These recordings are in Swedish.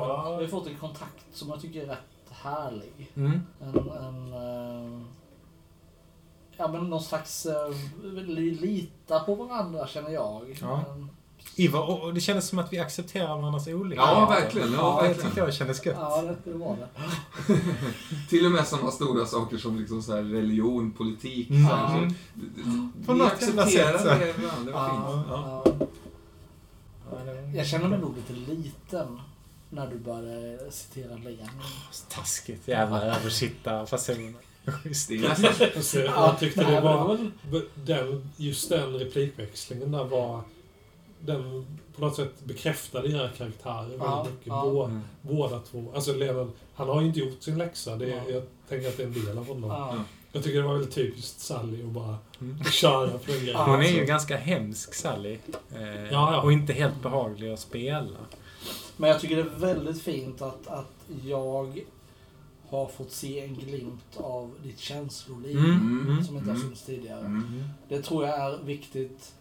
Och Vi jag. har fått en kontakt som jag tycker är rätt härlig. Mm. En, en, eh, ja men någon slags uh, lita på varandra känner jag. Ja. Men, Ivar, och det kändes som att vi accepterar varandras olikheter. Ja, verkligen. Ja, Ja, Det tyckte jag kändes gött. ja, det, det var det. Till och med sådana stora saker som liksom så här religion, politik. Mm. Så här, så, På vi något accepterar sätt, så. det. Det var Ja, fint. Ja. ja. Jag känner mig nog lite liten när du började citera Lenin. Taskigt. Jävla översittarfasoner. Schysst. Alltså, Ja, jag tyckte det var... Den, just den replikväxlingen där var... Den på något sätt bekräftade era karaktärer Ja, väldigt mycket. ja. Bå, Mm. Båda två. Alltså Lennon, han har ju inte gjort sin läxa. Det är, Ja. Jag tänker att det är en del av honom. Ja. Jag tycker det var väldigt typiskt Sally att bara Mm. köra på den grejen. Hon är ju ganska hemsk, Sally. Eh, Ja, ja. Och inte helt behaglig att spela. Men jag tycker det är väldigt fint att, att jag har fått se en glimt av ditt känsloliv Mm. Mm. som inte har Mm. synts tidigare. Mm. Det tror jag är viktigt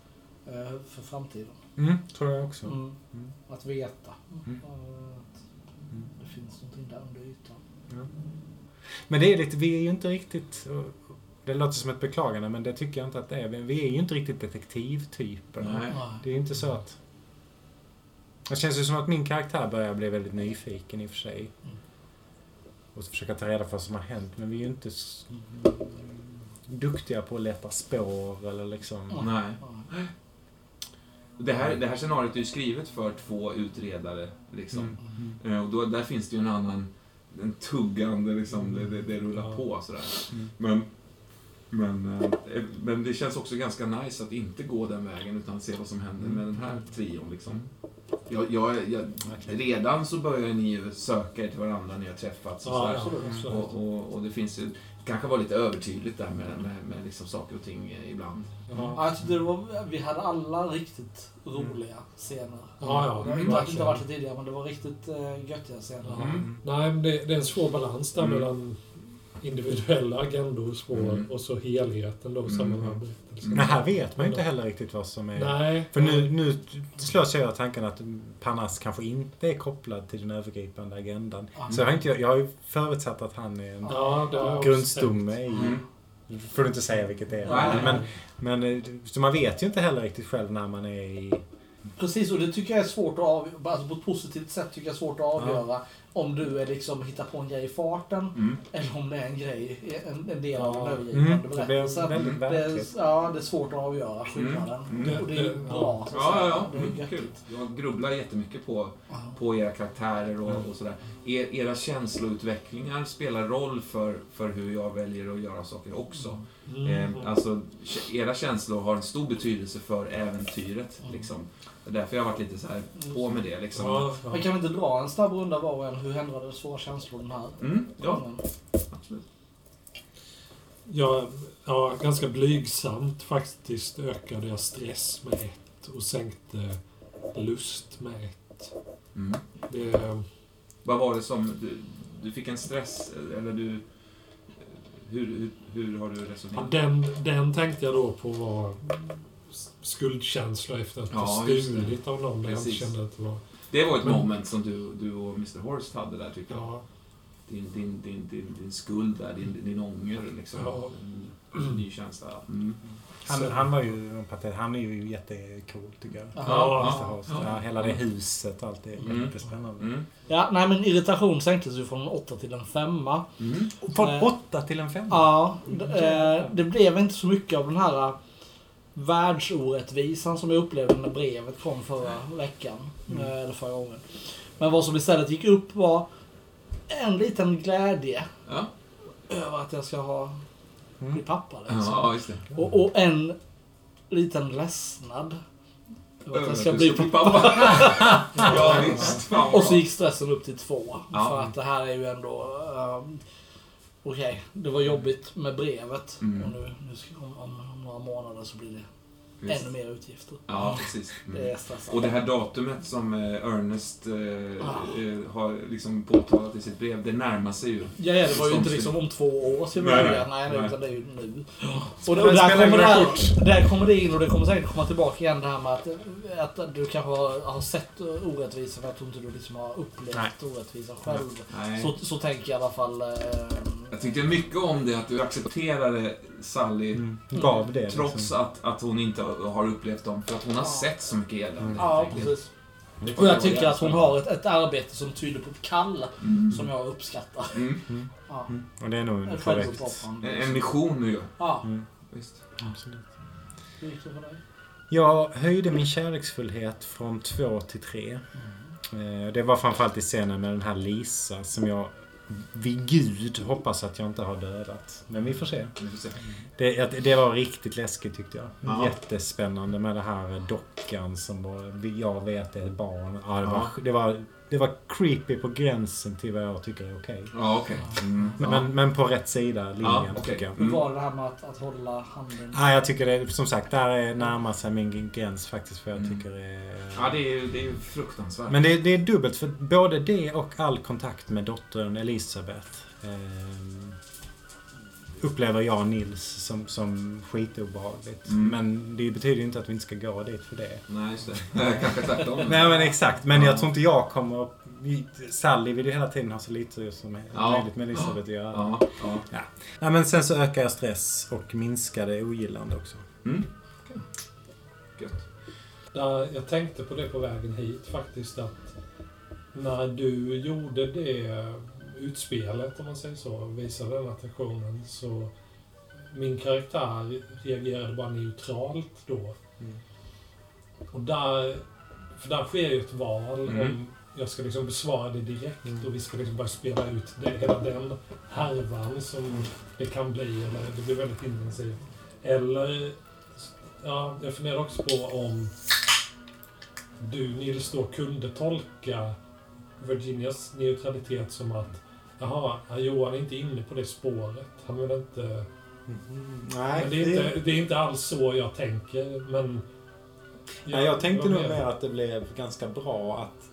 eh, för framtiden. Mm, tror jag också. Mm. Mm. Att veta Mm. att Mm. det finns någonting där under ytan. Ja. Men det är lite, vi är ju inte riktigt... Det låter som ett beklagande, men det tycker jag inte att det är. Vi är ju inte riktigt detektivtyper. Nej. Det är ju inte så att... Det känns ju som att min karaktär börjar bli väldigt nyfiken i och för sig. Mm. Och försöka ta reda på vad som har hänt. Men vi är ju inte duktiga på att leta spår eller liksom... Mm. Nej. Det här, det här scenariot är ju skrivet för två utredare. Liksom. Mm. Eh, Och då, där finns det ju en annan, en tuggande, liksom, det, det, det rullar Ja. på sådär. Mm. Men, men, eh, men det känns också ganska nice att inte gå den vägen utan se vad som händer med den här trion. Liksom. Jag, jag, jag, redan så börjar ni ju söka er till varandra när ni har träffats. Och, Ja, sådär. absolut. Mm. absolut. och, och, och det finns ju, kanske var lite övertydligt där med, med, med liksom saker och ting eh, ibland. Ja. Tyckte det var, vi hade alla riktigt roliga scener. Ja, ja. Det har Mm, inte, inte varit det tidigare, men det var riktigt uh, göttiga scener. Mm. Nej, men det, det är en svår balans där Mm. mellan individuella agendor spår Mm. och så helheten då, Mm. Men här vet man ju inte heller riktigt vad som är... Nej. För nu, nu slås jag av tanken att Parnas kanske inte är kopplad till den övergripande agendan. Ja. Så jag har, inte, jag har ju förutsatt att han är en Ja, grundstomme i... Mm. får du inte säga vilket det är. Nej. Men, men, eh, så man vet ju inte heller riktigt själv när man är i... Precis, och det tycker jag är svårt att avgöra. Alltså på ett positivt sätt tycker jag är svårt att avgöra. Om du är liksom hittar på en grej i farten. Mm. Eller om det är en grej, en, en del av den övergripande Mm, det blir berättelsen. väldigt Det är, ja, det är svårt att avgöra skillnaden. Mm. Och det är ju Mm. bra. Ja, ja, ja. Det är Mm, kul. Jag grubblar jättemycket på, på era karaktärer och, och sådär. Er, era känsloutvecklingar spelar roll för, för hur jag väljer att göra saker också. Mm. Eh, alltså, era känslor har en stor betydelse för äventyret. Mm. Liksom. Det är därför jag har varit lite så här på med det. Liksom. Ja, ja. Men kan vi inte dra en snabb runda var och en? Hur ändrades våra känslor den här Mm, ja, gången? absolut. Ja, ja, ganska blygsamt faktiskt ökade jag stress med ett och sänkte lust med ett. Mm. Det, Vad var det som... Du, du fick en stress, eller du... Hur, hur, hur har du ja, resonerat? den, den tänkte jag då på var skuldkänsla efter att Ja, det. stulit av någon där jag inte kände att det var... Det var ett Men- moment som du, du och Mr. Horst hade där, tycker jag. Ja, Din, din, din, din, din skuld där, din, din ånger, liksom. Ja. En, en ny känsla. Mm. Han, Så- han var ju han är ju jättecool tycker jag. Ja. Ja. Host. Ja, hela det huset och allt det är Mm. jättespännande. Mm. Ja, nej men irritation sänktes ju från en 8 till en 5. Mm. Från Eh. åtta till en femma? Ja, eh, det blev inte så mycket av den här eh, världsorättvisan som jag upplevde när brevet kom förra veckan. Mm. eh, Eller förra gången. Men vad som istället gick upp var en liten glädje Ja. över att jag ska ha Mm. bli pappa. Liksom. ja, just det. Och, och en liten ledsnad. Att jag ska bli pappa. ja, visst. Och så gick stressen upp till två. Ja. För att det här är ju ändå... ehm, Okej, det var jobbigt med brevet. Mm. Och nu, nu ska, om, om, om några månader så blir det Visst. ännu mer utgifter. Ja, precis. Det Mm. är stressande. Och det här datumet som eh, Ernest eh, Ah. eh, har liksom påtalat i sitt brev, det närmar sig ju. Ja, ja, det var ju inte Som- liksom om två år till Nej, nej, Nej, nej, utan det är ju nu. Och, och där, kommer det här, där kommer det in och det kommer säkert komma tillbaka igen det här med att, att du kanske har, har sett orättvisor för att du inte du liksom har upplevt Nej. orättvisa själv. Nej. Så, så tänker jag i alla fall. Eh, Jag tyckte mycket om det, att du accepterade Sally Mm. Gav det. trots liksom. att, att hon inte har upplevt dem. För att hon har Ja. sett så mycket elände. Mm. ja, precis. Och jag tycker att hon har ett, ett arbete som tyder på ett kall Mm. som jag uppskattar. Mm. Ja. Mm. Och det är nog En korrekt. En, mission nu ju. Ja, Mm. Visst. Absolut. hur gick det för dig? Jag höjde min kärleksfullhet från två till tre. Eh, Det var framförallt i scenen med den här Lisa som jag vid gud hoppas att jag inte har dödat. Men vi får se. Vi får se. Det, det var riktigt läskigt tyckte jag. Ja. Jättespännande med det här dockan som var, jag vet är ett barn. Ja, det, var, det, var, det var creepy på gränsen till vad jag tycker är okej. Ja, okej. Mm. Men, Ja. men, på rätt sida linjen Ja, okej. tycker jag. Hur Mm. var det här med att, att hålla handen? Nej, jag tycker det, som sagt, där är närmar sig min gräns faktiskt för jag Mm. tycker det är... Ja, det är ju det är fruktansvärt. Men det, det är dubbelt för både det och all kontakt med dottern Elisabeth eh, upplever jag och Nils som, som skitobehagligt. Mm. Men det betyder ju inte att vi inte ska gå dit för det. Nej, just det. Kanske tvärtom. Nej men exakt, men jag Ja. tror inte jag kommer att... Sally vill ju hela tiden ha så lite som Ja. möjligt med Elisabeth att göra. Ja, ja. Nej, men sen så ökar jag stress och minskar det ogillande också. Mm. Gött. Ja, jag tänkte på det på vägen hit faktiskt att när du gjorde det utspelet, om man säger så, visade den attraktionen så min karaktär reagerade bara neutralt då. Mm. Och där, för där sker ju ett val Mm. om jag ska liksom besvara det direkt Mm. och vi ska liksom börja spela ut det, hela den härvan som det kan bli, eller det blir väldigt intensivt. Eller, ja, jag funderar också på om du Nils då kunde tolka Virginias neutralitet som att Jaha, Johan är inte inne på det spåret. Han vill inte... Nej, men det, är inte, det är inte alls så jag tänker, men... Nej, jag tänkte nog mer att det blev ganska bra att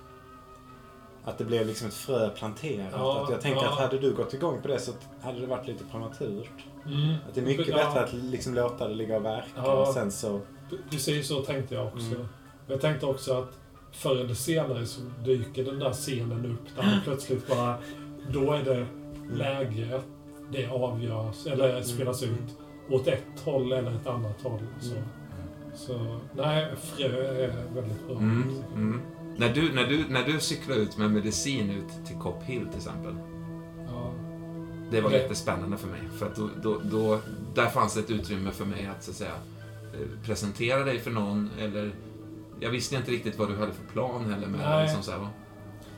att det blev liksom ett frö planterat. Ja, att jag tänker ja. att hade du gått igång på det så hade det varit lite prematurt. Mm. Att det är mycket Ja, bättre att liksom låta det ligga och verka och sen så... Precis så tänkte jag också. Mm. Jag tänkte också att förr eller senare så dyker den där scenen upp där han plötsligt bara... Då är det läge att det avgörs, eller spelas Mm. ut åt ett håll eller ett annat håll. Så, Mm. så nej, frö är väldigt bra. Mm, mm. När, du, när, du, när du cyklar ut med medicin ut till Cop Hill till exempel. Ja. Det var Det- jättespännande för mig. För att då, då, då, där fanns ett utrymme för mig att, så att säga, eh, presentera dig för någon eller... Jag visste inte riktigt vad du hade för plan heller med Nej. liksom så här?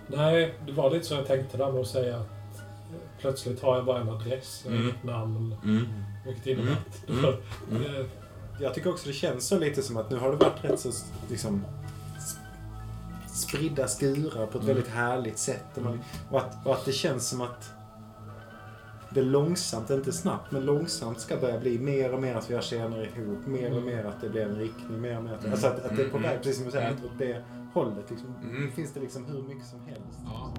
Nej, det var lite så jag tänkte där med att säga att plötsligt har jag bara en adress, Mm. inget namn. Mm. Vilket innebär Mm. att... Mm. Mm. Jag tycker också det känns så lite som att nu har det varit rätt så liksom spridda skurar på ett Mm. väldigt härligt sätt. Och, man, och, att, och att det känns som att det långsamt, inte snabbt, men långsamt ska börja bli mer och mer att vi har scener ihop. Mer och mer att det blir en riktning. Mer och mer att, Mm. alltså att, att det är på väg, precis som du säger, Mm. att det hållet. Liksom, Mm. finns det liksom hur mycket som helst. Ja.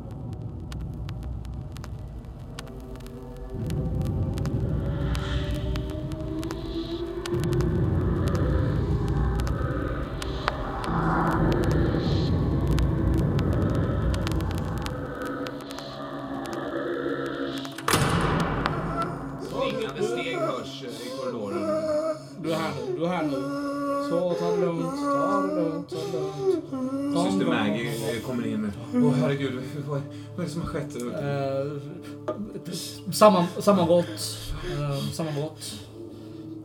Med... Åh herregud, vad, vad är det som har skett? Eh, samman, sammanbrott. Eh, sammanbrott.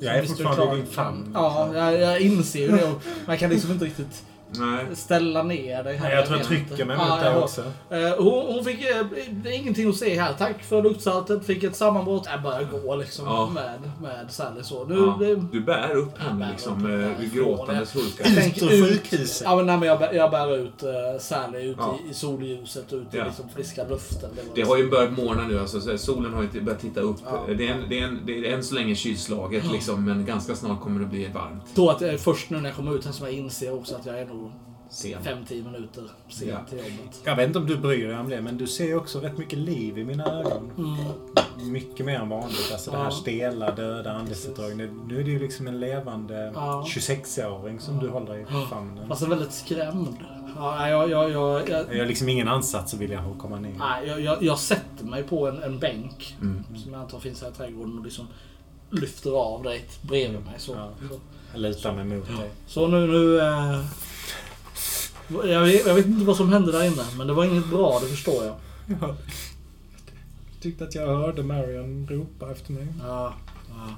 Jag är fortfarande i din famn. Ja, jag, jag inser ju det. Man kan liksom inte riktigt Nej. ställa ner dig här. Nej, jag tror jag trycker mig Ja, mot dig jag- också. Eh, hon, hon fick eh, det är ingenting att se här. Tack för luktsaltet. Fick ett sammanbrott. Jag börjar gå liksom Ja. med, med Sally så. Nu, Ja, det, du bär upp henne bär liksom eh, gråtandes hulkar. Jag Ut ur sjukhuset. Ja, men nej, men jag, bär, jag bär ut uh, Sally ut Ja. i, i solljuset, ut i Ja. liksom friska luften. var Det har ju börjat morgna nu, alltså, så solen har ju börjat titta upp. Ja. Det, är en, det, är en, det är än så länge kylslaget, liksom, men ganska snart kommer det bli varmt. Tror att det först nu när jag kommer ut här som jag inser också att jag är nog Sen. 5-10 minuter sen Ja. till jobbet. Jag vet inte om du bryr dig om det, men du ser också rätt mycket liv i mina ögon. Mm. Mycket mer än vanligt. Alltså det Ja. här stela, döda. Det- Nu är det ju liksom en levande Ja. 26-åring som du håller i famnen. Fast är väldigt skrämd. Ja, jag, jag, jag, jag, har liksom ingen ansats att vilja komma ner. nej, jag, jag, jag sätter mig på en, en bänk Mm. som jag antar finns här i trädgården och liksom lyfter av dig bredvid mig. Så, Ja. så. Jag lutar mig mot dig. så nu... nu eh, jag, vet, jag vet inte vad som hände där inne, men det var inget bra, det förstår jag. Jag tyckte att jag hörde Marion ropa efter mig. Ja, ja.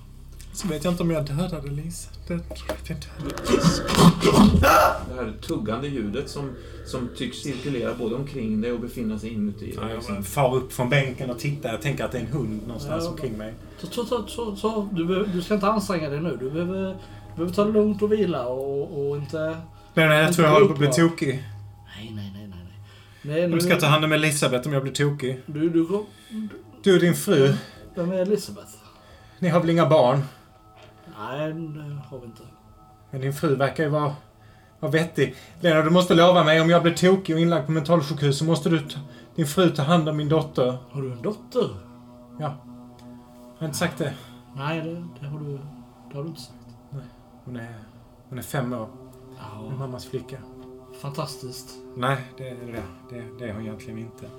Så vet jag inte om jag dödade Lisa. Det vet jag inte. Det här tuggande ljudet som, som tycks cirkulera både omkring dig och befinna sig inuti Ja, dig. jag liksom. bara far upp från bänken och tittar. Jag tänker att det är en hund någonstans Ja. omkring mig. Så, så, så, så, så, du, behöver, du ska inte anstränga dig nu. Du behöver, du behöver ta det lugnt och vila och, och inte... Men jag tror jag håller på att bli tokig. Nej, nej, nej, nej. nej. nej nu, Jag ska ta hand om Elisabeth om jag blir tokig. Du, du, kom- Du och din fru, vem är Elisabeth? ni har väl inga barn? Nej, det har vi inte. Men din fru verkar ju vara, vara vettig. Lena, du måste lova mig om jag blir tokig och inlagd på mentalsjukhus så måste du ta, din fru ta hand om min dotter. Har du en dotter? Ja. Jag har inte sagt det. Nej, det, det, har, du, det har du inte sagt. Hon är, hon är fem år. Ja, mammas flicka. fantastiskt. Nej, det, det, det, det är hon egentligen inte.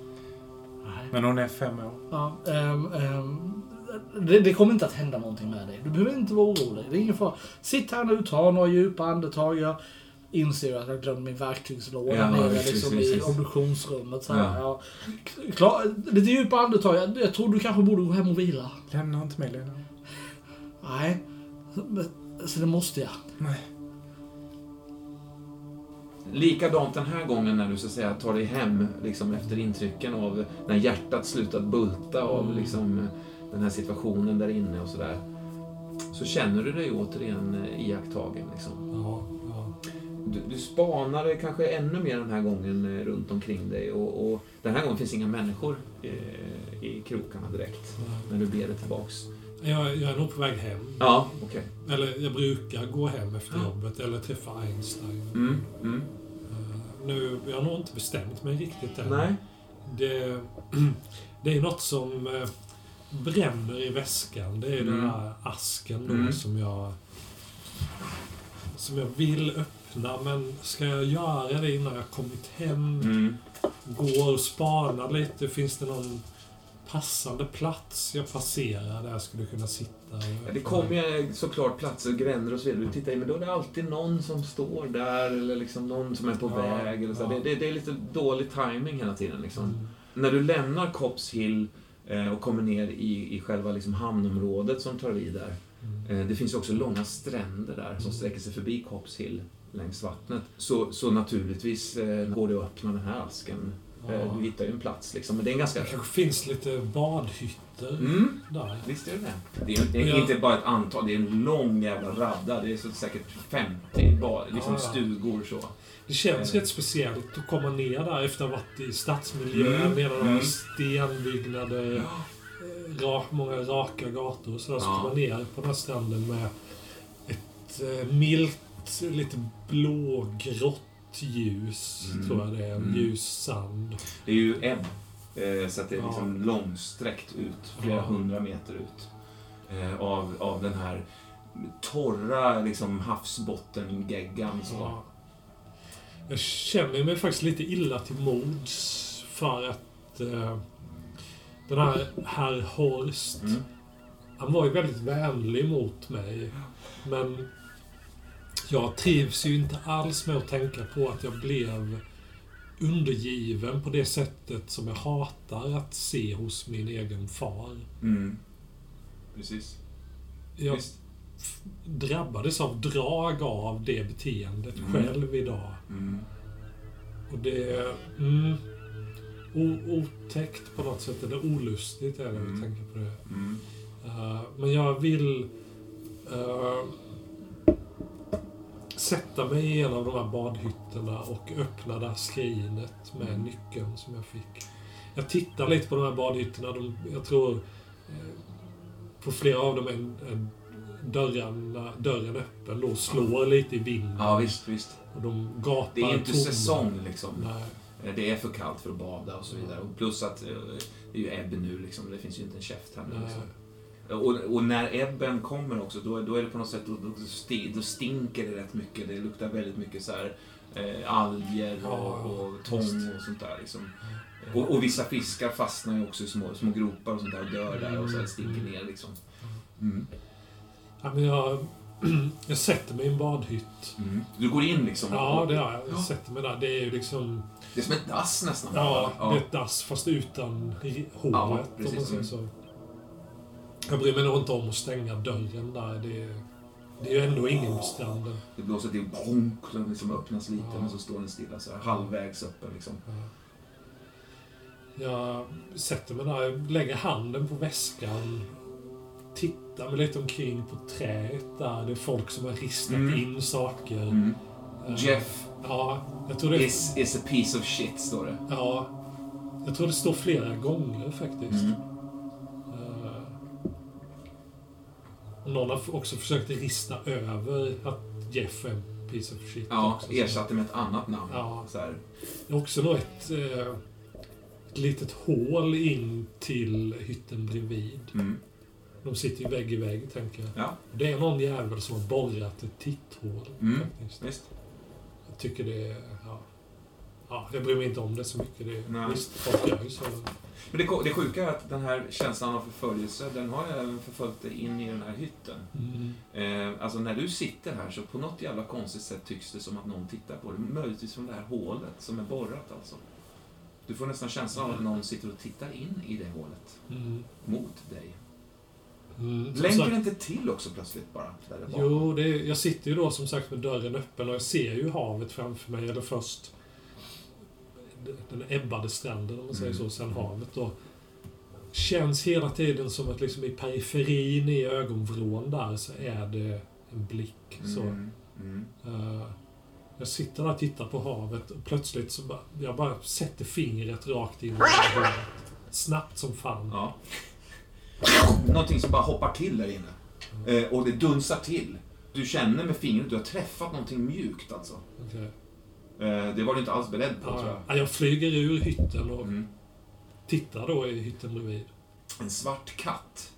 Nej. Men hon är fem år. Ja, ehm, ehm, det, det kommer inte att hända någonting med dig. Du behöver inte vara orolig. Det är ingen fara. Sitt här nu, ta några djupa andetag. Jag inser att jag glömde min verktygslåda Ja, nere precis, liksom, i obduktionsrummet. Så här. Ja. Ja. Klar, lite djupa andetag. Jag, jag tror du kanske borde gå hem och vila. Lämna inte mig, Lena. Nej, så det måste jag. Nej. Likadant den här gången när du så att säga tar dig hem liksom, efter intrycken av när hjärtat slutat bulta av Mm. liksom, den här situationen där inne och sådär. Så känner du dig återigen eh, iakttagen. Liksom. Ja, ja. Du, du spanade kanske ännu mer den här gången eh, runt omkring dig och, och den här gången finns inga människor eh, i krokarna direkt när du ber dig tillbaks. Jag, jag är nog på väg hem. Ja, okej. Eller jag brukar gå hem efter jobbet eller träffa Einstein. Mm, mm. Nu, jag har nog inte bestämt mig riktigt än. Nej. Det, det är något som eh, bränner i väskan. Det är den Mm. här asken då Mm. som jag som jag vill öppna. Men ska jag göra det innan jag kommit hem? Mm. Går och spanar lite. Finns det någon passande plats jag passerar där jag skulle kunna sitta? Ja, det kommer ju såklart platser, gränder och så vidare. Du tittar in, men då är det alltid någon som står där eller liksom någon som är på Ja, väg. Eller så. ja. Det, det, det är lite dålig timing hela tiden. Liksom. Mm. När du lämnar Cops Hill eh, och kommer ner i, i själva liksom hamnområdet som tar vid där. Mm. Eh, det finns också långa stränder där som sträcker sig förbi Cops Hill längs vattnet. Så, så naturligtvis eh, går det att öppna den här asken. Eh, Ja. du hittar ju en plats liksom. Men det är en ganska... Det kanske finns lite badhytter Mm. där. Visst är det det. Det är, det är Ja. inte bara ett antal, det är en lång jävla radda. Det är så säkert 50 bara, liksom Ja, ja. stugor så. Det känns rätt speciellt att komma ner där efter att ha varit i stadsmiljö Mm, med några mm. stenbyggnader, eh, rak, många raka gator och sådär. Så Ja. komma ner på den här stranden med ett eh, milt, lite blågrått ljus, Mm, tror jag det är. mm. Ljus sand. Det är ju ebb. Eh, så att det är Ja. liksom långsträckt ut, flera Ja. hundra meter ut. Eh, av, av den här torra liksom, havsbottengeggan. Ja. Jag känner mig faktiskt lite illa till mods för att eh, den här herr Horst Mm. Han var ju väldigt vänlig mot mig. Men jag trivs ju inte alls med att tänka på att jag blev undergiven på det sättet som jag hatar att se hos min egen far. Mm. Precis. Jag, Visst. drabbades av drag av det beteendet Mm. själv idag. Mm. Och det är mm, otäckt på något sätt, eller olustigt är det Mm. att tänka på det. Mm. Eh, men jag vill eh, sätta mig i en av de här badhytterna och öppna det här skrinet med Mm. nyckeln som jag fick. Jag tittar lite på de här badhytterna. De, jag tror eh, på flera av dem är, är dörrarna, dörren öppen och slår lite i vinden. Ja, visst, visst. Och de gapar Det är inte tomma. säsong liksom. Nej. Eh, Det är för kallt för att bada och så vidare. Och plus att eh, det är ju ebbe nu liksom. Det finns ju inte en käft här nu. Liksom. Och, och när ebben kommer också, då, då är det på något sätt, då, då, då stinker det rätt mycket. Det luktar väldigt mycket så här eh, alger och, och tång och sånt där liksom. Och, och vissa fiskar fastnar ju också i små, små gropar och sånt där och dör där och så här stinker ner liksom. Mm. Ja, men jag, jag sätter mig i en badhytt. Mm. Du går in liksom? Ja, det gör jag. Ja. Jag sätter mig där. Det är ju liksom... Det är som ett dass nästan. Ja, ja. det är ett dass fast utan hålet. Ja, om man precis. säger så. Jag bryr mig nog inte om att stänga dörren där. Det är, det är ju ändå ingen på stranden. Det blåser till och den liksom öppnas lite Ja. men så står den stilla så här, halvvägs öppen liksom. Jag sätter mig där, lägger handen på väskan. Tittar mig lite omkring på träet där. Det är folk som har ristat Mm. in saker. Mm. Eh, Jeff Ja, jag tror det is, is a piece of shit, står det. Ja, jag tror det står flera gånger faktiskt. Mm. Någon har också försökt rista över att Jeff är en piece of shit. Ja, också, så- ersatte med ett annat namn. Ja. Så här. Det är också då ett, eh, ett litet hål in till hytten bredvid. Mm. De sitter ju vägg i vägg, tänker jag. Ja, Det är någon jävel som har borrat ett titthål. Mm. Faktiskt. visst. Jag tycker det är... Ja. Ja, jag bryr mig inte om det så mycket. Det, Nej. visst, folk gör ju så. Men det, det sjuka är att den här känslan av förföljelse, den har även förföljt dig in i den här hytten. Mm. Eh, alltså när du sitter här så på något jävla konstigt sätt tycks det som att någon tittar på dig. Möjligtvis från det här hålet som är borrat alltså. Du får nästan känslan av att någon sitter och tittar in i det hålet. Mm. Mot dig. Mm, sagt- det inte till också plötsligt bara? Där det? Jo, det är, jag sitter ju då som sagt med dörren öppen och jag ser ju havet framför mig. Eller först den ebbade stranden om man säger Mm. så, sen havet då. Känns hela tiden som att liksom i periferin i ögonvrån där så är det en blick. Så. Mm. Mm. Eh, jag sitter där och tittar på havet och plötsligt så bara, jag bara sätter fingret rakt in i havet. Snabbt som fan. Ja. Någonting som bara hoppar till där inne. Eh, och det dunsar till. Du känner med fingret, du har träffat någonting mjukt alltså. Okej. Eh, det var du inte alls beredd på tror Ja, jag. jag flyger ur hytten och Mm. tittar då i hytten bredvid. En svart katt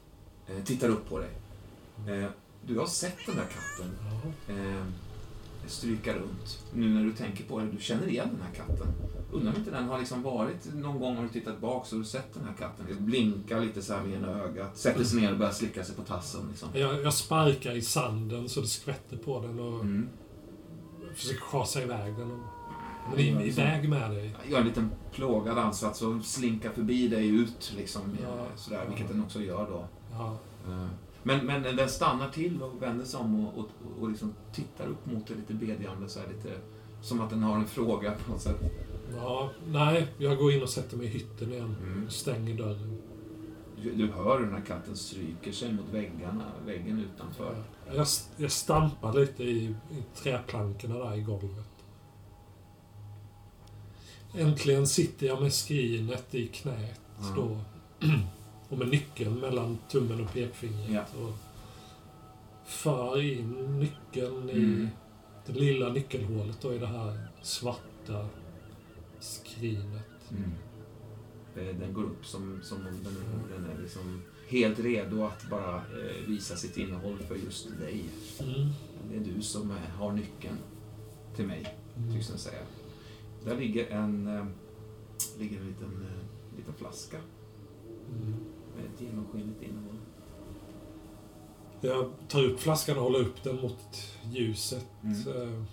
eh, tittar upp på dig. Eh, du har sett den där katten Ja. stryka runt. Nu när du tänker på det, du känner igen den här katten. Undrar om inte den har liksom varit, någon gång har du tittat bak så har du sett den här katten. Det blinkar lite så här med ena ögat, sätter sig ner och börjar slicka sig på tassen liksom. Jag, jag sparkar i sanden så det skvätter på den och Mm. Försöker schasa iväg den. Och, men i, iväg med dig. Gör en liten plågad ansats och slinka förbi dig ut liksom. Ja. eh, Sådär, vilket den också gör då. Ja. Eh, Men, men den stannar till och vänder sig om och, och, och liksom tittar upp mot dig lite bedjande. Så här, lite, som att den har en fråga på något sätt. ja. Nej, jag går in och sätter mig i hytten igen. Mm. Stänger dörren. Du, du hör hur den här katten stryker sig mot väggarna, väggen utanför. Jag, jag stampar lite i, i träplankorna där i golvet. Äntligen sitter jag med skrinet i knät Ja. då. Och med nyckeln mellan tummen och pekfingret. Ja. Och för in nyckeln i Mm. det lilla nyckelhålet då i det här svarta skrinet. Mm. Eh, Den går upp som, som om den, den är liksom helt redo att bara eh, visa sitt innehåll för just dig. Mm. Det är du som eh, har nyckeln till mig, Mm. tycks den säga. Där ligger en, eh, ligger en liten, liten flaska Mm. med ett genomskinligt innehåll. Jag tar upp flaskan och håller upp den mot ljuset. Mm.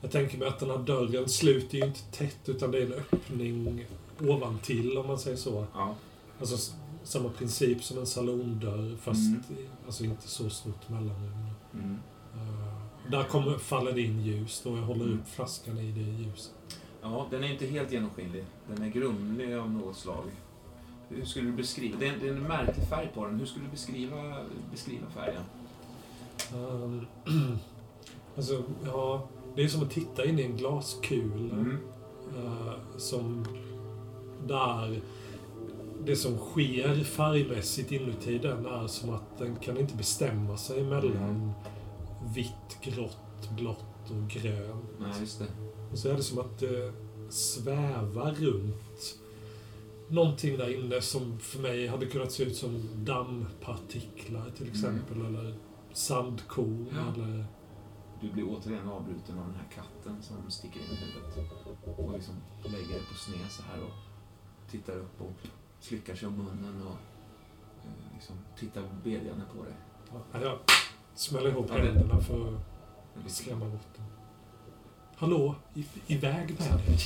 Jag tänker mig att den här dörren sluter ju inte tätt utan det är en öppning ovantill om man säger så. Ja. Alltså samma princip som en salondörr fast Mm. alltså inte så stort mellanrum. Mm. Eh, där kommer, faller det in ljus då jag håller Mm. upp flaskan i det ljuset. Ja, den är inte helt genomskinlig. Den är grumlig av något slag. Hur skulle du beskriva? Det är, det är en märklig färg på den. Hur skulle du beskriva, beskriva färgen? Um, alltså, ja, det är som att titta in i en glaskula. Mm. eh, som där det som sker färgmässigt inuti den är som att den kan inte bestämma sig mellan vitt, grått, blått och grönt. Nej, just det. Och så är det som att det svävar runt någonting där inne som för mig hade kunnat se ut som dammpartiklar till exempel. Eller sandkorn. Ja. Eller, Du blir återigen avbruten av den här katten som sticker in i huvudet. Och liksom lägger det på sned så här och tittar upp och slickar sig om munnen och eh, liksom tittar bedjande på dig. ja, jag smäller ihop händerna för att skrämma bort den. Hallå, i, iväg med dig.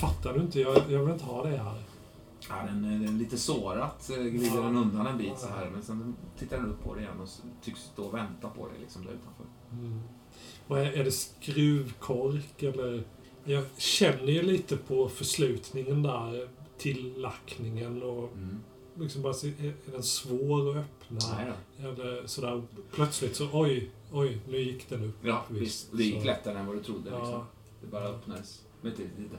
Fattar du inte? Jag, jag vill inte ha det här. Ja, den, är- den lite sårat eh, glider den undan en bit så här. Men sen tittar den upp på dig igen och tycks stå och vänta på dig liksom där utanför. Mm. Vad är, är det skruvkork eller? Jag känner ju lite på förslutningen där till lackningen och Mm. liksom bara se, är, är den svår att öppna? Nej. Eller sådär plötsligt så oj, oj, nu gick den upp. Ja, Visst, visst. Det gick så- lättare än vad du trodde. Liksom. Ja, Det bara öppnades ett litet, litet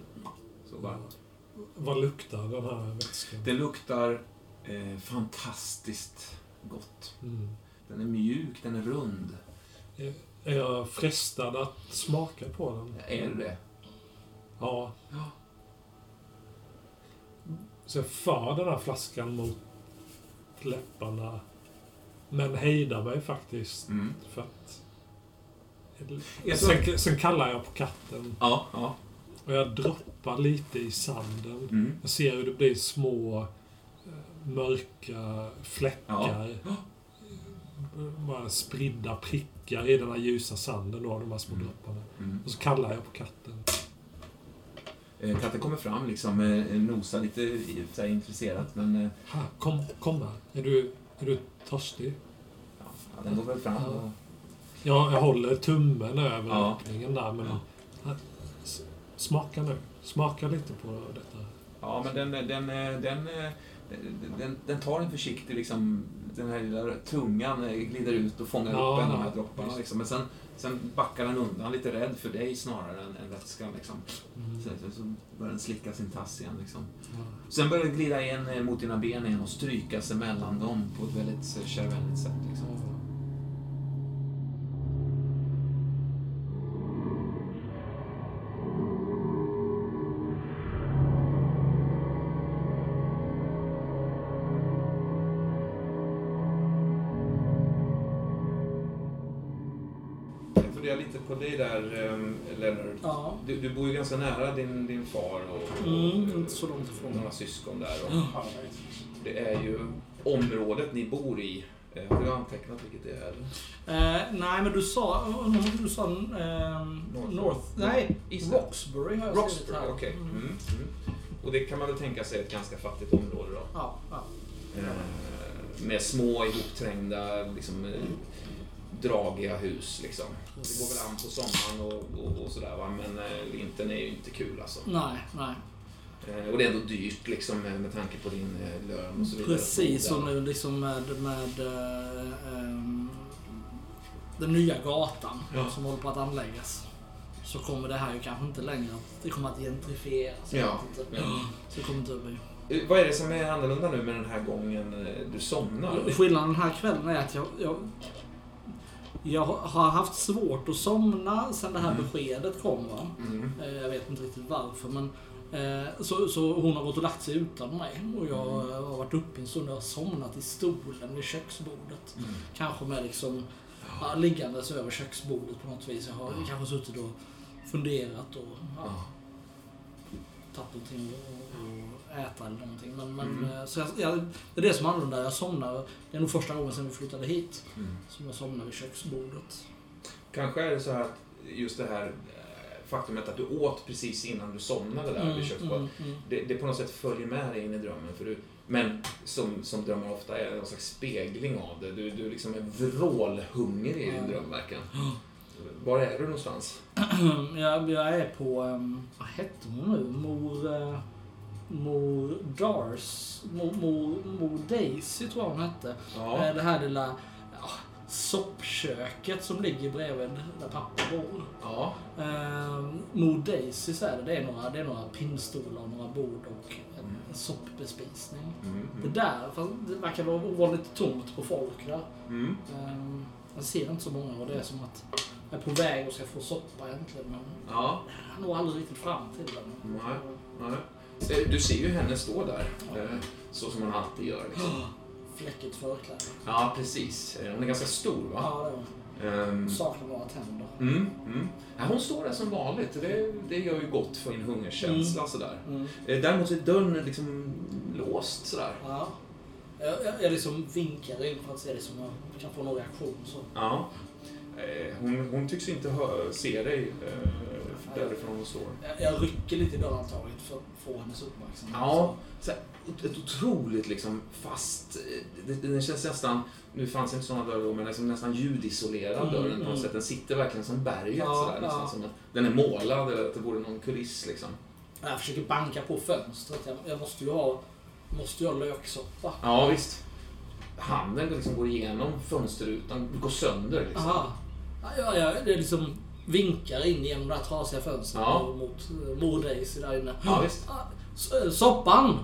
så bara. vad luktar den här vätskan? Det luktar eh, fantastiskt gott. Mm. Den är mjuk, den är rund. Är jag frestad att smaka på den? Är det det? Ja. Ja. Så jag för den här flaskan mot läpparna. Men hejdar mig faktiskt. Mm. För att... Jag Sen, sen kallar jag på katten. Ja, ja. Och jag droppar lite i sanden. Mm. Jag ser hur det blir små eh, mörka fläckar. Bara spridda prickar i den här ljusa sanden då, de här små Mm. dropparna. Mm. Och så kallar jag på katten. Eh, katten kommer fram liksom, eh, nosar lite så här, intresserat men eh, Ha, kom, kom här. Är du, är du törstig? ja, den går väl fram och... Ja, jag håller tummen över Ja. öppningen där, men... Ja. Smaka nu. Smaka lite på detta. Ja, men den, den, den, den, den, tar en försiktig, liksom, den här lilla tungan eh, glider ut och fångar Ja, upp en av de här dropparna. Liksom. Men sen, sen backar den undan, lite rädd för dig snarare än, än vätskan. Liksom. Mm. Så, börjar den slicka sin tass igen. Liksom. Ja. Sen börjar den glida in eh, mot dina ben igen och stryka sig mellan dem på ett väldigt eh, kärvänligt sätt. Liksom. Jag funderar lite på dig där, eh, Leonard. Ja. Du, du bor ju ganska nära din, din far och, och Mm, inte så långt ifrån. några syskon där. Och det är ju området ni bor i. Eh, Har du antecknat vilket det är? Eh, nej, men du sa... Du sa... ehm, North. North. Nej, East. Roxbury har jag skrivit Roxbury, här. okej. Mm. Mm. Mm. Och det kan man väl tänka sig är ett ganska fattigt område då. Ja, ja. Eh, med små ihopträngda, liksom, eh, dragiga hus liksom. Det går väl an på sommaren och, och, och sådär va, men eh, vintern är ju inte kul alltså. Nej, nej. Eh, och det är ändå dyrt liksom med, med tanke på din eh, lön och så vidare. Precis, och nu liksom med, med eh, ehm, den nya gatan Ja. som håller på att anläggas. Så kommer det här ju kanske inte längre. Det kommer att gentrifieras. inte. ja. Så det kommer inte att bli... Eh, Vad är det som är annorlunda nu med den här gången eh, du somnar? Skillnaden den här kvällen är att jag, jag, jag har haft svårt att somna sen det här Mm. beskedet kom. Va? Mm. Eh, Jag vet inte riktigt varför men eh, så, så hon har gått och lagt sig utan mig och jag Mm. har varit uppe en stund och har somnat i stolen vid köksbordet. Mm. Kanske med liksom ja, liggandes över köksbordet på något vis. Jag har Ja. kanske suttit och funderat och ja, tagit någonting och äta eller någonting. Men, men, Mm. eh, så jag, jag, det är det som är annorlunda. Jag somnar. Det är nog första gången sedan vi flyttade hit Mm. som jag somnar vid köksbordet. Kanske är det så här att just det här eh, faktumet att du åt precis innan du somnade där vid köksbordet. mm, mm. Det, det på något sätt följer med dig in i drömmen för du, Men som, som drömmar ofta är en slags spegling av det. Du, du liksom är vrålhungrig i din dröm verkligen. Var är du någonstans? jag, jag är på, um, vad hette hon nu? Mor... Mor Dars... Mor, mor, mor Daisy tror jag hon hette. Ja. Eh, Det här lilla ja, soppköket som ligger bredvid där pappa bor. ja. Eh, Mor Daisy så är det. Det är några, det är några pinnstolar och några bord och en, en soppbespisning. Mm, Det mm, där, fast det verkar vara ovanligt tomt på folk där. mm. Eh, jag ser inte så många och det är som att jag är på väg och ska få soppa äntligen. Men Ja. jag nog aldrig riktigt fram till den. Nej. Nej. Eh, Du ser ju henne stå där. eh, Så som hon alltid gör. Liksom. Fläckigt förkläde. Ja, precis. Eh, Hon är ganska stor va? Ja, det var. Ehm, Saknar några tänder. Mm, mm. Hon står där som vanligt. Det, det gör ju gott för din hungerkänsla. Mm. Sådär. Mm. Däremot är dörren liksom låst sådär. Ja. Jag, jag, jag liksom vinkar in för att se om jag kan få någon reaktion. Så. Ja. Hon, hon tycks inte hö- se dig därifrån hon står. Jag, jag rycker lite i dörrhandtaget för få hennes uppmärksamhet. Ja, så här, ett otroligt liksom fast... eh, det känns nästan... Nu fanns inte sådana dörrar då, men liksom nästan ljudisolerad Mm, dörren på något mm. sätt. Den sitter verkligen som berget Ja, sådär. ja. Som att den är målad eller att det vore någon kuliss liksom. Jag försöker banka på fönstret. Jag, jag måste ju ha, måste ju ha löksoppa. Ja, visst. Handen liksom går igenom fönsterrutan, går sönder liksom. Aha. Ja, ja, ja, det är liksom vinkar in genom det här trasiga fönstret Ja. mot uh, Mor Daisy där inne. Ja, visst. Ah, s- eh, Soppan!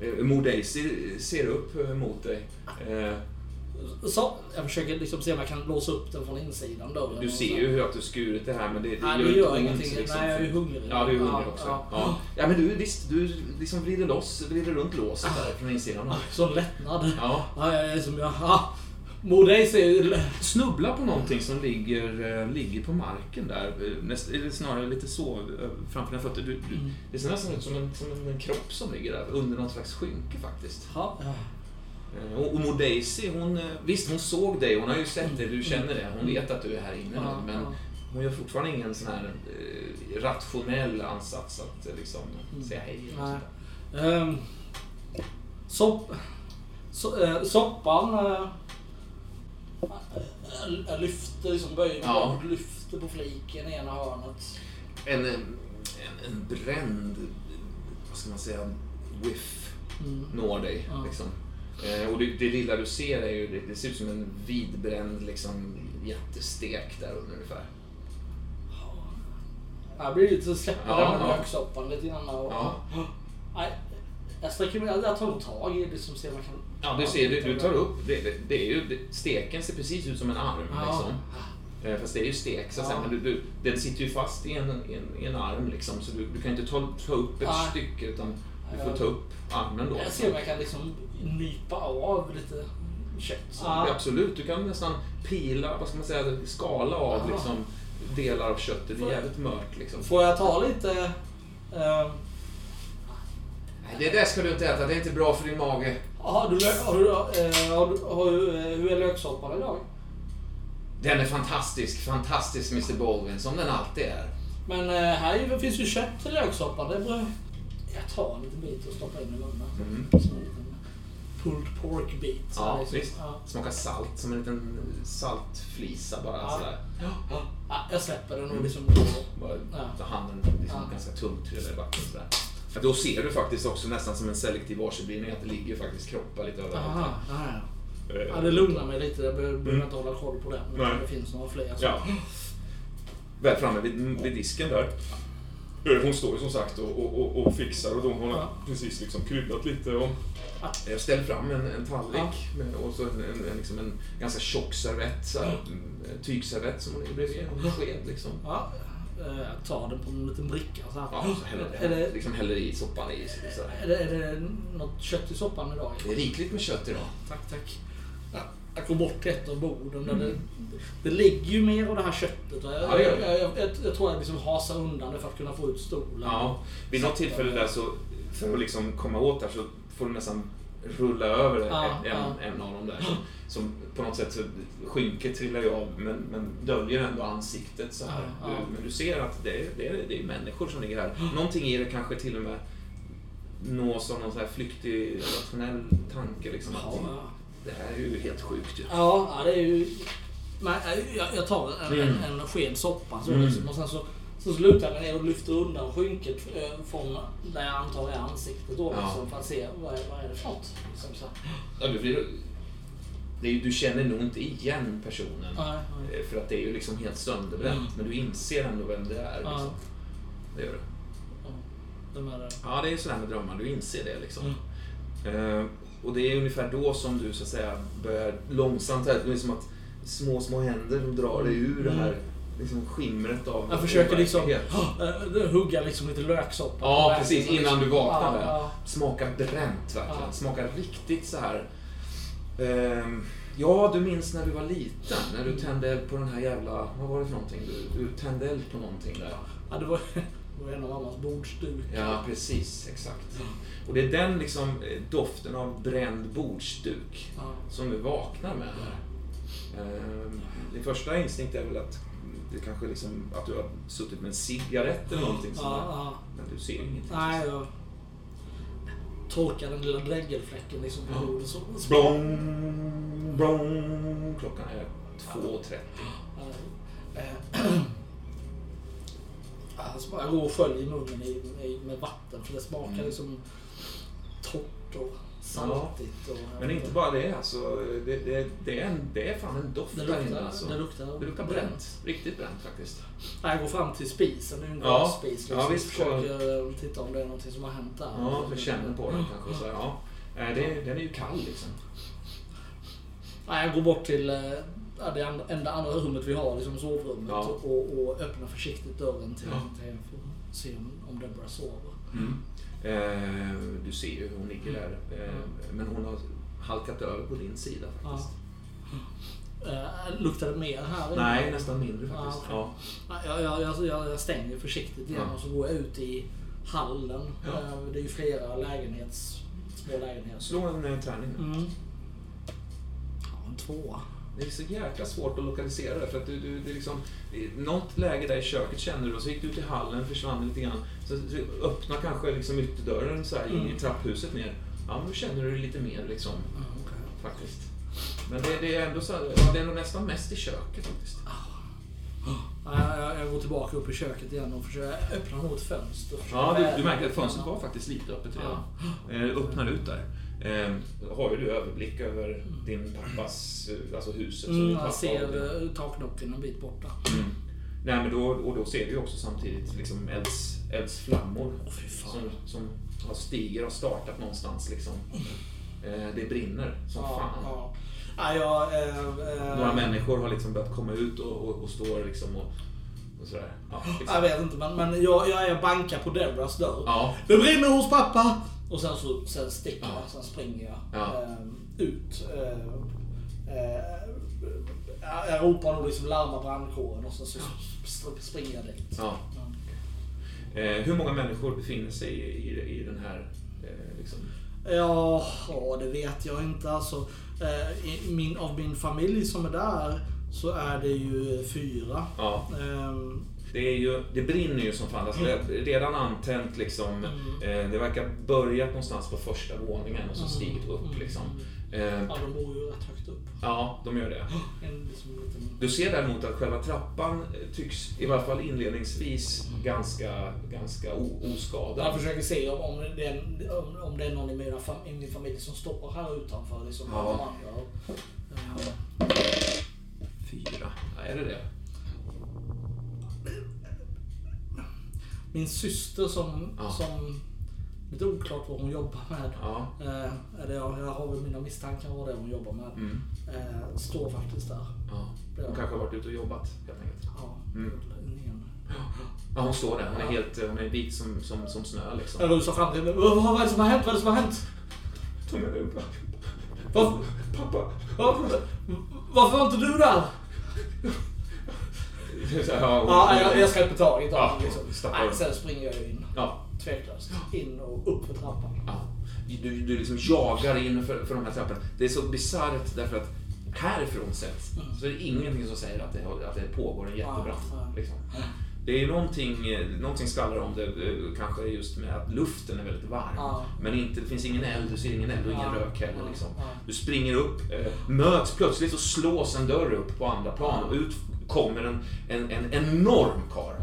Eh, Mor Daisy ser upp eh, mot dig. Eh, Så, jag försöker liksom se om jag kan låsa upp den från insidan dörren. Du ser ju hur att du skurit det här, men det, det Nej, gör det gör ingenting. liksom. Nej, jag är hungrig. Ja, du är hungrig också. ja. Ja. Ja. men du, visst, du liksom vrider loss, vrider runt låset där från insidan. Sån lättnad. Ja. Ja, jag är som jag... Mor Daisy är ju... Snubbla på någonting som ligger, eh, ligger på marken där. Eh, Näst, eller snarare lite så eh, framför dina fötter. Du, du, Mm. Det ser nästan ut som en, som en kropp som ligger där under något slags skynke faktiskt. Eh, Och, och Mor Daisy, hon, visst hon såg dig, hon har ju sett dig, du känner det. Hon vet att du är här inne nu. Men hon gör fortfarande ingen sån här rationell ansats att liksom Mm. säga hej. Um, sopp, so, eh, soppan... eh, jag- lyfter, liksom böjer mig Ja. lyfter på fliken i ena hörnet. En, en, en bränd, vad ska man säga, whiff Mm. når dig. Ja. Liksom. Eh, och det, det lilla du ser är ju, det, det ser ut som en vidbränd liksom, jättestek där under ungefär. Jag blir lite så släpper Ja, den ja. löksoppan lite grann. Och, Ja. Nej, jag sträcker mig, jag tar nog tag i det som ser jag kan... Ja, du ser, du, du tar upp, det, det, det är ju, det, steken ser precis ut som en arm. Ja. Liksom. Eh, Fast det är ju stek, så. Ja. Men du, du, den sitter ju fast i en, en, en arm liksom. Så du, du kan inte ta, ta upp ett Nej. stycke utan du Ja. får ta upp armen då. Jag ser om jag kan liksom nypa av lite kött. Ja, Absolut, du kan nästan pila, vad ska man säga, skala av Aha. liksom, delar av köttet. Det är jävligt mört liksom. Får jag ta lite... eh, Nej, det där ska du inte äta, det är inte bra för din mage. Har du, lö- har du, eh, har du, har du, eh, hur är löksoppan idag? Den är fantastisk, fantastisk Mr Baldwin, som den alltid är. Men eh, här är- finns ju kött till löksoppan. Det bör... Jag tar en liten bit och stoppar in i munnen. Mm. Som en liten pulled pork bit. Ja, liksom. visst. Ja. Smakar salt, som en liten saltflisa bara Ja. sådär. Ja, jag släpper den och liksom... Bara Ja. ta handen liksom Ja. ganska tungt i backen sådär. Ja, då ser du faktiskt också nästan som en selektiv varseblivning att det ligger faktiskt kroppar lite överallt. Aha, ja, ja. Eh, ja, det lugnar mig lite. Jag behöver Mm. inte hålla koll på den. Nej. Det finns några fler. Så. Ja. Väl framme vid, vid disken där. Eh, Hon står ju som sagt och, och, och, och fixar och då hon har Ja. precis liksom kryddat lite och Ja. jag ställer fram en, en tallrik med, och så en, en, en, liksom en ganska tjock servett, så här, en tygservett som hon är bredvid. En sked liksom. Eh, jag tar den på en liten bricka. Så här. Ja, så häller, är, det, liksom häller i soppan i. Så så här. är, det, är det något kött i soppan idag? Det är rikligt med kött idag. Tack, tack. Jag går bort till ett av borden. Mm. det, det ligger ju mer av det här köttet. Och jag, Ja, det jag, det. jag, jag, jag tror jag liksom hasar undan det för att kunna få ut stolen. Ja, vid något tillfälle där så, för att liksom komma åt där så får du nästan rulla över Ja, en, ja. en av dem där. Som, som på något sätt, så, skynket trillar ju av men, men döljer ändå ansiktet så här. Ja, men du ser att det är, det, är, det är människor som ligger här. Någonting i det kanske till och med nås av någon sån här flyktig, rationell tanke liksom. Det här är ju helt sjukt ju. ja, det är ju... Men, äh, jag, jag tar en, Mm. en, en sked soppa så liksom, och sen så, så slutar mig ner och lyfter undan skynket eh, från där jag antar är ansiktet då Ja. liksom, för att se vad är, vad är det för något. Liksom, så. Ja, du, det är, du känner nog inte igen personen. Nej, nej. eh, För att det är ju liksom helt sönderbränt. Mm. Men du inser ändå vem det är. Ja. Liksom. Det gör du. Ja, det. Ja, det är sådär med drömmar. Du inser det liksom. Mm. Eh, och det är ungefär då som du så att säga börjar långsamt, här, det är som att små, små händer de drar dig ur det här liksom, skimret av Jag försöker liksom äh, hugga liksom lite löksoppa. Ja, precis. vägen, Innan du vaknar där. ja. Smakar bränt verkligen. Ja. Smakar riktigt så här. Ehm, ja, du minns när du var liten. När du tände eld på den här jävla... Vad var det för någonting? Du, du tände eld på någonting där. Ja, det var, det var en av mammas bordsduk. Ja, precis. Exakt. Och det är den liksom eh, doften av bränd bordsduk som du vaknar med. Ehm, din första instinkt är väl att det kanske liksom att du har suttit med en cigarett eller någonting Ja, där. ja. Men du ser ingenting. Nej, jag torkar den lilla dräggelfläcken liksom på Ja. bordet. Så, Blong, blong. Klockan är 2.30. Eh, Alltså, jag går och sköljer i munnen i, i, med vatten för det smakar Mm. liksom torrt och saltigt. Och, Men inte bara det alltså. Det, det, det, är, en, det är fan en doft det där inne alltså. det luktar, Det luktar bränt. Riktigt bränt faktiskt. Jag går fram till spisen, det är en Ja. gasspis. Liksom, Ja, visst, försöker eh, titta om det är någonting som har hänt där. Ja, jag känner på den kanske. Så, ja. Nej, det, den är ju kall liksom. Nej, jag går bort till eh, ja, det andra, enda andra rummet vi har, liksom sovrummet, Ja. och, och öppnar försiktigt dörren till, Ja. till för att se om, om Deborah sover. Eh, du ser ju hur hon ligger där. Eh, men hon har halkat över på din sida faktiskt. Eh, luktar det mer här? Nej, nästan mindre Ja, faktiskt. okej. Ja. Nej, Jag, jag, jag, jag, stänger försiktigt igen Ja. och så går jag ut i hallen. Ja. Eh, Det är ju flera lägenhets, små lägenheter. Slå en eh, tärning nu. Mm. Ja, en tvåa. Det är så jäkla svårt att lokalisera det. För att du, du, det är liksom, något läge där i köket känner du och så gick du ut i hallen, försvann lite grann. Så, så öppnar kanske liksom ytterdörren så här in Mm. i trapphuset ner. Ja, då känner du lite mer liksom. Faktiskt. Men det, det är ändå så här, det är nog nästan mest i köket faktiskt. Ja, Jag, jag går tillbaka upp i köket igen och försöker öppna något fönster. Ja, du, du märker att fönstret var faktiskt lite öppet redan. Eh, öppnar ut där. Eh, har ju du överblick över din pappas, eh, alltså huset Mm, jag ser taknocken en bit borta. Mm. Nej, men då, och då ser vi också samtidigt liksom elds, eldsflammor fan. som, som har stiger och startat någonstans. Liksom. Eh, det brinner som Ja, fan. ja. Ja, jag, eh, eh, Några människor har liksom börjat komma ut och, och, och står liksom och. Ja, liksom. Jag vet inte, men, men jag, jag är bankar på Deborahs dörr. ja, Det brinner hos pappa! Och sen så sen sticker Ja. jag, sen springer jag Ja. eh, ut. Eh, eh, jag- ropar nog liksom larma brandkåren och så sp- springer jag dit. ja. Eh, hur många människor befinner sig i, i, i den här eh, liksom, Ja, ja, det vet jag inte. Alltså, eh, i min, av min familj som är där så är det ju fyra. Ja, Ehm, det, är ju, det brinner ju som fan. Alltså, det är redan antänt liksom. Eh, det verkar börjat någonstans på första våningen och så stigit upp liksom. Eh, ja, de bor ju rätt högt upp. Ja, de gör det. Du ser däremot att själva trappan eh, tycks, i varje fall inledningsvis, ganska, ganska o- Jag oskadad. försöker se om, om, det är, om, om det är någon i, mina, fam- i min familj som står här utanför. Liksom, Ja. Fyra. Ja, är det det? Min syster som, Ja. som lite oklart vad hon jobbar med. Ja. Eh, jag, jag har väl mina misstankar vad det är hon jobbar med. Mm. Eh, står faktiskt där. ja. Hon kanske har varit ute och jobbat helt enkelt. Ja, Mm. Ja, hon står där. Hon är helt hon är vit som, som, som snö liksom. Jag rusar fram till henne. Vad är det som har hänt? Vad är det som har hänt? Ta med dig upp. Vad- Pappa. Varför, varför var inte du där? Ja, Ja, jag, jag släpper taget av Ja, liksom. Nej. Sen springer jag in. Ja. Tveklöst. In och upp för trappan. Ja. Du, du liksom jagar in för, för de här trapporna. Det är så bisarrt därför att härifrån sett så är det ingenting som säger att det, att det pågår en jättebrand. Liksom. Det är någonting, någonting skvallrar om det, eh, kanske just med att luften är väldigt varm. Ja. Men inte, det finns ingen eld, du ser ingen eld och ingen Ja. rök heller. Liksom. Ja. Du springer upp, eh, möts plötsligt och slås en dörr upp på andra plan och ut kommer en, en, en enorm karl.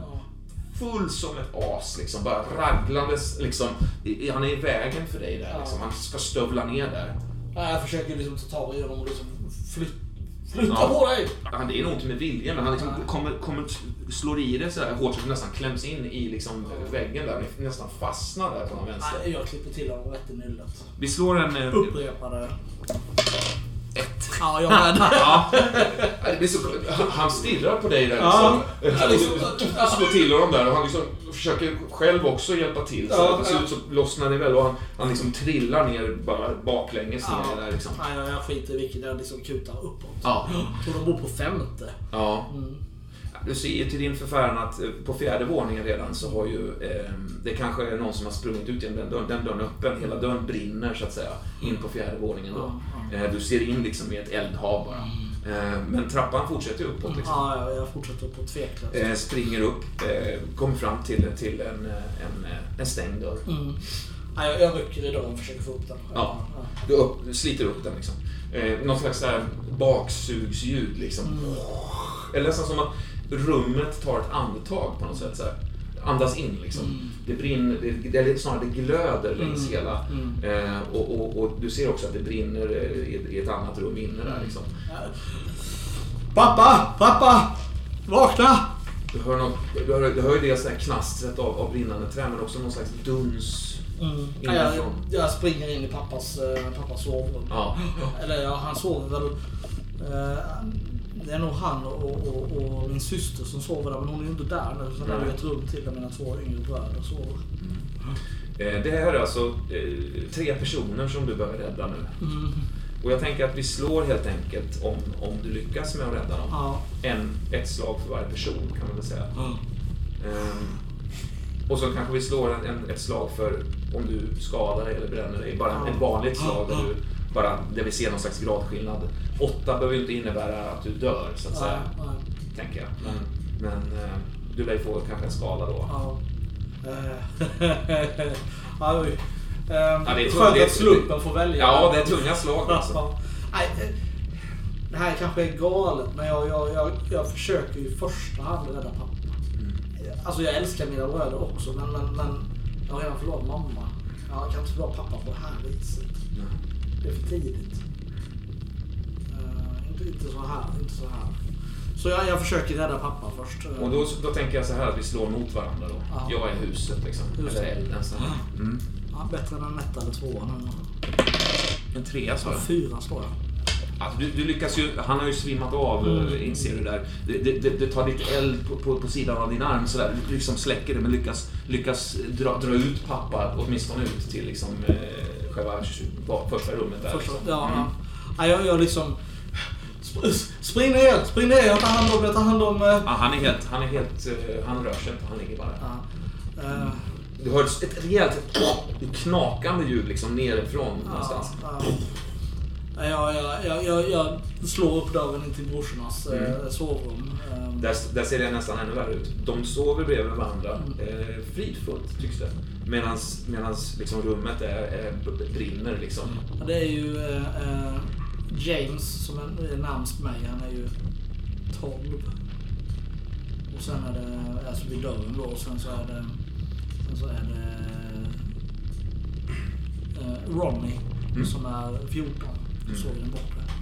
Ja. Full som ett as, liksom, bara raglandes. Liksom. I- Han är i vägen för dig där. Ja. Liksom. Han ska stövla ner där. Ja, Jag försöker liksom ta tag i honom och liksom flyt, flytta Ja. på dig! Han, det är nog inte med vilja, men han liksom kommer, kommer, slår i det så här hårt så att du nästan kläms in i liksom väggen där. Ni nästan fastnar där på den vänster. Nej, jag klipper till honom rätt i nyllet. Vi slår en... eh, Upprepade. Ja, jag är med. Ja. Det blir så, han- stirrar på dig där Ja. liksom. Du slår till honom där och han liksom försöker själv också hjälpa till. Så Ja, till slut så lossnar det väl och han, han liksom trillar ner bara baklänges Ja. ner där liksom. Nej, jag, jag skiter i vilket. Jag liksom kutar uppåt. Ja. Jag tror de bor på femte. ja. Mm. Du ser ju till din förfäran att eh, på fjärde våningen redan så har ju eh, det kanske är någon som har sprungit ut genom den dörren. Den dörren är öppen, hela dörren brinner så att säga in på fjärde våningen då. Eh, du ser in liksom i ett eldhav bara. Eh, men trappan fortsätter ju uppåt liksom. Ja, jag, fortsätter på tveklöst. Eh, springer upp, eh, kommer fram till, till en, eh, en, en stängd dörr. Mm. Ja, jag, rycker i dörren och försöker få upp den. Ja. Du, upp, du sliter upp den liksom. Eh, någon slags baksugsljud liksom. Eller nästan som att rummet tar ett andetag på något sätt. Så här. Andas in liksom. Det brinner, det, är snarare det glöder längs Mm. hela. Mm. Eh, och, och, och du ser också att det brinner eh, i, i ett annat rum inne där liksom. Pappa! Pappa! Vakna! Du hör, något, du hör, du hör ju dels det här knastret av, av brinnande trä men också någon slags duns. Mm. Ja, jag, jag springer in i pappas, eh, pappas sovrum. Ja. Eller ja, han sover väl... Eh, det är nog han och, och, och min syster som sover där, men hon är ju inte där nu. Så där är ett rum till där mina två yngre bröder sover. Eh, Det här är alltså eh, tre personer som du behöver rädda nu. Mm. Och jag tänker att vi slår helt enkelt om, om du lyckas med att rädda dem. Ja. En, ett slag för varje person kan man väl säga. Ehm, och så kanske vi slår en, en, ett slag för om du skadar dig eller bränner dig. Bara Ja. ett vanligt slag där, du, bara, där vi ser någon slags gradskillnad. Åtta behöver ju inte innebära att du dör så att säga. Nej. Tänker jag. Men, men eh, du lär ju få kanske en skada då. Ja. Eh, ja. Ehm, Ja, det är. Skönt att slumpen får välja. Ja, det är tunga slag alltså. Ja. Det här kanske är galet, men jag, jag, jag, jag försöker i första hand rädda pappa. Alltså jag älskar mina bröder också, men, men, men jag har redan förlorat mamma. Jag kan inte förlora pappa på det här viset. Det är för tidigt. Eh, inte, inte så här. Inte så här. Så jag, jag försöker rädda pappa först. eh. Och då, då tänker jag så här att vi slår mot varandra då. Ja. Jag är huset liksom. Huset. Eller elden. Så. här. Mm. Ja, bättre än en etta eller tvåa. En trea sa Ja, jag. fyra slår jag. Alltså, du, du lyckas ju, han har ju svimmat av, mm. inser du där. Det, det, det, det tar lite eld på, på, på sidan av din arm sådär. Du liksom släcker det men lyckas, lyckas dra, dra ut pappa åtminstone ut till liksom, eh, själva va- första rummet där. Första, liksom. ja, Mm. ja. ja, jag, jag liksom... sp- Spring ner, spring ner, jag tar hand om, jag tar hand om... eh, Ja, han är helt, han är helt, eh, han rör sig inte, han ligger bara. Ja. Du hör ett, rejält knakande ljud liksom nerifrån någonstans. Ja, ja. Jag, jag, jag, slår upp dörren in till brorsornas eh, Mm. sovrum. Där, där ser det nästan ännu värre ut. De sover bredvid varandra. Mm. Eh, fridfullt tycks det. Medans, liksom rummet är, är, brinner liksom. Det är ju eh, eh, James som är, är närmst mig. Han är ju 12. Och sen är det, alltså vid dörren då, och sen så är det, sen så är det eh, Ronnie Mm. som är 14. Mm. Såg den borta.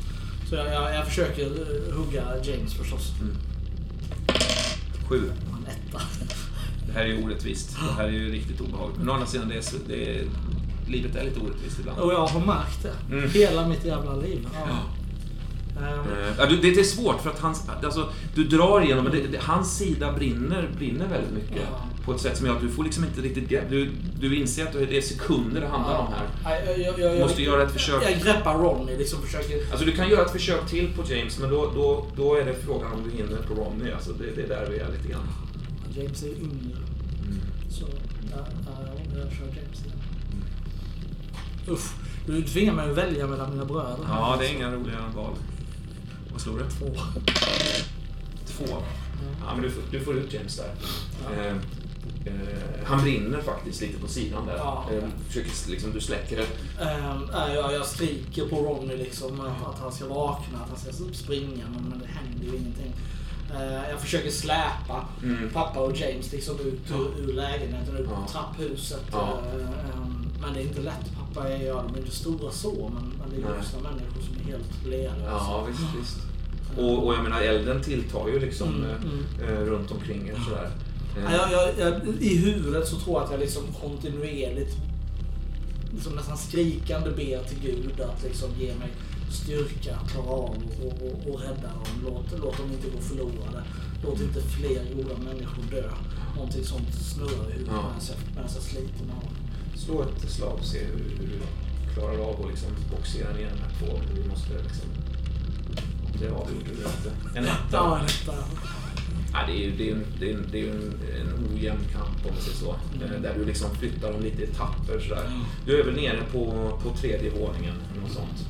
Så jag, jag, jag försöker eh, hugga James förstås. Sju. En etta. Det här är ju orättvist. Det här är ju riktigt obehagligt. Men å andra sidan, det är, det är, livet är lite orättvist ibland. Och jag har märkt det. Mm. Hela mitt jävla liv. Ja. Ja, du, det, det är svårt för att hans, alltså, du drar igenom, men det, det, hans sida brinner, brinner väldigt mycket. Ja. På ett sätt som gör att du får liksom inte riktigt grepp. Du, du inser att det är sekunder det handlar om här. Jag, jag, jag, Du måste göra ett försök. Jag greppar Ronnie, liksom försöker... Alltså du kan göra ett försök till på James, men då, då, då är det frågan om du hinner på Ronny. Alltså det, det är där vi är lite grann. James är yngre. Så, ja, ja, jag, kör James igen. Usch, du tvingar mig att välja mellan mina bröder. Ja, det är inga roliga val. Vad slår du? Två. Två. Ja, men du, får- du får ut James där. Eh, eh, han brinner faktiskt lite på sidan där. Ja. Eh, försöker, liksom, du släcker det. Ehm, nej, jag, jag skriker på Ronny liksom att, att han ska vakna, att han ska springa, men, men det händer ju ingenting. Ehm, jag försöker släpa Mm. pappa och James liksom ut ur, ur lägenheten, ut på Ja. trapphuset. Ja. Ehm, men det är inte lätt. Pappa är, ja, de är inte stora så, men, men det är vuxna människor som är helt lealösa. Ja, visst, visst. Och, och jag menar, elden tilltar ju liksom Mm, eh, mm. eh, runt omkring er sådär. Eh, Ja, Jag, jag, jag, I huvudet så tror jag att jag liksom kontinuerligt liksom nästan skrikande ber till Gud att liksom ge mig styrka att klara av och, och, och, och rädda dem. Låt, låt dem inte gå förlorade. Låt inte fler goda människor dö. Någonting sånt snurrar i huvudet Ja. medan jag, sliter med dem. Slå ett slag och se hur, hur du klarar av att liksom boxera ner de här två. Du måste liksom... Det avgjorde du inte. En etta. Ja, detta. Ja, det är ju det är, en- det är, en- det är en, en ojämn kamp om man säger så. Eh, Där du liksom flyttar dem lite i etapper sådär. Du är väl nere på, på tredje våningen eller något sånt.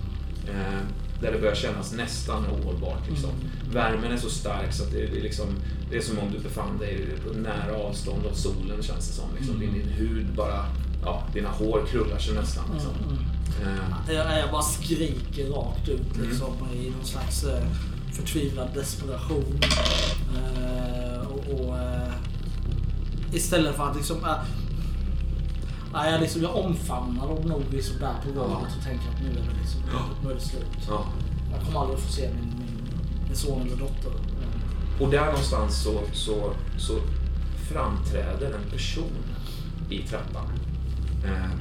Eh, där det börjar kännas nästan ohållbart. Liksom. Värmen är så stark så att det, är liksom, det är som om du befann dig på nära avstånd av solen känns det som. Liksom. Din, din hud bara, ja, dina hår krullar sig nästan. Liksom. Eh, Jag, jag bara skriker rakt ut Mm. liksom, i någon slags eh, förtvivlad desperation. Eh, och, och, eh, istället för att liksom... nej, jag, liksom, jag omfamnar dem nog liksom där på golvet och tänker att nu är det, liksom, nu är det slut. ja. Jag kommer aldrig att få se min, min, min son eller dotter. Och där någonstans så, så, så framträder en person i trappan. Eh,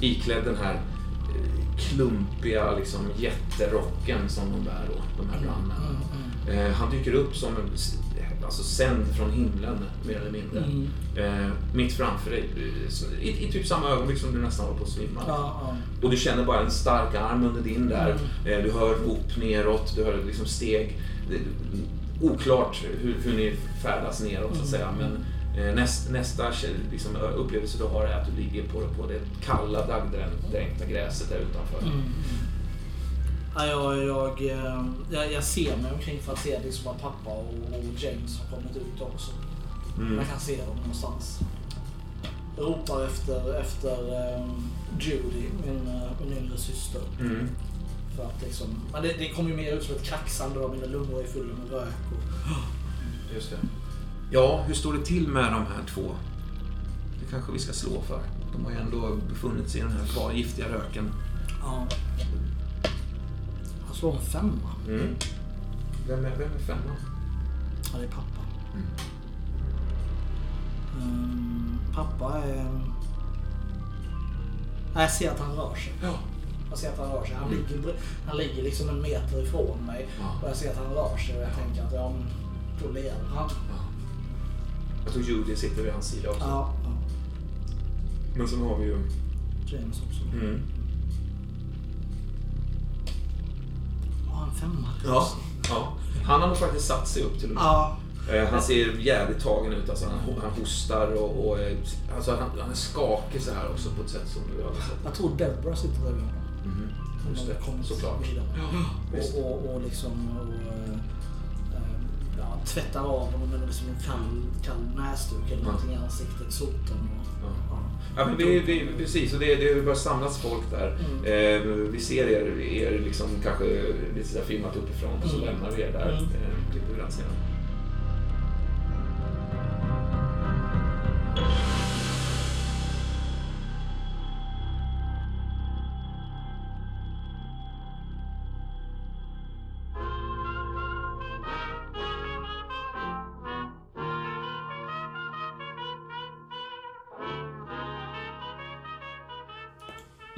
iklädd den här eh, klumpiga liksom, jätterocken som de bär då, de här brandmännen. Eh, han dyker upp som en, alltså sänd från himlen mer eller mindre. Mm. Eh, mitt framför dig, eh, i, i typ samma ögonblick som du nästan håller på att svimma. Ja, ja. Och du känner bara en stark arm under din där. Eh, Du hör upp neråt, du hör liksom steg. Det Oklart hur, hur ni färdas neråt så att säga. Men eh, näst, nästa liksom, upplevelse du har är att du ligger på, på det kalla daggdränkta gräset där utanför. Mm. Ja, jag, jag, eh, jag, jag ser mig omkring för att se liksom att pappa och, och James har kommit ut också. Mm. Jag kan se dem någonstans. Jag ropar efter, efter um, Judy, min, eh, min yngre syster. Mm. För att liksom, men det, det kommer ju mer ut som ett kraxande och mina lungor är fulla med rök. Och, Just det. Ja, hur står det till med de här två? Det kanske vi ska slå för. De har ju ändå befunnit sig i den här kvar giftiga röken. ja. Slår en femma. Mm. Vem, är, vem är femman? Ja, det är pappa. Mm. Ehm, pappa är... Nej, jag ser att han rör sig. Ja. Jag ser att han rör sig. Han, Mm. ligger, han ligger liksom en meter ifrån mig. Ja. Och jag ser att han rör sig och jag tänker att ja, då lever han. ja. Jag tror Judy sitter vid hans sida också. Ja, ja. Men sen har vi ju... James också. Mm. Ja, en femma. Ja. ja. Han har nog faktiskt satt sig upp till och med. Ja. Eh, Han ser jävligt tagen ut. Alltså, han, han hostar och, och eh, alltså, han, han är skakig så här också på ett sätt som du aldrig sett. Jag tror Deborah sitter bredvid honom. Mhm. Just det, såklart. visst. Och, och, och liksom och, eh, ja, tvättar av honom med liksom en kall, kall näsduk eller Ja. någonting i ansiktet. Soten och... Ja. Ja. Men vi, vi, precis, och det, det börjar samlas folk där. Mm. Eh, vi ser er, er liksom kanske lite filmat uppifrån och så Mm. lämnar vi er där. Mm. Eh, den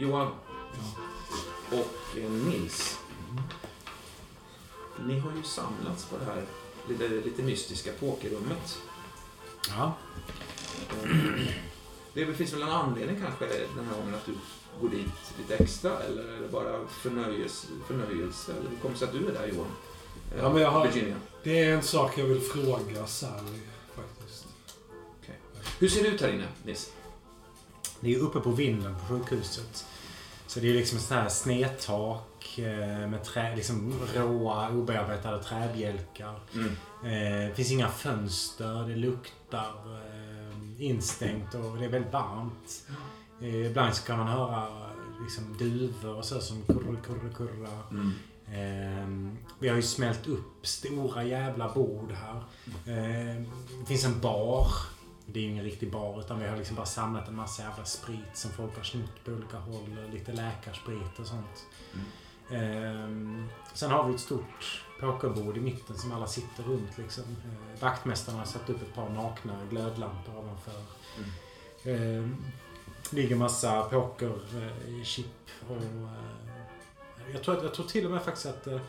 Johan och eh, Nils. Ni har ju samlats på det här lite, lite mystiska pokerrummet. Ja. Eh, Det finns väl en anledning kanske den här gången att du går dit lite extra eller är det bara förnöjelse? förnöjelse? Eller hur kommer det sig att du är där Johan? Eh, Ja, men jag har- Virginia. Det är en sak jag vill fråga Sally faktiskt. Hur ser det ut här inne Nils? Det är uppe på vinden på sjukhuset. Så det är liksom sånt här snedtak tak eh, med trä, liksom råa obearbetade träbjälkar. Mm. Eh, det finns inga fönster, det luktar eh, instängt och det är väldigt varmt. Eh, ibland så kan man höra liksom, duvor och så som kurr, kurr, kurra. Mm. Eh, vi har ju smält upp stora jävla bord här. Eh, det finns en bar. Det är ju ingen riktig bar utan vi har liksom bara samlat en massa jävla sprit som folk har snott på olika håll. Lite läkarsprit och sånt. Eh, sen har vi ett stort pokerbord i mitten som alla sitter runt liksom. Eh, vaktmästarna har satt upp ett par nakna glödlampor ovanför. Eh, ligger massa pokerchip och eh, jag, tror, jag tror till och med faktiskt att, eh,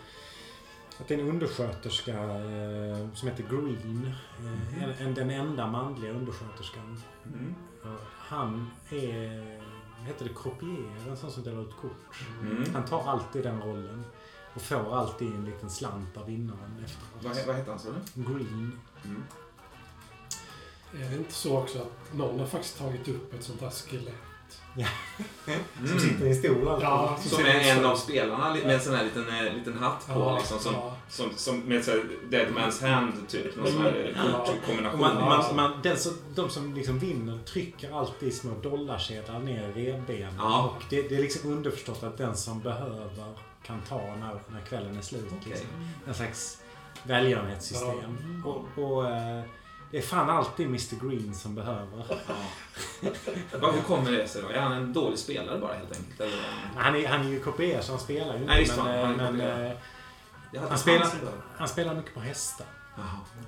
att det är en undersköterska eh, som heter Green. Eh, en, en, den enda manliga undersköterskan. Mm. Han är, heter det, croupier, en sån som delar ut kort. Mm. Han tar alltid den rollen. Och får alltid en liten slant av vinnaren efteråt. Vad, vad hette han sa du? Green. Mm. Är det inte så också att någon har faktiskt tagit upp ett sånt här skelett? Som Mm. sitter i en stol alltid. Ja, Som är en av spelarna med en sån här liten, eh, liten hatt på. Ja, liksom, som, ja. som, som med så här Dead Man's Hand, typ. Någon sån här Ja. kortkombination. Och man, man, liksom. man, den som, de som liksom vinner trycker alltid små dollarsedlar ner i revbenen. Ja. Och det, det är liksom underförstått att den som behöver kan ta när, när kvällen är slut. Okej. Liksom. En slags välgörenhetssystem. Och, och eh, det är fan alltid Mr Green som behöver. Ja. Hur kommer det sig då? Är han en dålig spelare bara helt enkelt? Eller? Han är, han är ju kopier så han spelar ju inte. Nej, men, han eh, men eh, hade Han spelar- han spelar mycket på hästar.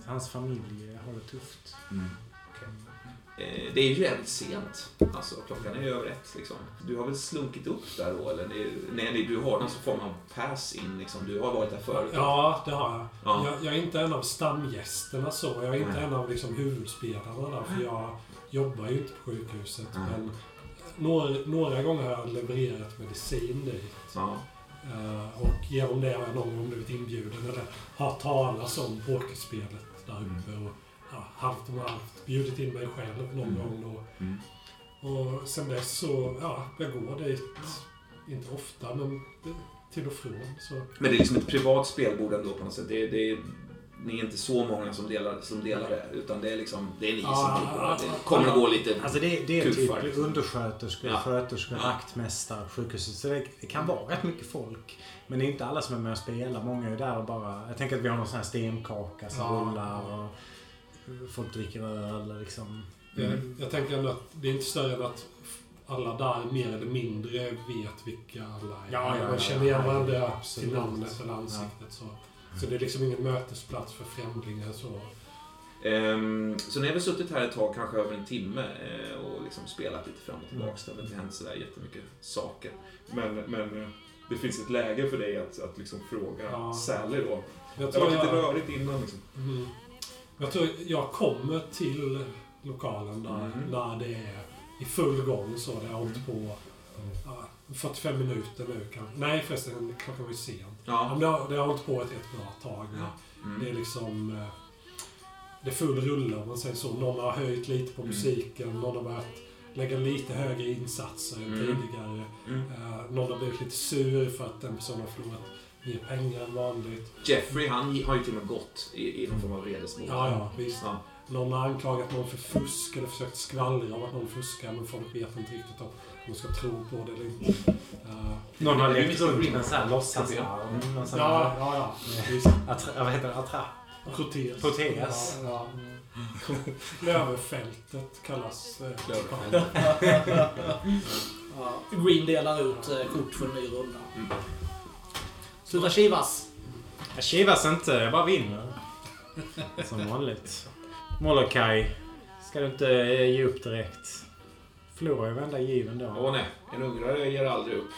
Hans familj har det tufft. Mm. Eh, Det är ju jävligt sent. Alltså, klockan är ju över ett. Liksom. Du har väl slunkit upp där då? Eller? Nej, du har någon form av pass in. Liksom. Du har varit där förut. Ja, det har jag. Ja. jag. Jag är inte en av stamgästerna så. Jag är inte Nej. en av liksom, huvudspelarna där. För jag jobbar ju inte på sjukhuset. Nej. Men några, några gånger har jag levererat medicin dit. Ja. Eh, och genom det har jag någon gång blivit inbjuden eller hört talas om pokerspelet där uppe. Och, ja, halvt om halvt bjudit in mig själv någon Mm. gång då. Mm. Och sen dess så, ja, jag går dit. Inte ofta, men till och från. Så. Men det är liksom ett privat spelbord ändå på något sätt. Det, det, ni är inte så många som delar, som delar det. Utan det är liksom, det är ni som Ja, på. ja, Det kommer att gå lite... Alltså det, det är Kuffar, typ undersköterskor, Ja. sköterskor, Ja. vaktmästare, sjukhuset. Så det, det kan vara rätt mycket folk. Men det är inte alla som är med och spelar. Många är där och bara... Jag tänker att vi har någon sån här stenkaka som Ja. rullar och folk dricker öl liksom. Mm. Jag, jag tänker ändå att det är inte större än att alla där mer eller mindre vet vilka alla är. Ja, ja, Man ja, känner igen ja, varandra absolut. till namnet eller ansiktet. Så. så det är liksom ingen mötesplats för främlingar. Så. Ehm, så ni har väl suttit här ett tag, kanske över en timme, eh, och liksom spelat lite fram och tillbaka. Det har inte hänt sådär jättemycket saker. Men, men eh, det finns ett läge för dig att, att liksom fråga Ja. Sally då. Jag Det varit lite jag, rörigt innan liksom. mm, jag tror jag kommer till lokalen där Mm. när det är i full gång. Så det har hållit på ja, 45 minuter nu kanske. Nej förresten, klockan var ju sen. Ja, men det, har, det har hållit på ett, ett bra tag. Ja. Det är Mm. liksom... eh, Det är full rulle om man säger så. Någon har höjt lite på Mm. musiken. Någon har börjat lägga lite högre insatser än Mm. tidigare. Mm. Eh, någon har blivit lite sur för att den personen har förlorat mer pengar än vanligt. Jeffrey, han har ju till och med gått i, i någon form av vredesmål. Ja, ja, visst. Ja. Någon har anklagat någon för fusk eller försökt skvallra om att någon fuskar men folk vet inte riktigt om de ska tro på det eller inte. Eh, Någon har lekt runt Green. med en sån här låtsasarm. Ja, ja, ja. Visst. attra, vad heter det? Attrapp? Protes. Protes. Ja, ja. Klöverfältet kallas eh, Klöverfält. Ja, Green delar ut eh, kort för en ny runda. Mm. Sluta kivas. Jag kivas inte, jag bara vinner. Som vanligt. Molokai, ska du inte eh, ge upp direkt? Förlorar ju varenda giv ändå. Åh nej, en ungrare ger aldrig upp.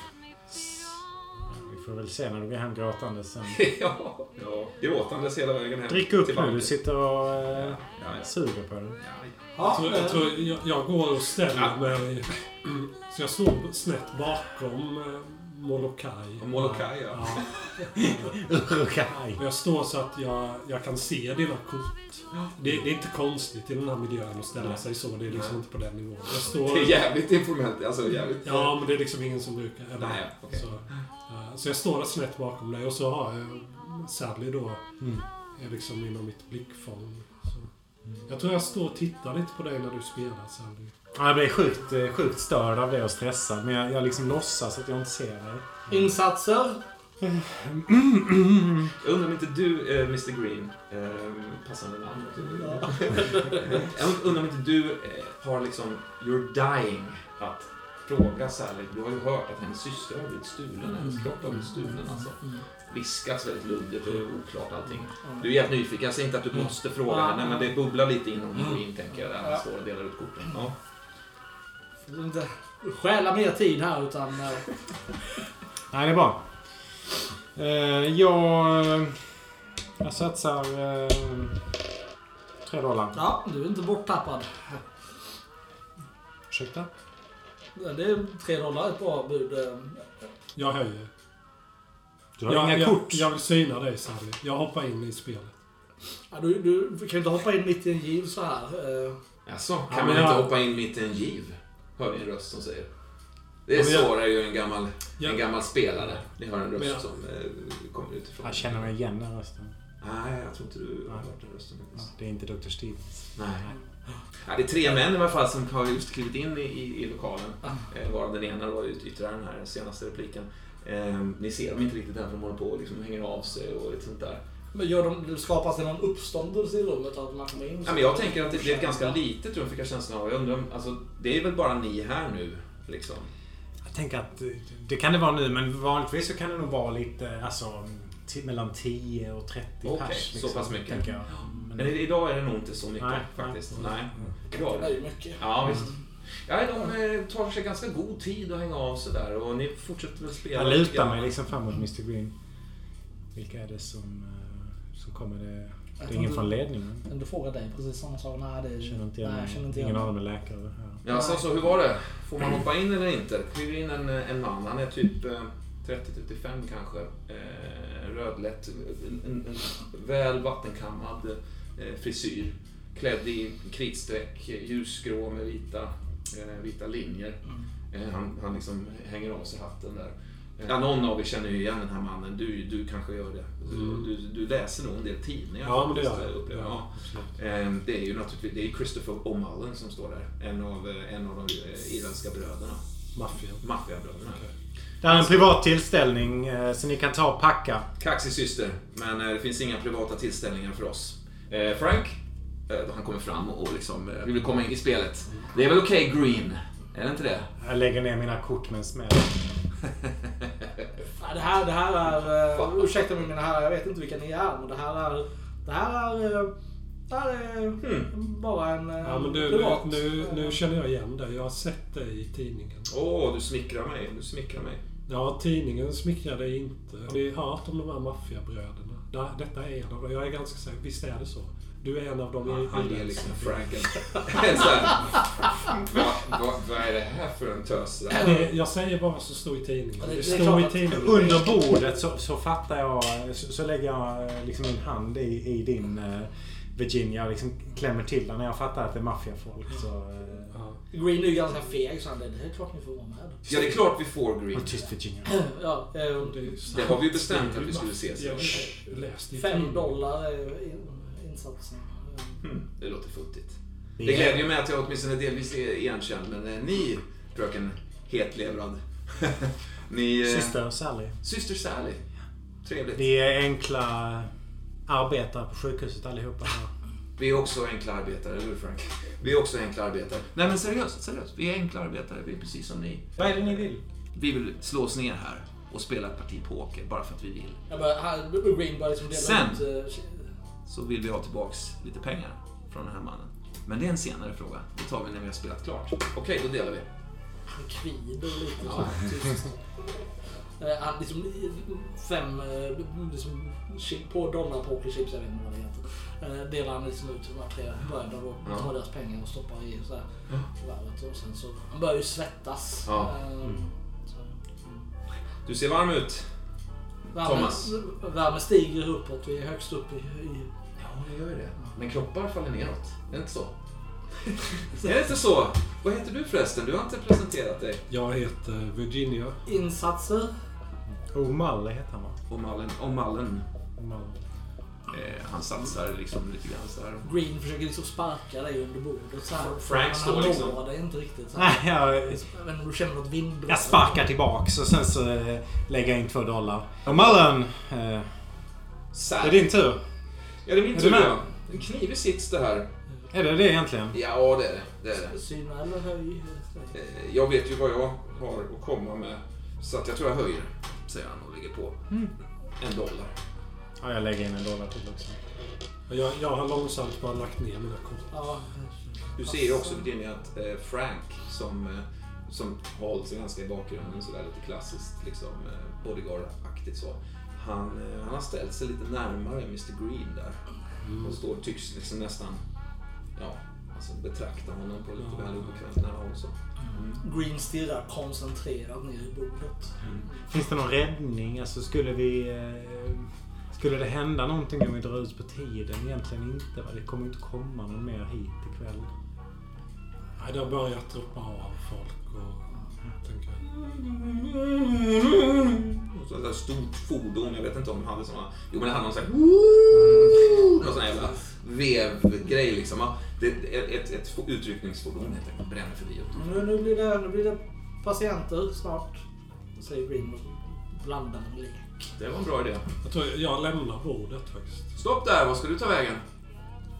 Vi får väl se när du går hem gråtande sen. ja, ja. Gråtandes hela vägen hem. Drick upp nu, du sitter och Ja, eh, ja, ja. suger på det. ja. Jag Ja, tror, jag, eh, tror jag, jag går och ställer Ja. mig... Så jag står snett bakom eh, Molokai. Och Molokai, ja. Och jag står så att jag, jag kan se dina kort. Det, det är inte konstigt i den här miljön att ställa sig så. Det är liksom Nej. inte på den nivån. Jag står... Det är jävligt informellt. Alltså jävligt... Ja, men det är liksom ingen som brukar... Eller, Nej, okej. så, eh, så jag står där snett bakom dig och så har jag Sadly då Mm. är liksom inom mitt blickfång. Så. Jag tror jag står och tittar lite på dig när du spelar Sadly. Ja, Jag blir sjukt, eh, sjukt störd av det och stressad. Men jag, jag liksom låtsas att jag inte ser dig. Insatser. Jag undrar om inte du, eh, Mr Green, eh, passande namn. Jag undrar om inte du eh, har liksom, you're dying att fråga Sally. Du har ju hört att hennes syster har blivit stulen. Hennes kropp har blivit stulen alltså. Viskas väldigt luddigt och oklart allting. Du är jävligt nyfiken. Jag säger inte att du måste fråga Ja. henne, men det bubblar lite inom Green tänker jag. Där han Ja. står och delar ut korten. Ja. Inte stjäla mer tid här utan... eh, Nej, det är bra. Eh, jag, eh, jag satsar tre dollar. Ja, du är inte borttappad. Ursäkta? Det är tre dollar ett bra bud. Jag höjer. Du har jag, inga jag, kort. Jag vill syna dig Sadly. Jag hoppar in i spelet. Ja, du, du kan ju inte hoppa in mitt i en giv så här. Alltså, kan Ja, man men inte jag- hoppa in mitt i en giv? Hör ni en röst som säger. Det är Ja, jag- är ju en gammal, Ja. en gammal spelare. Ni hör en röst jag- som eh, kommer utifrån. Jag känner mig igen den rösten. Nej, jag tror inte du har Nej. hört den rösten. Ja, det är inte Dr. Stevens. Nej. Ja, det är tre män i alla fall som har just klivit in i, i, i lokalen. Ah. Eh, varav den ena var ut- yttrar den här senaste repliken. Eh, ni ser dem inte riktigt här från Monopol, liksom hänger av sig och lite sånt där. Men gör de, det skapas det någon uppståndelse i rummet att man kommer in? Ja, men jag tänker att det, det är ett ganska litet rum, fick jag känslan av. Jag undrar, om- alltså, det är väl bara ni här nu, liksom? Jag tänker att det kan det vara nu, men vanligtvis så kan det nog vara lite, alltså, mellan 10 och 30 Okej, pers. liksom, så pass mycket. Tänker jag. Men i- idag är det nog inte så mycket Nej, faktiskt. nej. Nej. Det Idag är ju mycket. Ja, visst. Ja, de eh, tar sig ganska god tid att hänga av sig där och ni fortsätter väl spela. Jag lutar mig liksom framåt Mr Green. Vilka är det som kommer? Det, det är ingen från ledningen. Men du frågar dig precis samma sak. Nej, det Jag känner inte igen nej, känner inte Ingen igen av dem är läkare. Ja. Ja, så, så hur var det? Får man hoppa in eller inte? Kliver in en, en man, han är typ eh, 30-35 kanske. Eh, rödlätt, en, en, en väl vattenkammad eh, frisyr. Klädd i kritstreck, eh, ljusgrå med vita, eh, vita linjer. Eh, han, han liksom hänger av sig hatten där. Ja, någon av er känner ju igen den här mannen. Du, du kanske gör det. Du, Mm. du, du läser nog en del tidningar. Ja, men det gör jag. Ja, absolut. Eh, Det är ju naturligtvis det är Christopher O'Mullen som står där. En av, eh, en av de eh, irländska bröderna. Maffian. Maffiabröderna. Okej. Det här är en privat tillställning eh, så ni kan ta och packa. Kaxig syster, men det finns inga privata tillställningar för oss. Frank, han kommer fram och liksom, vi vill komma in i spelet. Det är väl okej Green? Är det inte det? Jag lägger ner mina kort med en smäll. Ja, det här, det här är... Uh, ursäkta mig mina herrar, jag vet inte vilka ni är. Men det här är... Det här är... eh, Det här är Hmm. bara en uh, Ja, men du, privat... nu, nu, eh, nu känner jag igen dig. Jag har sett dig i tidningen. Åh, du smickrar mig. Du smickrar mig. Ja, tidningen smickrar dig inte. Har ni hört om de här maffiabröderna? Det- Detta är en av dem. Jag är ganska säker. Visst är det så? Du är en av dem i Han irländska liksom bröderna. Frank en... så här, vad, vad, vad är det här för en tös? Jag säger bara vad som står i tidningen. Ja, det- är står i tidningen. Under bordet så, så fattar jag, så, så lägger jag eh, liksom min hand i, i din eh, Virginia och liksom klämmer till den när jag fattar att det är maffiafolk. Eh, Ja. Green är ju ganska feg så han, det är klart ni får vara med. Ja, det är klart vi får Green. Tyst Virginia. Ja, Det, är. Det har vi ju bestämt att vi skulle ses. Fem dollar är in, Eh, Mm, det låter futtigt. Det Det är- glädjer mig att jag åtminstone delvis är igenkänd, men eh, ni, fröken Hetlevrad. ni... eh, Syster Sally. Syster Sally. Trevligt. Vi är enkla arbetare på sjukhuset allihopa. Vi är också enkla arbetare, eller hur Frank? Vi är också enkla arbetare. Nej men seriöst, seriöst. Vi är enkla arbetare, vi är precis som ni. Vad är det ni vill? Vi vill slå oss ner här och spela ett parti poker, bara för att vi vill. Bara, han, Green bara liksom dela Sen. ut... Så vill vi ha tillbaks lite pengar från den här mannen. Men det är en senare fråga. Det tar vi när vi har spelat klart. Okej, då delar vi. Han kvider lite tyst. Eh, Han liksom fem eh, liksom, chip, på dollar pokerchips, jag vet inte vad det heter. Eh, Delar han liksom ut de här tre bröder och Ja. tar deras pengar och stoppar i så här kuvertet. Och sen så, han börjar ju svettas. Ja. Mm. så, mm. Du ser varm ut. Värmen, Thomas. värmen stiger uppåt. Vi är högst upp i... i Ja, det gör ju det. Men kroppar faller neråt. Det är inte så? är det inte så? Vad heter du förresten? Du har inte presenterat dig. Jag heter Virginia. insatser. Omalle heter han va? Och mallen. Och mallen. Omalle. Eh, han satsar liksom lite grann så här. Green försöker liksom sparka dig under bordet. Så här. Frank Men står han liksom- når dig inte riktigt. Så här. Nej, jag, om du känner något vindbrott. jag sparkar tillbaks och sen så eh, lägger jag in två dollar. Omallen! Eh, det är din tur. Ja, det är min tur ja. En knivig sits det här. Är det det egentligen? Ja, det är det. det, är det. Syna eller höj. Eh, Jag vet ju vad jag har att komma med. Så att jag tror jag höjer, säger han och lägger på en dollar. Ja, jag lägger in en dollar till också. Jag, jag har långsamt bara lagt ner mina kort. Ja. Du ser ju också Virginia att eh, Frank som, eh, som hålls ganska i bakgrunden sådär lite klassiskt liksom bodyguard-aktigt så. Han, eh, han har ställt sig lite närmare Mr Green där. Och står tycks liksom nästan, ja, alltså betrakta honom på lite väl obekvämt nära håll så. Green stirrar koncentrerat ner i bordet. Finns det någon räddning? Alltså skulle vi... Eh, skulle det hända någonting om vi drar ut på tiden? Egentligen inte va? Det kommer inte komma någon mer hit ikväll. Nej, det har börjat droppa av folk och... Tänker, Och så ett där stort fordon, jag vet inte om de hade såna, jo men det hade någon sån här, någon sån här jävla vevgrej liksom. Det är ett, ett, utryckningsfordon helt enkelt, bränner förbi. Nu, nu, blir det, nu blir det patienter snart. Säger Green och blandar med lek. det var en bra idé. jag tror jag lämnar bordet högst. Stopp där, vad ska du ta vägen?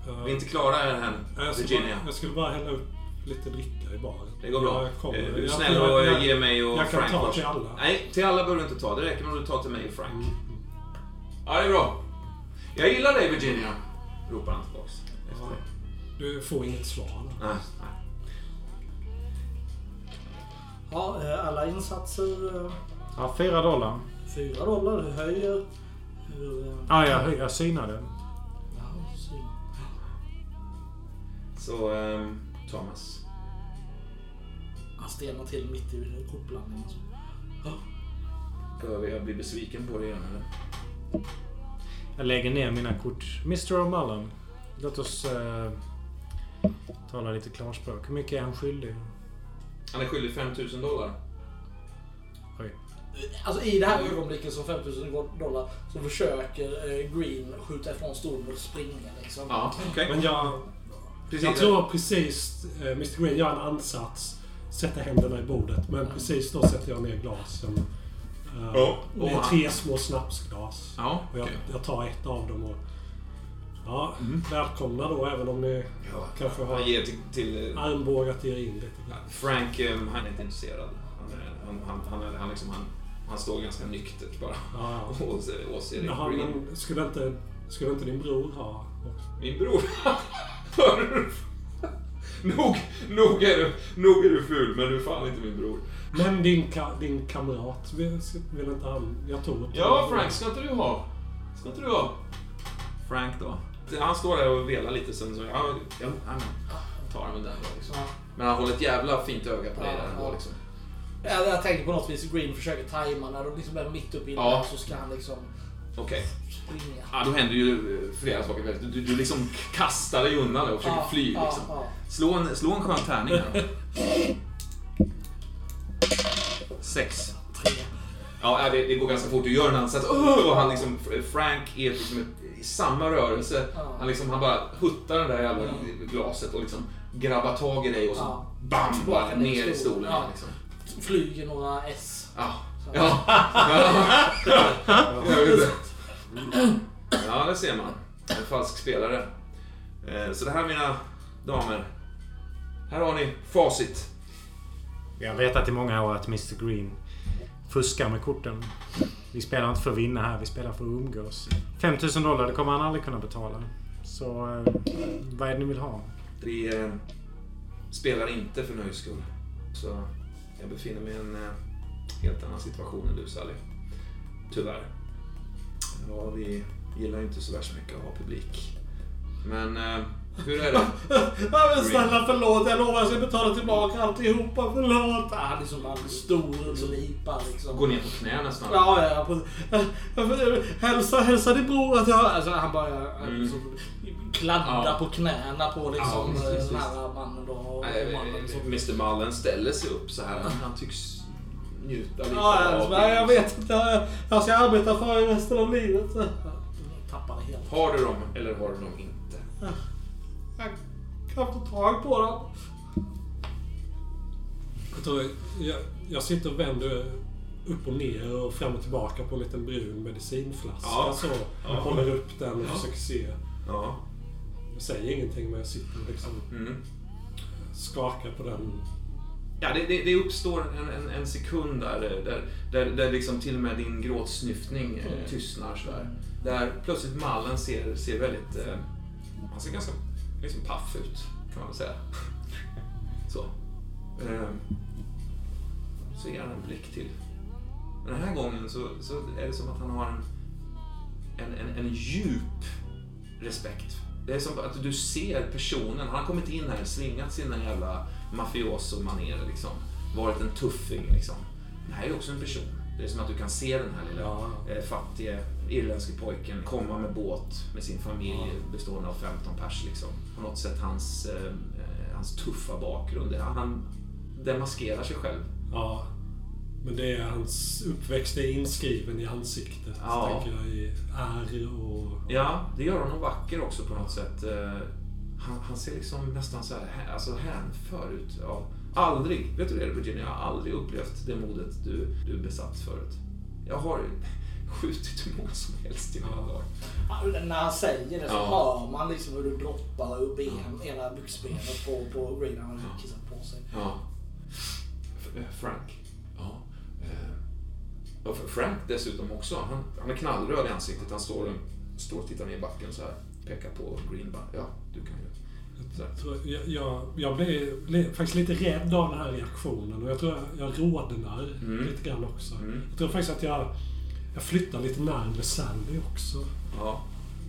Jag, Vi är inte klara än, Virginia. bara, jag skulle bara hälla upp lite dricka i baren. Det går bra. Eh, Du är snäll och att eh, jag- ge mig och Jag kan Frank ta först. till alla. Nej, till alla behöver du inte ta. Det räcker med att du tar till mig och Frank. Mm. Ja, det är bra. Jag gillar dig Virginia, ropar han tillbaks. Efter Ja. Du får inget svar. Nej, nej. Ja, eh, alla insatser. eh, Ja, fyra dollar. Fyra dollar. Du höjer. Hur, Ja, jag, jag synade. ja, syn. Så, ehm, Thomas. Han stelnar till mitt i kortblandningen. så. Behöver jag bli besviken på dig igen eller? Jag lägger ner mina kort. Mr O'Mullen. Låt oss eh, tala lite klarspråk. Hur mycket är han skyldig? Han är skyldig 5000 dollar. Oj. Alltså i det här ögonblicket som 5000 dollar så försöker eh, Green skjuta ifrån stolen och springa liksom. Ja, okej. Men jag, Precis. jag tror precis eh, Mr Green gör en ansats, sätter händerna i bordet. Men precis då sätter jag ner glasen. Ja. Det Och är han- tre små snapsglas. Ja, Och jag, jag tar ett av dem och... Ja, Mm. välkomna då även om ni Ja, kanske har ger till, till armbågat er in lite grann. Frank, ehm, han är inte intresserad. Han, är, han, han, han, är, han, liksom, han, han står ganska nyktert bara Ja, ja. och ser- åser Jaha, Green. men skulle inte, skulle inte din bror ha? Min bror. Hör? Nog, nog, är du, nog är du ful, men du är fan inte min bror. Men din, ka, din kamrat, vill, vill inte han... Jag tror inte... Ja, Frank, ska inte du ha? Ska inte du ha? Frank då? Han står där och velar lite sen så, ja, ja, han tar han väl den då liksom. Ja. Men han håller ett jävla fint öga på dig Ja, där ändå ja. liksom. Jag, jag tänker på något vis Green försöker tajma när de liksom är mitt uppe i Ja. så ska han liksom Okej. springa. Ja, då händer ju eh, flera saker. Du, du, liksom kastar dig undan och försöker fly liksom. Slå en, slå en skön tärning här. Sex. Ja, det, det går ganska fort. Du gör en ansats. Och han liksom, Frank är liksom i samma rörelse. Han, liksom, han bara huttar det där jävla glaset och liksom grabbar tag i dig och så bam, bara ner i stolen. Ja. Liksom. Flyger några S. Ja. Ja. Ja. Jag vet inte. ja, det ser man. En falsk spelare. Eh, Så det här mina damer. Här har ni facit. Vi har vetat i många år att Mr Green fuskar med korten. Vi spelar inte för att vinna här, vi spelar för att umgås. 5000 dollar, det kommer han aldrig kunna betala. Så eh, vad är det ni vill ha? Vi eh, spelar inte för nöjes skull. Så jag befinner mig i en eh, helt annan situation än du Sally. Tyvärr. Ja, vi gillar inte så värst mycket att ha publik. Men eh, Hur är det? Ja, men snälla förlåt, jag lovar att jag ska betala tillbaka alltihopa. Förlåt. Han är som en stor lipa liksom. Gå ner på knä nästan. Ja, ja, på- Hälsa, hälsa din bror att jag... Alltså, han börjar Mm. liksom, kladda Ja. på knäna på liksom, Ja, den här mannen då. Och mannen som... Mr Mullen ställer sig upp så här. Han tycks njuta lite Ja, av det. nej, jag vet inte. Jag- ska arbeta för er resten av livet. Jag tappade helt. Har du dem eller har du dem inte? Jag kan få tag på dem. Jag, tror jag, jag sitter och vänder upp och ner och fram och tillbaka på en liten brun medicinflaska. Ja. Så, Ja. Jag håller upp den och Ja. försöker se. Ja. Jag säger ingenting men jag sitter och liksom Mm. skakar på den. Ja, det, det, det uppstår en, en, en sekund där, där, där, där liksom till och med din gråtsnyftning eh, tystnar. Så där. där plötsligt Mallen ser, ser väldigt... Eh, han ser ganska liksom paff ut, kan man väl säga. Så. Eh, så ger han en blick till. Men den här gången så, så är det som att han har en, en, en, en djup respekt. Det är som att du ser personen. Han har kommit in här, svingat sina jävla mafioso-manér liksom. Varit en tuffing liksom. Det här är också en person. Det är som att du kan se den här lilla Ja. eh, fattige irländske pojken komma med båt med sin familj bestående av 15 pers liksom. På något sätt hans, eh, eh, hans tuffa bakgrund. Det- Han demaskerar sig själv. Ja. Men det är hans uppväxt är inskriven i ansiktet. Ja. Tänker jag i ärr och... Ja, det gör honom vacker också på något sätt. Han, han ser liksom nästan så här, hä- alltså hänför ut. Ja, aldrig, vet du det Virginia, jag har aldrig upplevt det modet du, du besatt förut. Jag har skjutit hur många som helst i mina dagar. Ja, När han säger det så Ja. hör man liksom hur det droppar ur ben, ena byxbenet på, på Green. Han har kissat på sig. Ja. Eh, Frank. Ja. eh, Frank dessutom också. Han, han är knallröd i ansiktet. Han står, står och tittar ner i backen så här. Pekar på Green. Bara, ja, du kan ju. Så. Jag, jag, jag, blev faktiskt lite rädd av den här reaktionen och jag tror jag, jag rodnar Mm. lite grann också. Mm. Jag tror faktiskt att jag, jag flyttar lite närmare Sally också. Ja.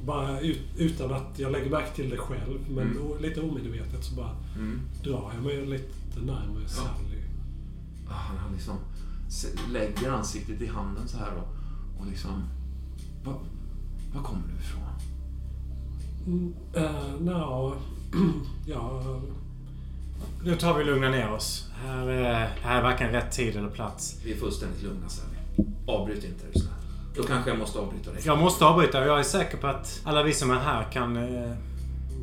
Bara ut, utan att jag lägger märke till det själv, men Mm. o, lite omedvetet så bara Mm. drar jag mig lite närmare Sally. Ah, Han, han liksom lägger ansiktet i handen så här och, och liksom... Var, var kommer du ifrån? Mm, uh, no, ja, Nu tar vi och lugnar ner oss. Här, är- här är varken rätt tid eller plats. Vi är fullständigt lugna Sally. Avbryt inte är du snäll. Då kanske jag måste avbryta dig. Jag måste avbryta. Jag är säker på att alla vi som är här kan, eh,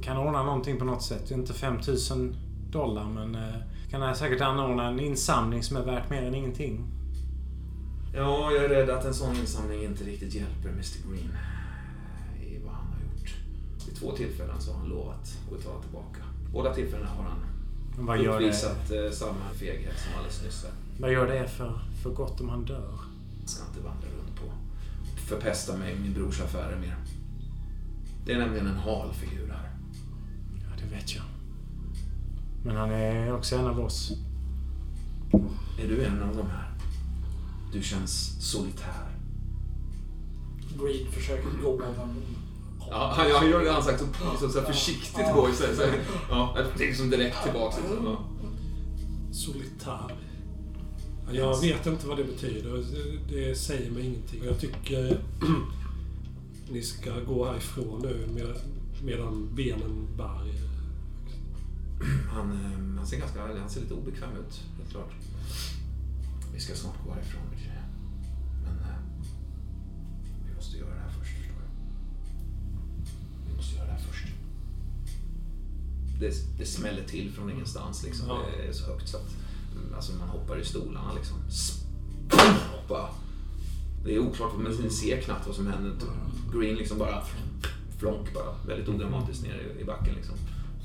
kan ordna någonting på något sätt. Inte 5000 dollar men eh, kan säkert anordna en insamling som är värt mer än ingenting. Ja, jag är rädd att en sån insamling inte riktigt hjälper Mr Green två tillfällen så har han lovat att betala tillbaka. Båda tillfällena har han Vad gör, det, uppvisat eh, samma feghet som alldeles nyss. vad gör det för, för gott om han dör? Jag ska inte vandra runt på förpesta mig min brors affärer mer. Det är nämligen en hal figur här. Ja, det vet jag. Men han är också en av oss. Är du en av de här? Du känns solitär. Green försöker gå men... Ja, han, han gör det han sagt så, liksom så här försiktigt gå istället. Så, här, ja, jag tänker som direkt tillbaka. Liksom. Ja. solitär. Ja, Jag vet inte vad det betyder. Det- Det säger mig ingenting. Jag tycker ni ska gå härifrån nu med, medan benen bär er. Han, eh, han ser ganska han ser lite obekväm ut, helt klart. Vi ska snart gå härifrån, måste göra det här först. Det, det smäller till från ingenstans liksom. Ja. Det är så högt så att mm, alltså, man hoppar i stolarna liksom. Bara. Det är oklart, men ni ser knappt vad som händer. Green liksom bara flonk bara. Väldigt odramatiskt ner i- backen liksom.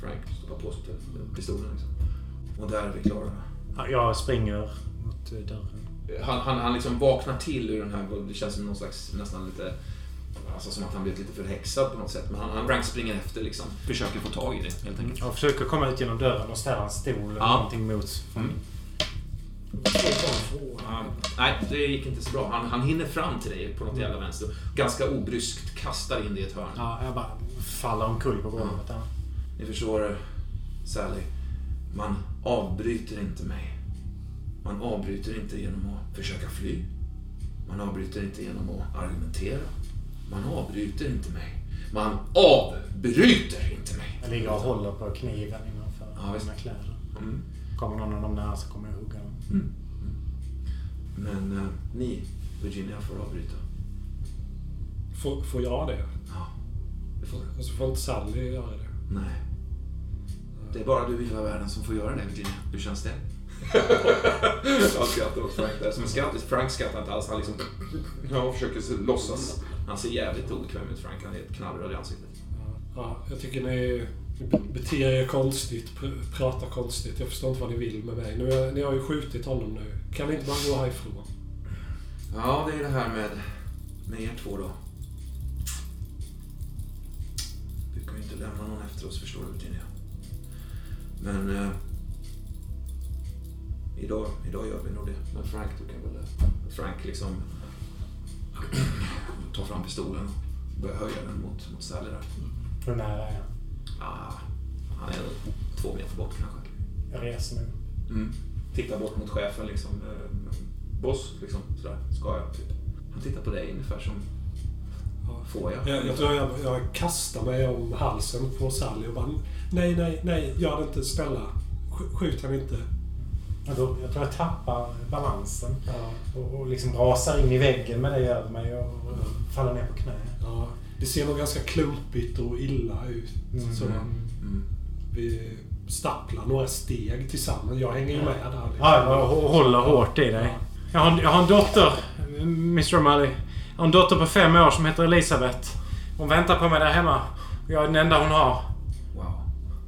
Frank stoppar på sig pistolen liksom. Och där är vi klara. Ja, Jag springer mot dörren. Han, han, han liksom vaknar till ur den här, det känns som någon slags, nästan lite, alltså som att han blivit lite förhäxad på något sätt. Men han, han Frank springer efter liksom. Försöker få tag i det helt enkelt. Jag försöker komma ut genom dörren och ställa en stol eller Ja. någonting mot. Mm. Ja, nej, det gick inte så bra. Han, han hinner fram till dig på något jävla vänster. Ganska obryskt kastar in dig i ett hörn. Ja, jag bara faller omkull på golvet där. Ni förstår, Sally. Man avbryter inte mig. Man avbryter inte genom att försöka fly. Man avbryter inte genom att argumentera. Man avbryter inte mig. Man avbryter inte mig. Jag ligger och håller på kniven innanför Ja, visst. mina kläder. Mm. Kommer någon av dem nära så kommer jag hugga dem. Mm. Men eh, ni, Virginia, får avbryta. Får, får jag det? Ja, det får du. Och så får inte Sally göra det? Nej. Det är bara du i hela världen som får göra det, Virginia. Hur känns det? Jag skrattar åt Frank där. Som en skratt. Frank skrattar inte alls. Han liksom... Ja, försöker låtsas. Han ser jävligt obekväm ut, Frank. Han är helt knallröd i ansiktet. Ja, jag tycker ni, ni be- beter er konstigt, pr- pratar konstigt. Jag förstår inte vad ni vill med mig. Nu, är- ni har ju skjutit honom nu. Kan ni inte bara gå härifrån? Ja, det är det här med, med er två då. Vi kan ju inte lämna någon efter oss, förstår du, Virginia. Men... Eh, idag, idag gör vi nog det. Men Frank, du kan väl... Frank liksom... tar fram pistolen och börjar höja den mot, mot Sally där. Hur nära är jag? Ah, han är två meter bort kanske. Jag reser mig. Mm. Tittar bort mot chefen liksom. Eh, boss, liksom. Sådär. Ska jag? Typ. Han tittar på dig ungefär som... Får jag? Jag, jag tror jag, jag kastar mig om halsen på Sally och bara Nej, nej, nej, gör det inte. Snälla. Sk- Skjut henne inte. Jag tror, jag tror jag tappar balansen. Ja, Och, och liksom rasar in i väggen med dig över mig och, och faller ner på knä. ja. Det ser nog ganska klumpigt och illa ut. Mm. Så Mm. vi stapplar några steg tillsammans. Jag hänger ju med där. liksom. Ja, jag hå- håller hårt i dig. Jag har, jag har en dotter, Mr O'Malley. Jag har en dotter på fem år som heter Elisabeth. Hon väntar på mig där hemma. Och jag är den enda hon har. Wow.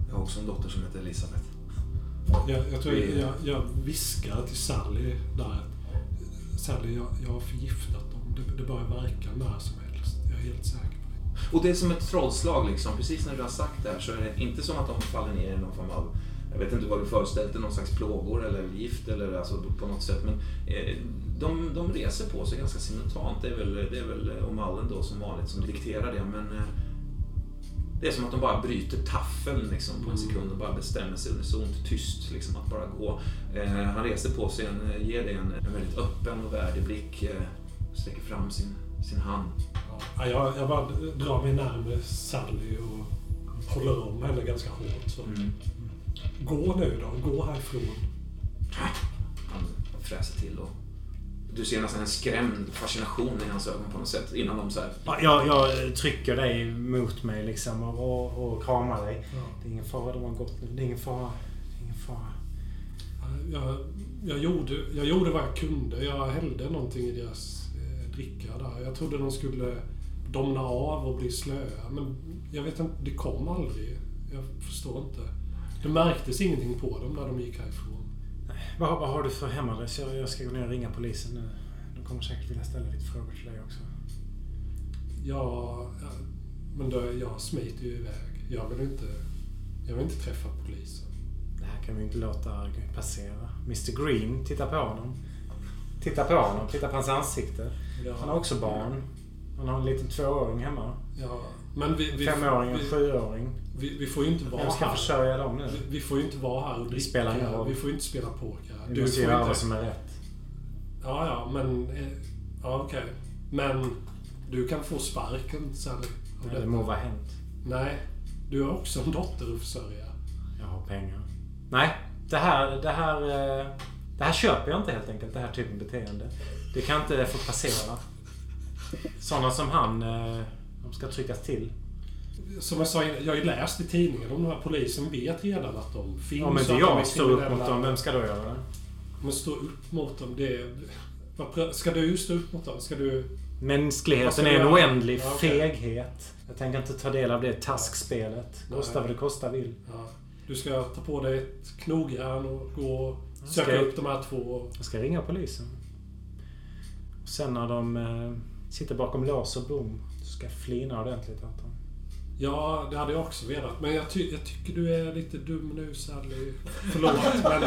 Jag har också en dotter som heter Elisabeth. Jag, jag tror Vi- jag, jag viskar till Sally där Sally, jag, jag har förgiftat dem. Det, det börjar verka när som helst. Jag är helt säker på det. Och det är som ett trollslag liksom. Precis när du har sagt det här så är det inte som att de faller ner i någon form av jag vet inte vad du föreställt dig, någon slags plågor eller gift eller alltså på något sätt. Men eh, de, de reser på sig ganska simultant. Det är väl, det är väl O'Mullen då som vanligt som dikterar det. Men eh, det är som att de bara bryter taffeln liksom, på en sekund och bara bestämmer sig unisont, tyst, liksom, att bara gå. Eh, han reser på sig, en, ger dig en, en väldigt öppen och värdig blick. Eh, sträcker fram sin, sin hand. Ja, jag, jag bara drar mig närmare Sally och håller om henne ganska hårt. Så. Mm. Gå nu då, gå härifrån. Han fräser till och du ser nästan en skrämd fascination i hans ögon på något sätt innan de så här... Ja, Jag, jag trycker dig mot mig liksom och, och, och kramar dig. Ja. Det är ingen fara, de har gått nu. Det är ingen fara. Det är ingen fara. Jag, jag, gjorde, jag gjorde vad jag kunde. Jag hällde någonting i deras eh, dricka där. Jag trodde de skulle domna av och bli slöa. Men jag vet inte, det kom aldrig. Jag förstår inte. Det märktes ingenting på dem när de gick härifrån. Vad, vad har du för hemadress? Jag, jag ska gå ner och ringa polisen nu. De kommer säkert vilja ställa lite frågor till dig också. Ja, ja, men då, jag smiter ju iväg. Jag vill inte, jag vill inte träffa polisen. Det här kan vi inte låta passera. Mr Green, titta på honom. Titta på honom, titta på hans ansikte. Ja, Han har också barn. Han har en liten tvååring hemma. Ja, men vi, vi, Femåring och vi, sjuåring. vi, vi får ju inte vara Vem ska här. försörja dem nu? Vi, vi får ju inte vara här och dricka. spelar ingen roll. Vi får ju inte spela poker. Du Du måste får göra inte... vad som är rätt. Ja, ja, men... eh, Ja, okej. Men du kan få sparken, Sally. av Det må vara hänt. Nej, du har också en dotter att försörja. Jag har pengar. Nej, det här, det här, eh, det här köper jag inte helt enkelt. Det här typen av beteende. Det kan inte få passera. Sådana som han, eh, ska tryckas till. Som jag sa, jag har ju läst i tidningen om den här polisen vet redan att de finns. Om inte att de är jag står upp mot dem, vem ska då göra det? Men stå upp mot dem, det... Prö- Ska du stå upp mot dem? Ska du... Mänskligheten ska är en göra? oändlig Ja, okej. feghet. Jag tänker inte ta del av det taskspelet. Kosta vad det kosta vill. Ja, du ska ta på dig ett knogjärn och gå och Jag söka ska- upp de här två. Jag ska ringa polisen. Och sen när de eh, sitter bakom lås och bom ska flina ordentligt åt dem. Ja, det hade jag också velat. Men jag, ty jag tycker du är lite dum nu, Sally. Förlåt, men...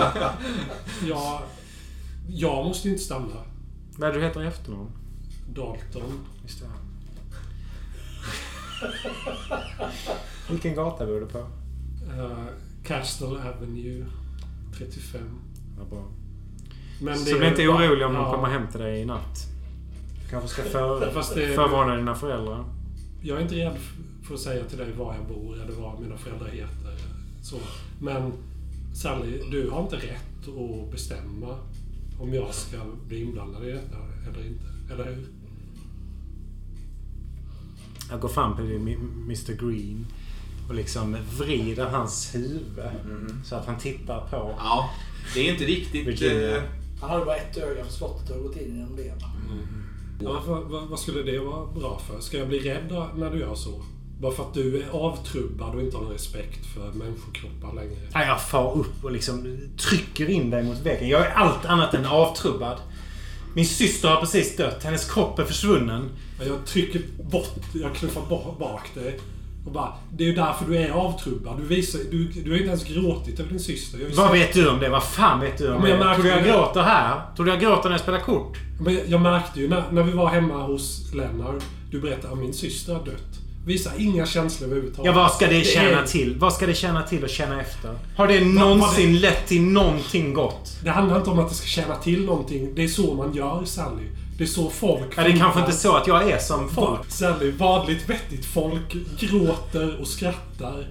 Jag, jag måste inte stanna. Vad du heter i efternamn? Dalton. Just det. Vilken gata bor du på? Uh, Castle Avenue 35. Ja, bra. Men Så bli inte orolig om de ja, kommer hem till dig i natt. Kanske ska för, Fast det- förvarna dina föräldrar. Jag är inte rädd för att säga till dig var jag bor eller vad mina föräldrar heter. Så. Men Sally, du har inte rätt att bestämma om jag ska bli inblandad i detta eller inte. Eller hur? Jag går fram till Mr Green och liksom vrider hans huvud Mm. så att han tittar på. Ja, det är inte riktigt... Virginia. eh, Han hade bara ett öga för slottet och har gått in genom det. va? Ja, vad, vad, vad skulle det vara bra för? Ska jag bli rädd när du gör så? Bara för att du är avtrubbad och inte har någon respekt för människokroppar längre. Ja, Jag far upp och liksom trycker in dig mot väggen. Jag är allt annat än avtrubbad. Min syster har precis dött. Hennes kropp är försvunnen. Jag trycker bort, jag knuffar ba- bak dig. Och bara, det är ju därför du är avtrubbad. Du visar, du, du har inte ens gråtit över din syster. Ju Vad vet du om det? Vad fan vet du om Men jag det? Tror du jag det. gråter här? Tror du jag gråter när jag spelar kort? Men jag, märkte ju när, när vi var hemma hos Lennart. Du berättade att min syster har dött. Visa inga känslor överhuvudtaget. Ja, vad ska det tjäna är- till? Vad ska det tjäna till att känna efter? Har det någonsin lett till någonting gott? Det handlar inte om att det ska tjäna till någonting. Det är så man gör, Sally. Det är så folk Ja, det är kanske inte så att jag är som folk. Sally, vanligt vettigt folk gråter och skrattar.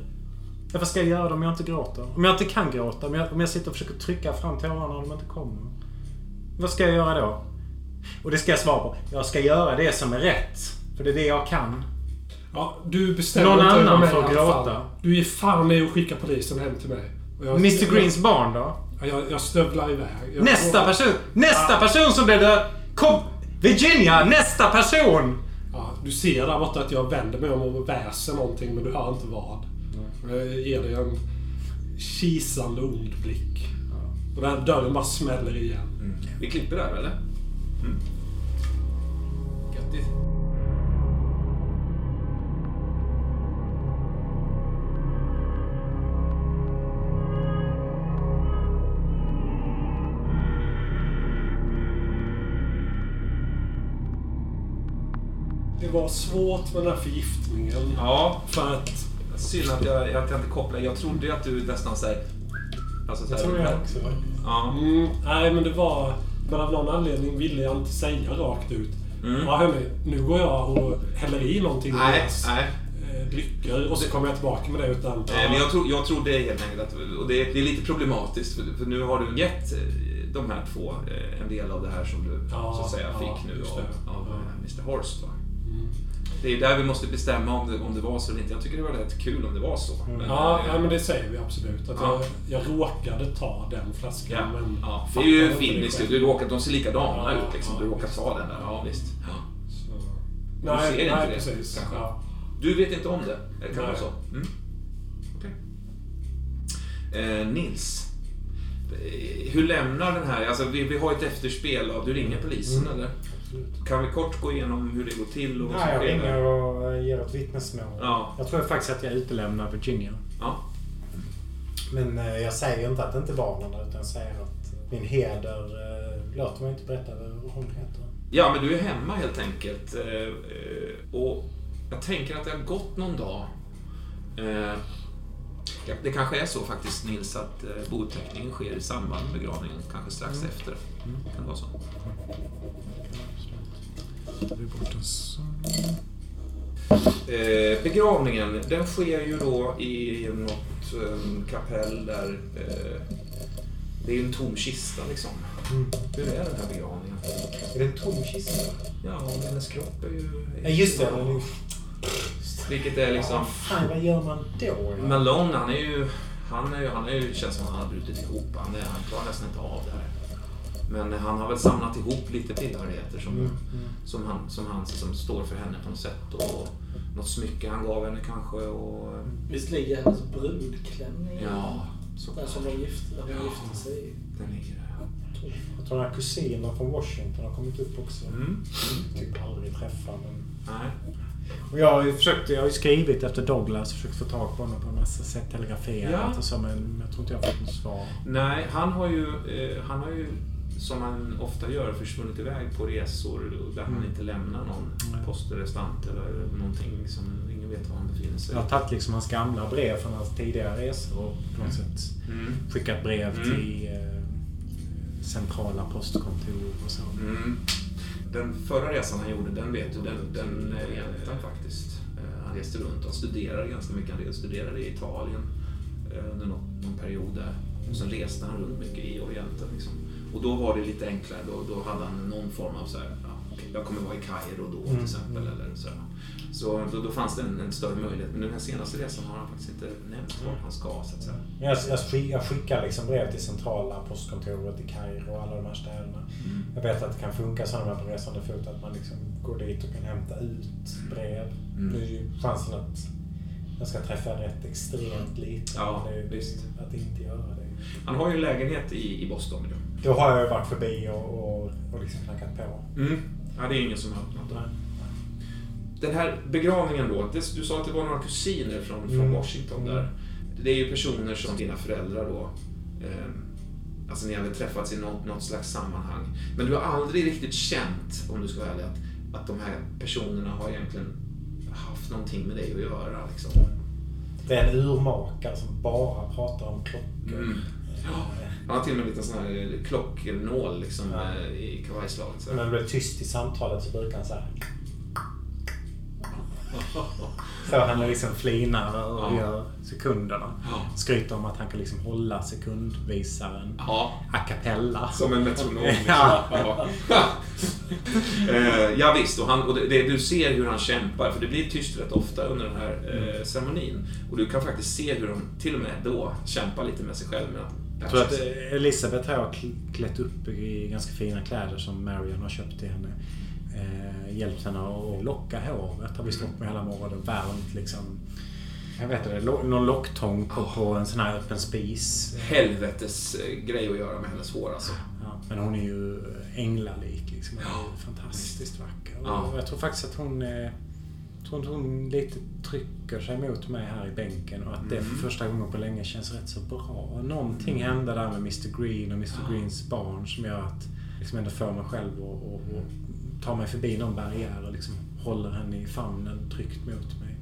Ja, vad ska jag göra om jag inte gråter? Om jag inte kan gråta? Om jag, om jag sitter och försöker trycka fram tårarna och de inte kommer? Vad ska jag göra då? Och det ska jag svara på. Jag ska göra det som är rätt. För det är det jag kan. Ja, du bestämmer Någon annan får gråta. Du ger fan i att skicka polisen hem till mig. Jag- Mr Greens barn då? Ja, Jag, jag stövlar iväg. Jag, Nästa person! Nästa person som blir död! Kom! Virginia! Nästa person! Ja, du ser där borta att jag vänder mig om och väser någonting, men du hör inte vad. Jag ger dig en kisande ond blick. Och den här dörren bara smäller igen. Vi klipper där, eller? Mm. Grattis. Var svårt med den här förgiftningen. Ja, För att... synd att jag, att jag inte kopplade. Jag trodde att du nästan såhär... Alltså, så här, tror jag också. Ja. Mm, nej, men det var... Men av någon anledning ville jag inte säga rakt ut. Mm. Ja, hörni, nu går jag och häller i någonting i Nej, deras, nej. eh, drycker och så kommer jag tillbaka med det utan... Eh, Men jag, tror, jag tror det helt enkelt att, och det är, det är lite problematiskt för, för nu har du gett eh, de här två eh, en del av det här som du Ja, så att säga ja, fick nu av, det. av Ja. Mr Horst. Va? Mm. Det är där vi måste bestämma om det, om det var så eller inte. Jag tycker det var rätt kul om det var så. Men, Ja, eh, ja, men det säger vi absolut. Att Ja. jag, jag råkade ta den flaskan, ja, men... ja. Det är ju själv. Du råkar, de ser likadana Ja, ut liksom. ja, Du råkar visst. ta den där. Ja, visst. Ja. Så... Du Nej, ser inte nej det, precis. kanske? Ja. Du vet inte om det? Det kan vara så? Mm. Okej. Eh, Nils. Eh, Hur lämnar den här... Alltså vi, vi har ett efterspel av... Du ringer polisen Mm. eller? Kan vi kort gå igenom hur det går till och Nej, jag ringer och ger ett vittnesmål. Ja. Jag tror faktiskt att jag utelämnar Virginia. Ja. Men eh, jag säger inte att det inte var någon utan jag säger att min heder eh, låter mig inte berätta vad hon heter. ja, men du är hemma helt enkelt. Eh, och jag tänker att det har gått någon dag. Det kanske är så faktiskt Nils att bouppteckningen sker i samband med begravningen. Kanske strax efter. Kan det vara så? Vi är borta så. Eh, begravningen, den sker ju då i något eh, kapell där eh, det är ju en tom kista liksom. Mm. Hur är den här begravningen? Är det en tom kista? Ja, och hennes kropp är ju... Ja, just det. Den är- Vilket är liksom... Ja, fan, vad gör man då? Ja? Malone, han är ju... Han är ju, han är ju, känns som han har brutit ihop. Han, är, han klarar nästan inte av det här. Men han har väl samlat ihop lite tillhörigheter som, Mm, mm. som, han, som han som står för henne på något sätt. Och något smycke han gav henne kanske. Och, Visst ligger hennes brudklänning ja, så Den som de gifte, de Ja. gifte sig i. Den ligger där. Jag tror den här kusinen från Washington har kommit upp också. Mm. Typ aldrig träffa men... Nej. Och jag har ju försökt, jag har ju skrivit efter Douglas, försökt få tag på honom på en massa sätt, telegraferat Ja. och så, men jag tror inte jag har fått något svar. Nej, han har ju, eh, han har ju som han ofta gör försvunnit iväg på resor där han Mm. inte lämnar någon Nej. posterestant eller någonting som ingen vet var han befinner sig. Jag har tagit liksom hans gamla brev från hans tidigare resor och på något sätt Mm. skickat brev Mm. till eh, centrala postkontor och så. Mm. Den förra resan han gjorde, den vet du, den, den är egentligen faktiskt. Eh, Han reste runt och studerade ganska mycket. Han studerade i Italien eh, under någon, någon period där. Och sen reste han runt mycket i Orienten. Liksom. Och då var det lite enklare. Då, då hade han någon form av så här, ja, jag kommer vara i Kairo då till Mm. exempel. Eller så. Så då, då fanns det en, en större möjlighet. Men den här senaste resan har han faktiskt inte nämnt vart han ska så att säga. Men Jag, jag, jag skickar liksom brev till centrala postkontoret i Kairo och alla de här städerna. Mm. Jag vet att det kan funka så när man är på resande fot att man liksom går dit och kan hämta ut brev. Mm. Nu är ju chansen att jag ska träffa rätt extremt liten. Ja, det är, visst. Att inte göra det. Han har ju en lägenhet i, i Boston nu. Då har jag ju varit förbi och, och, och liksom knackat på. Mm. Ja, det är ingen som har öppnat. Nej. Den här begravningen då, du sa att det var några kusiner från, från Mm. Washington där. Det är ju personer som dina föräldrar då, eh, alltså ni hade träffats i något, något slags sammanhang. Men du har aldrig riktigt känt, om du ska vara ärlig, att, att de här personerna har egentligen haft någonting med dig att göra. Liksom. Det är en urmakare som bara pratar om klockor. Mm. Ja. Han har till och med en liten sån här klocknål liksom, Ja. eh, i kavajslaget. så här. När det blir tyst i samtalet så brukar han säga Så han är liksom flinar och Ja. gör sekunderna. Ja. Skryter om att han kan liksom hålla sekundvisaren Ja, a cappella. Som en metronom. Liksom. Ja. Ja. eh, ja visst, och, han, och det, det, du ser hur han kämpar, för det blir tyst rätt ofta under den här eh, ceremonin. Och du kan faktiskt se hur de till och med då kämpar lite med sig själv. Med att Jag tror att eh, Elisabeth har kl- klätt upp i ganska fina kläder som Marion har köpt till henne. Eh, hjälpt henne att locka håret. Har vi stått med hela morgonen värmt liksom. Jag vet inte, någon locktång på, på en sån här öppen spis. Helvetes eh, grej att göra med hennes hår alltså. Ja, men hon är ju änglalik liksom. Hon är ju fantastiskt vacker. Och jag tror faktiskt att hon... Eh, jag tror att hon lite trycker sig mot mig här i bänken och att det Mm. för första gången på länge känns rätt så bra. Någonting hände där med Mr Green och Mr Ja. Greens barn som gör att liksom ändå får mig själv och, och, och tar mig förbi någon barriär och liksom håller henne i famnen tryggt mot mig.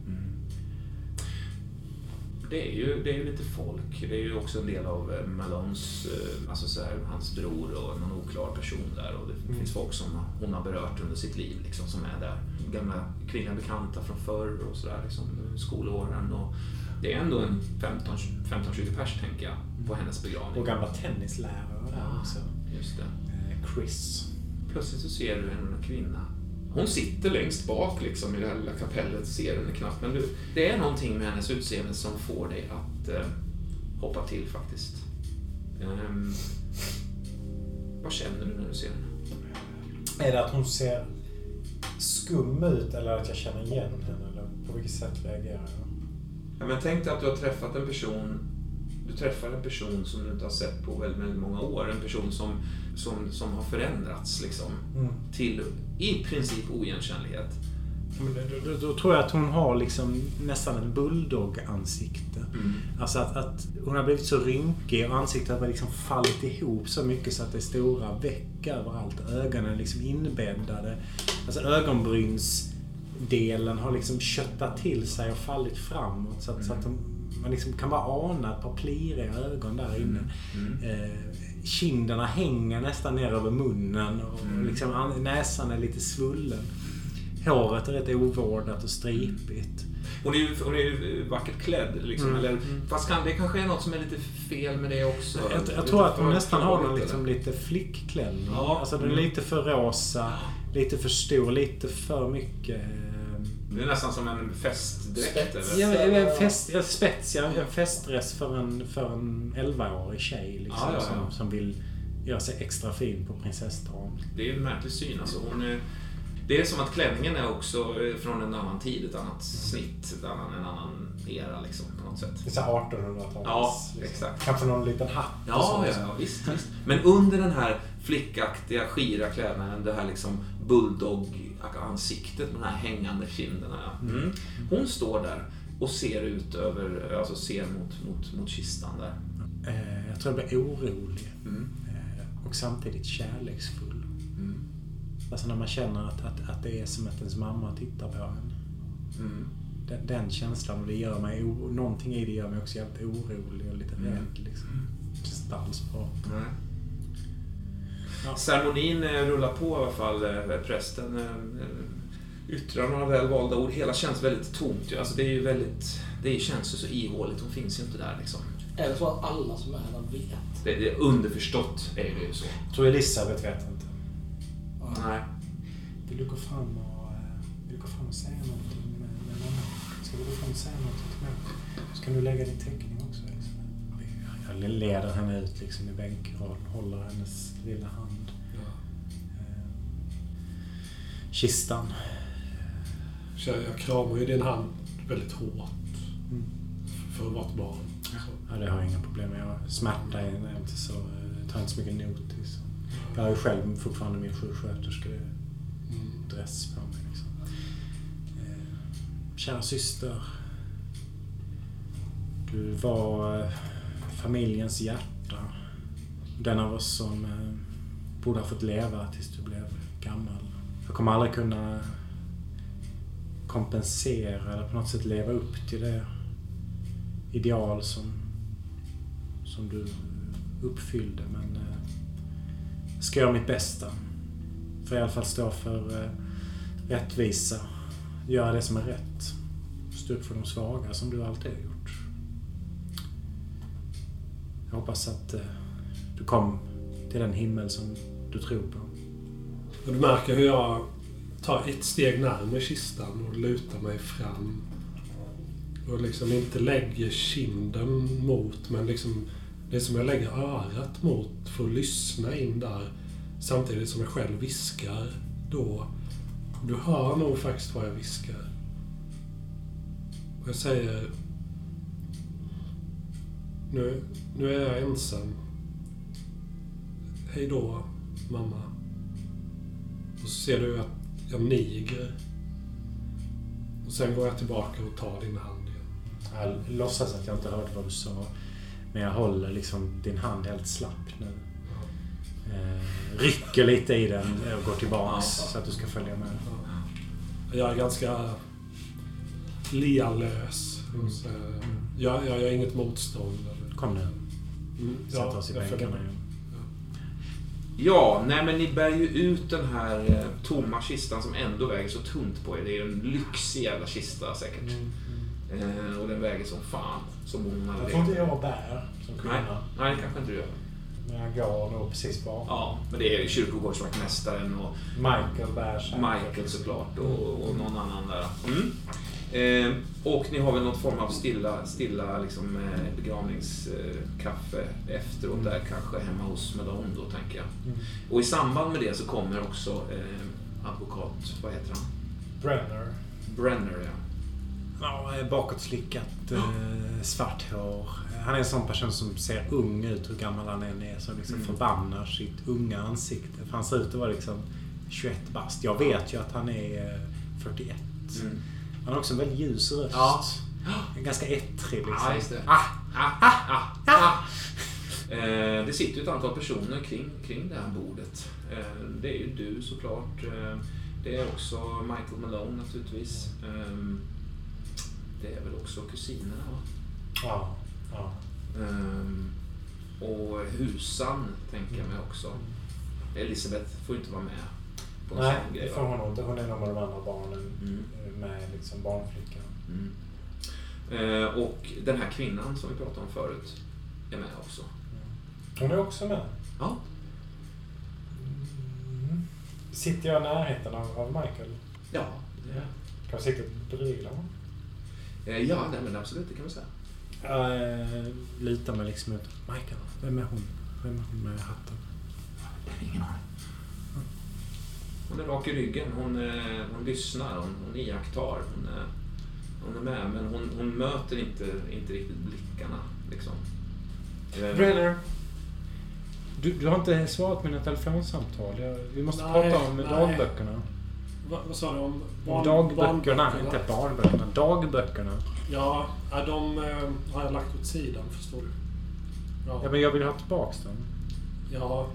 Det är, ju, det är ju lite folk. Det är ju också en del av eh, Malones, eh, alltså så här, hans bror och någon oklar person där. Och det Mm. finns folk som hon har berört under sitt liv liksom, som är där. Gamla kvinnliga bekanta från förr och sådär, liksom, skolåren. Och det är ändå en 15 15-20 pers, tänker jag, på hennes begravning. Och gamla tennislärare där Ja. också. Just det. Eh, Chris. Plötsligt så ser du en kvinna. Hon sitter längst bak liksom, i det här lilla kapellet, ser henne knappt. Men du, det är någonting med hennes utseende som får dig att eh, hoppa till faktiskt. Ehm, vad känner du när du ser henne? Är det att hon ser skum ut eller att jag känner igen henne? Eller på vilket sätt reagerar jag? Ja, men tänk dig att du har träffat en person du träffar en person som du inte har sett på väldigt, väldigt många år. En person som, som, som har förändrats liksom, Mm. till i princip oigenkännlighet. Då, då, då tror jag att hon har liksom nästan ett bulldog-ansikte. Mm. Alltså att, att hon har blivit så rynkig och ansiktet har liksom fallit ihop så mycket så att det är stora veck överallt. Ögonen är liksom inbäddade. Alltså ögonbrynsdelen har liksom köttat till sig och fallit framåt. Så att, så att de, man liksom kan bara ana ett par pliriga ögon där inne. Mm. Eh, kinderna hänger nästan ner över munnen och Mm. liksom an- näsan är lite svullen. Håret är rätt ovårdat och stripigt. Hon är ju, hon är ju vackert klädd. Liksom, Mm. eller, Mm. fast kan, det kanske är något som är lite fel med det också. Jag, Lite jag tror att hon nästan har florigt, liksom lite flickklänning. Ja. Alltså den är Mm. lite för rosa, lite för stor, lite för mycket... eh, Det är nästan som en festdräkt. Spets. Eller? Ja, en fest, ja, spets, ja, en festdress för en, för en 11-årig tjej liksom, Ja, ja. Som, som vill göra sig extra fin på prinsessdagen. Det är en märklig syn. Alltså, hon är, det är som att klänningen är också eh, från en annan tid, ett annat snitt, ett annan, en annan era liksom, på något sätt. Det är så här 1800-tals. Ja, exakt. Kanske någon liten hatt Ja, så ja, ja visst, visst. Men under den här flickaktiga, skira klädnaden, det här liksom bulldog-ansiktet med de här hängande kinderna. Mm. Hon står där och ser ut över, alltså ser mot, mot, mot kistan där. Eh, jag tror jag blir orolig. Mm. Eh, och samtidigt kärleksfull. Alltså när man känner att, att, att det är som att ens mamma tittar på en. Mm. den, den känslan och det gör mig... o- Någonting i det gör mig också jävligt orolig och lite Mm. rädd liksom. Det känns inte alls bra. Nej. Ja. Ceremonin eh, rullar på i alla fall. eh, Prästen eh, yttrar några väl valda ord. Hela känns väldigt tomt. Alltså det är ju väldigt... Det känns ju så ihåligt. Hon finns ju inte där liksom. Är det så att alla som är där vet? Det, det är underförstått är det ju så. Jag tror Elisabeth vet inte. Nej. Vill du gå fram och, eh, vill du gå fram och säga någonting med, med mamma? Ska du gå fram och säga någonting till mig? Så kan du lägga din teckning också. Elisabeth. Jag leder henne ut liksom i bänkraden, håller hennes lilla hand. Eh, Kistan. Så jag, jag kramar ju din hand väldigt hårt. Mm. För att vara ett barn. Ja, det har jag inga problem med. Jag smärta är inte så, jag tar inte så mycket notis. Jag har ju själv fortfarande min sjuksköterskedress Mm. på mig. Liksom. Eh, Kära syster. Du var eh, familjens hjärta. Den av oss som eh, borde ha fått leva tills du blev gammal. Jag kommer aldrig kunna kompensera eller på något sätt leva upp till det ideal som, som du uppfyllde. Men ska göra mitt bästa. För i alla fall stå för eh, rättvisa. Göra det som är rätt. Stå upp för de svaga som du alltid har gjort. Jag hoppas att eh, du kom till den himmel som du tror på. Och du märker hur jag tar ett steg närmare kistan och lutar mig fram. Och liksom inte lägger kinden mot, men liksom... Det är som jag lägger örat mot för att lyssna in där. Samtidigt som jag själv viskar då. Du hör nog faktiskt vad jag viskar. Och jag säger... Nu, nu är jag ensam. Hej då, mamma. Och så ser du att jag niger. Och sen går jag tillbaka och tar din hand igen. Jag låtsas att jag inte hörde vad du sa. Men jag håller liksom din hand helt slapp nu. Eh, rycker lite i den och går tillbaks så att du ska följa med. Jag är ganska lealös. Mm. Så, jag, jag gör inget motstånd. Kom nu. Mm, Sätter oss i bänkarna igen. Ja, nej men ni bär ju ut den här eh, tomma kistan som ändå väger så tunt på er. Det är ju en lyxig jävla kista säkert. Eh, och den väger som fan. Som hon hade Jag tror inte jag bär som Nej, kvinna. nej, det kanske inte du gör. Men jag går nog precis bakom. Ja, men det är ju kyrkogårdsvaktmästaren och Michael bär säkert. Michael såklart och, och någon annan där. Mm. Eh, och ni har väl någon form av stilla, stilla liksom, eh, begravningskaffe efteråt där kanske hemma hos Medon då tänker jag. Mm. Och i samband med det så kommer också eh, advokat, vad heter han? Brenner. Brenner ja. Ja, bakåtslickat, eh, svart hår. Han är en sån person som ser ung ut hur gammal han än är. Som liksom Mm. förbannar sitt unga ansikte. För han ser ut att vara liksom 21 bast. Jag vet ju att han är eh, 41. Mm. Han har också en väldigt ljus röst. Ja. Ganska ettrig liksom. Ja, just det. Ah, Ah, ah, ah. Eh, det sitter ju ett antal personer kring, kring det här bordet. Eh, det är ju du såklart. Eh, det är också Michael Malone naturligtvis. Eh, det är väl också kusinerna va? ja, ja. Eh, och husan tänker jag mig också. Elisabeth får inte vara med på en Nej, sån det grej. får va? hon nog inte. Hon är nog med de andra barnen. Mm. Med liksom barnflickan. Mm. Eh, och den här kvinnan som vi pratade om förut är med också. Hon är också med. Ja. Mm. Sitter jag i närheten av, av Michael? Ja, Ja. Kan jag sitta bredvid honom? Eh, ja nej, men absolut, det kan man säga. Jag eh, lutar mig liksom ut. Michael, vem är hon? Vem är hon med hatten? Ingen aning. Hon är rak i ryggen. Hon, eh, hon lyssnar, hon, hon iakttar. Hon, hon är med, men hon, hon möter inte, inte riktigt blickarna. Liksom. Brenner. Du, du har inte svarat på mina telefonsamtal. Jag, vi måste Nej, prata om nej. dagböckerna. Va, vad sa du om barn- dagböckerna, inte barnböckerna. Dagböckerna. Ja, de eh, har jag lagt åt sidan, förstår du. Ja, Ja, men jag vill ha tillbaks dem. ja.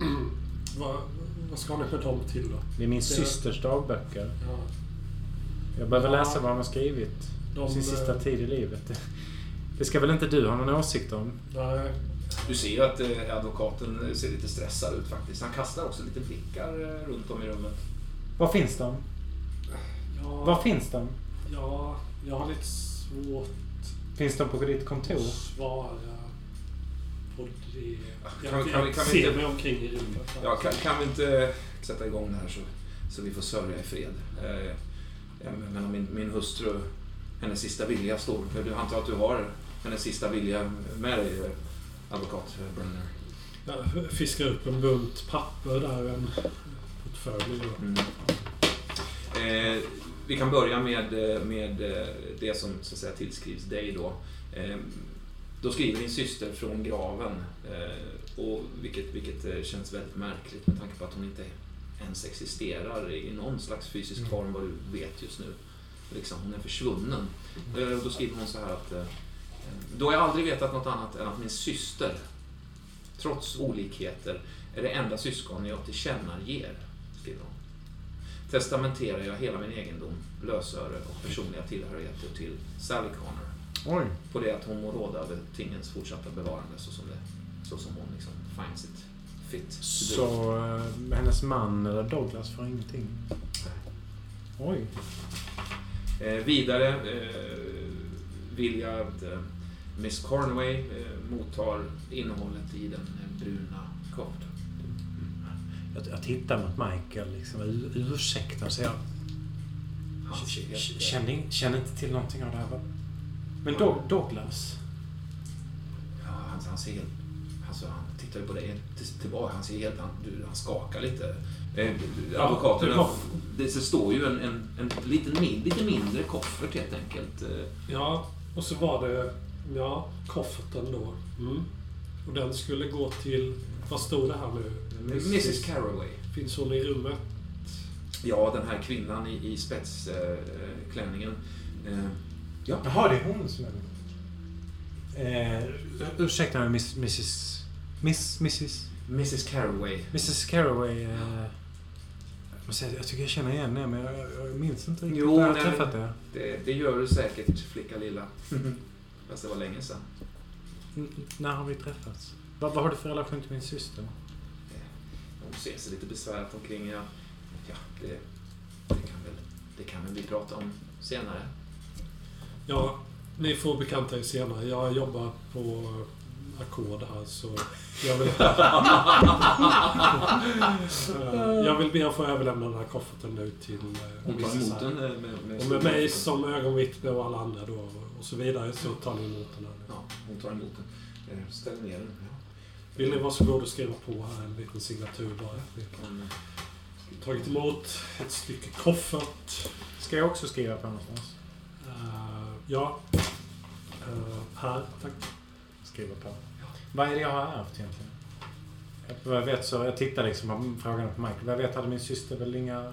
vad, vad ska ni med dem till då? Det är min Det- systers dagböcker. Ja. Jag behöver Ja. läsa vad han har skrivit. De, sin sista eh, tid i livet. Det, ska väl inte du ha någon åsikt om? Nej. Du ser ju att eh, advokaten ser lite stressad ut faktiskt. Han kastar också lite blickar runt om i rummet. Var finns de? Ja, Var finns de? ja, jag har lite svårt Finns de på ditt kontor? att svara på det. Jag, Kan- kan jag vi- kan vi ser inte- mig omkring i rummet. Ja, kan, kan vi inte sätta igång det här så, så vi får sörja i fred? Eh, jag menar, min, min hustru, hennes sista vilja står... Du antar att du har hennes sista vilja med dig, eh, advokat Brunner? Jag fiskar upp en bunt papper där, en och- Mm. Eh, vi kan börja med, eh, med eh, det som så att säga, tillskrivs dig då. Eh, då skriver din syster från graven, eh, och vilket, vilket eh, känns väldigt märkligt med tanke på att hon inte ens existerar i någon slags fysisk form vad du vet just nu. Liksom, hon är försvunnen. Eh, då skriver hon så här att då har jag aldrig vetat något annat än att min syster, trots olikheter, är det enda syskon jag tillkännager. Testamenterar jag hela min egendom, lösöre och personliga tillhörigheter till Sally Connor. Oj. På det att hon må råda över tingens fortsatta bevarande så som, det, så som hon liksom finds it fit. Så eh, hennes man eller Douglas får ingenting? Oj. Eh, vidare eh, vill jag att eh, Miss Cornway eh, mottar innehållet i den eh, bruna koftan. Jag, jag tittar mot Michael liksom. "U- Ursäkta, så jag känner, känner inte till någonting av det här. va? Men Do- Douglas? Ja, han, han ser helt... Alltså, han tittar ju på dig till, tillbaka. Han ser helt... Han, du, han skakar lite. Eh, advokaten... det var- Det, det står ju en, en, en liten, lite mindre koffert helt enkelt. Eh, Ja, och så var det ja, kofferten då. Mm. Och den skulle gå till... Vad stod det här nu? Mrs Carraway. Finns hon i rummet? Ja, den här kvinnan i, i spetsklänningen. Eh, ja. Jaha, det är hon som är eh, Ursäkta mig, miss, Mrs... Miss, Mrs... Mrs Carraway. Mrs Carraway. Eh, jag, tycker jag känner igen det, men jag, jag, minns inte riktigt Jo, när jag nej, träffat det. Det, det gör du säkert, flicka lilla. Fast det var länge sedan. N- när har vi träffats? Vad, vad har du för relation till min syster? Ser sig lite besvärat omkring. Ja, ja det, det, kan väl, det kan väl vi prata om senare. Ja, ni får bekanta er senare. Jag jobbar på ackord här så jag vill... Jag vill be att få överlämna den här kofferten nu till eh, Hon tar emot den eh, med, med Och med mig som ögonvittne och alla andra då och så vidare så tar ni emot den här. Ja, hon tar emot den. Eh, Ställer ner den. Ja. Vill ni varsågod och skriva på här en liten signatur bara. Hon, har tagit emot ett stycke koffert. Ska jag också skriva på någonstans? Eh, ja. Eh, här, tack. Skriva på. Vad är det jag har ärvt egentligen? Jag, vad jag vet så, jag tittar liksom på frågorna på Michael. Vad jag vet hade min syster väl inga...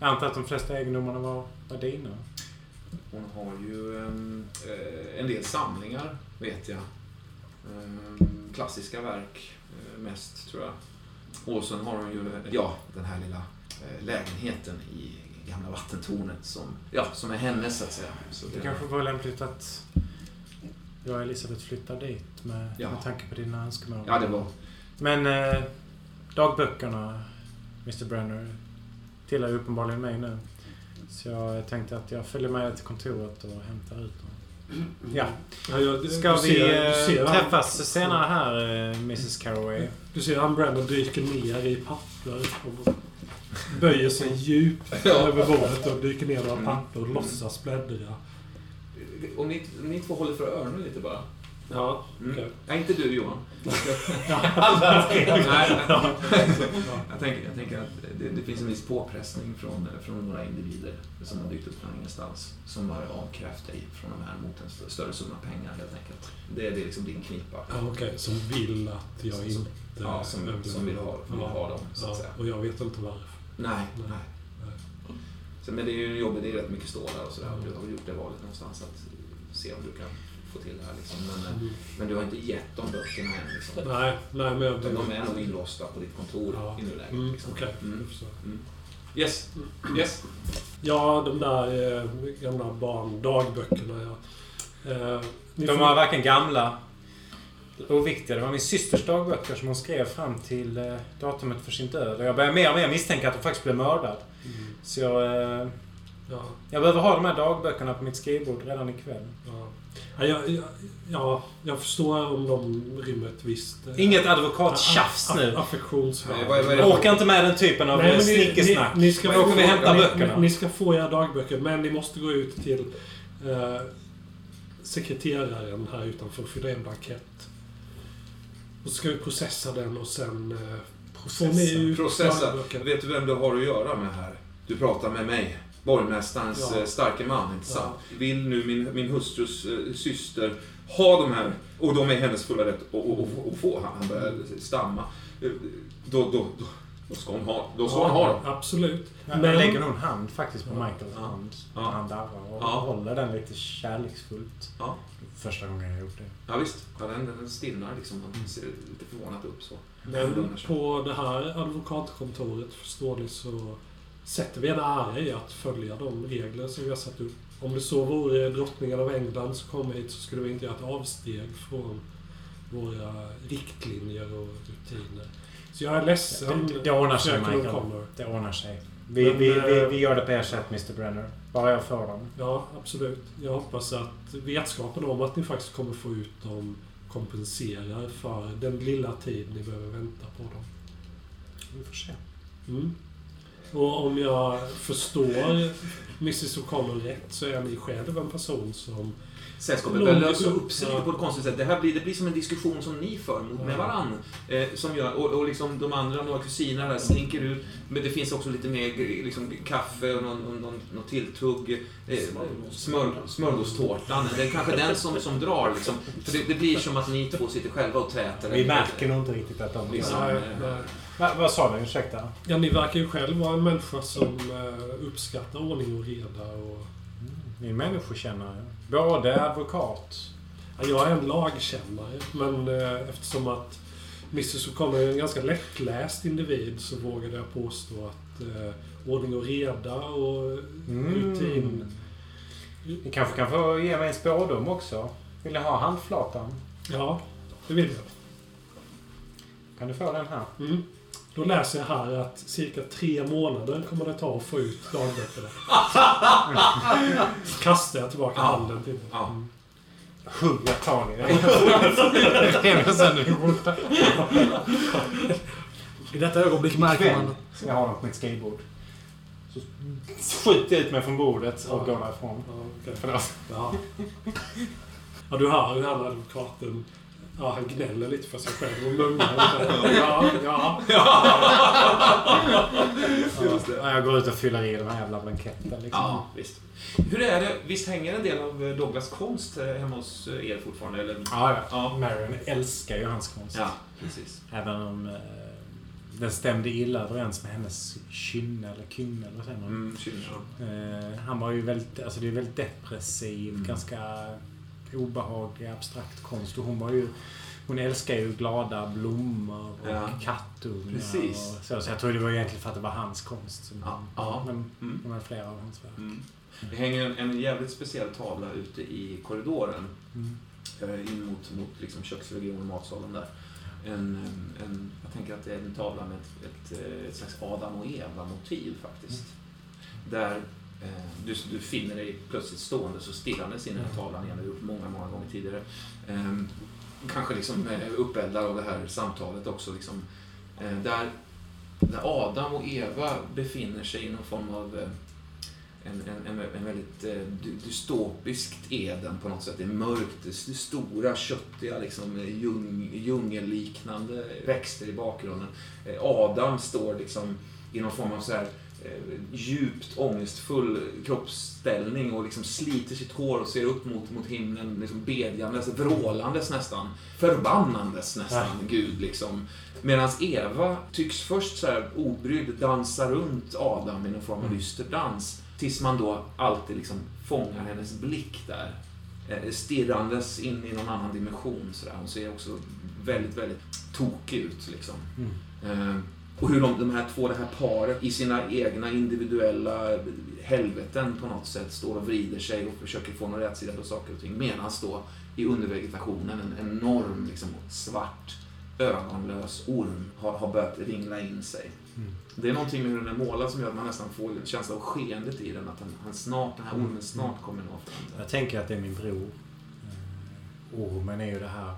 Jag antar att de flesta egendomarna var, var dina. hon har ju ehm, eh, en del samlingar, vet jag. Ehm, klassiska verk, eh, mest tror jag. Och sen har hon ju, eh, ja, den här lilla eh, lägenheten i gamla vattentornet som, ja, som är hennes så att säga. Så Det kanske var lämpligt att jag och Elisabeth flyttar dit med, Ja. med tanke på dina önskemål. Ja, det var... Men eh, dagböckerna, Mr Brenner, tillhör uppenbarligen mig nu. Så jag tänkte att jag följer med till kontoret och hämtar ut dem. Ja. Ja, jag, Ska du vi ser- du eh, ser han- träffas senare här, eh, Mrs Carraway? Du ser han Brandon dyker ner i papper och böjer sig djupt Ja. över bordet och dyker ner några Mm. papper och låtsas bläddra. Om ni, ni två håller för öronen lite bara. Ja, Mm. okej. Nej, inte du Johan. Alla tre. Nej, Ja. jag, tänker, jag tänker att det, det finns en viss påpressning från, från några individer som har dykt upp från ingenstans. Som har avkrävt dig från de här mot en stö- större summa pengar helt enkelt. Det är det är liksom din knipa. Ja, Okej, som vill att jag Som- inte... Ja, som, som vill, ha, vill Ja. ha dem, så att Ja, säga. och jag vet inte varför. Nej, Nej. nej. Så, men det är ju jobbigt, det är rätt mycket stålar och sådär. Du har gjort det valet någonstans att se om du kan få till det här liksom. Men, Mm. men du har inte gett dem böckerna än liksom. Nej, nej men jag... De är nog inlåsta på ditt kontor Ja. i nuläget. Mm, Liksom. Okej, Mm. förstår. Yes. Yes. Ja, de där eh, gamla barndagböckerna. Ja. Eh, De får- var varken gamla och viktiga. Det var min systers dagböcker som hon skrev fram till eh, datumet för sin död. Och jag börjar mer och mer misstänka att hon faktiskt blev mördad. Mm, Så jag, eh, ja, jag behöver ha de här dagböckerna på mitt skrivbord redan ikväll. ja. Ja, jag, ja, jag förstår om de rymmer ett visst... eh, Inget advokattjafs nu. Affektionsvärde. Nej, vad- vad är det Jag för- orkar inte med den typen av snickesnack. Ni, ni ska Då åker vi hämta ni, böckerna. Ni, ni ska få era dagböcker, men ni måste gå ut till eh, sekreteraren här utanför och fylla i en blankett. Och så ska vi processa den och sen eh, får ni ut Processa. Vet du vem du har att göra med här? Du pratar med mig. Borgmästarens Ja. eh, starke man, inte sant? Ja. Vill nu min, min hustrus eh, syster ha de här, och de är hennes fulla rätt att och, och, och få, han, han börjar stamma. Eh, Då, då, då, då ska hon ha, då ska hon ha dem. Absolut. Jag Men- lägger nog en hand faktiskt på Ja. Michaels Ja. hand. Ja. Han darrar och Ja. håller den lite kärleksfullt. Ja. Första gången jag gjort det. Ja, visst. Ja, den, den stirrar liksom. Han ser lite förvånat upp så. Men på det här advokatkontoret, förstår ni, så sätter vi en ära i att följa de regler som vi har satt upp. Om det så vore drottningen av England som kom hit så skulle vi inte göra ett avsteg från våra riktlinjer och rutiner. Så jag är ledsen, Det, det ordnar sig Michael. O'Connor. Det ordnar sig. Vi, Men, vi, vi, eh, vi gör det på ert sätt Mr Brenner. Bara jag får dem. Ja, absolut. Jag hoppas att vetskapen om att ni faktiskt kommer få ut dem kompenserar för den lilla tid ni behöver vänta på dem. Vi får se. Mm. Och om jag förstår Mrs O'Connor rätt så är ni själv en person som... Sällskapet börjar lösa upp sig Ja. på ett konstigt sätt. Det här blir, det blir som en diskussion som ni för mot- med varann. Eh, som gör, och, och liksom de andra, några kusiner där slinker ut. Men det finns också lite mer liksom, kaffe och någon, någon, någon, någon tilltugg. Eh, smör, smörgåstårtan. Det är kanske den som, som drar liksom. För det, det blir som att ni två sitter själva och träter. Vi märker nog inte riktigt att de... Liksom. Nej, nej. Va, vad sa du? Ursäkta? Ja, ni verkar ju själv vara en människa som eh, uppskattar ordning och reda och... Min människokännare. Både advokat. Ja, jag är en lagkännare, men eh, eftersom att Mrs O'Connor är en ganska lättläst individ så vågade jag påstå att eh, ordning och reda och rutin... Ni kanske kan få ge mig en spårdom också? Vill ni ha handflatan? Ja, det vill jag. Kan du få den här? Mm. Då läser jag här att cirka tre månader kommer det ta att få ut dagböckerna. Kastar jag tillbaka handen till dig. Ja. Mm. Hugger tag i skjorta. I detta ögonblick märker man... ska jag ha dem på mitt skrivbord. Så skjuter jag ut mig från bordet och går därifrån. Ja. Förlåt. Ja. ja, du hör hur han advokaten... Ja, han gnäller lite för sig själv och mumlar. Ja, ja. Ja, jag går ut och fyller i den här jävla blanketten liksom. Ja, visst. Hur är det? Visst hänger en del av eh, Douglas konst eh, hemma hos eh, er fortfarande? Eller? Ja, ja. Ja. Marion älskar ju hans konst. Ja, precis. Även om eh, den stämde illa överens med hennes kynne eller kynne eller vad säger man? Mm, känner jag. Eh, han var ju väldigt, alltså det är väldigt depressiv, Mm. ganska obehaglig, abstrakt konst. Och hon var ju, hon älskar ju glada blommor och Ja. kattungar. Precis. Och så, så jag tror det var egentligen för att det var hans konst. Som, Ja. Ja. Men Mm. var flera av hans verk. Mm. Det hänger en, en jävligt speciell tavla ute i korridoren. Mm. eh, In mot, mot liksom köksregionen, matsalen där. En, en, jag tänker att det är en tavla med ett, ett, eh, ett slags Adam och Eva-motiv faktiskt. Där eh, Eh, du, du finner dig plötsligt stående så stirrandes i den här tavlan igen. Det har gjort många, många gånger tidigare. Eh, kanske liksom eh, uppeldad av det här samtalet också. Liksom, eh, där, där Adam och Eva befinner sig i någon form av eh, en, en, en, en väldigt eh, dystopiskt Eden på något sätt. Det är mörkt, det är stora, köttiga, liksom, djung, djungelliknande växter i bakgrunden. Eh, Adam står liksom i någon form av så här djupt ångestfull kroppsställning och liksom sliter sitt hår och ser upp mot, mot himlen, liksom bedjandes, vrålandes nästan, förbannandes nästan, Gud liksom. Medan Eva tycks först så här obrydd dansa runt Adam i någon form av dyster dans. Tills man då alltid liksom fångar hennes blick där. Eh, stirrandes in i någon annan dimension. Så där. Hon ser också väldigt, väldigt tokig ut. Liksom. Mm. Och hur de, de här två, det här paret i sina egna individuella helveten på något sätt står och vrider sig och försöker få någon rätsida på saker och ting. Medan då i undervegetationen en enorm liksom, svart ögonlös orm har, har börjat ringla in sig. Mm. Det är någonting med hur den är målad som gör att man nästan får en känsla av skeendet i den. Att han, han snart, den här ormen snart kommer nå fram. Jag tänker att det är min bror. Eh, Ormen är ju det här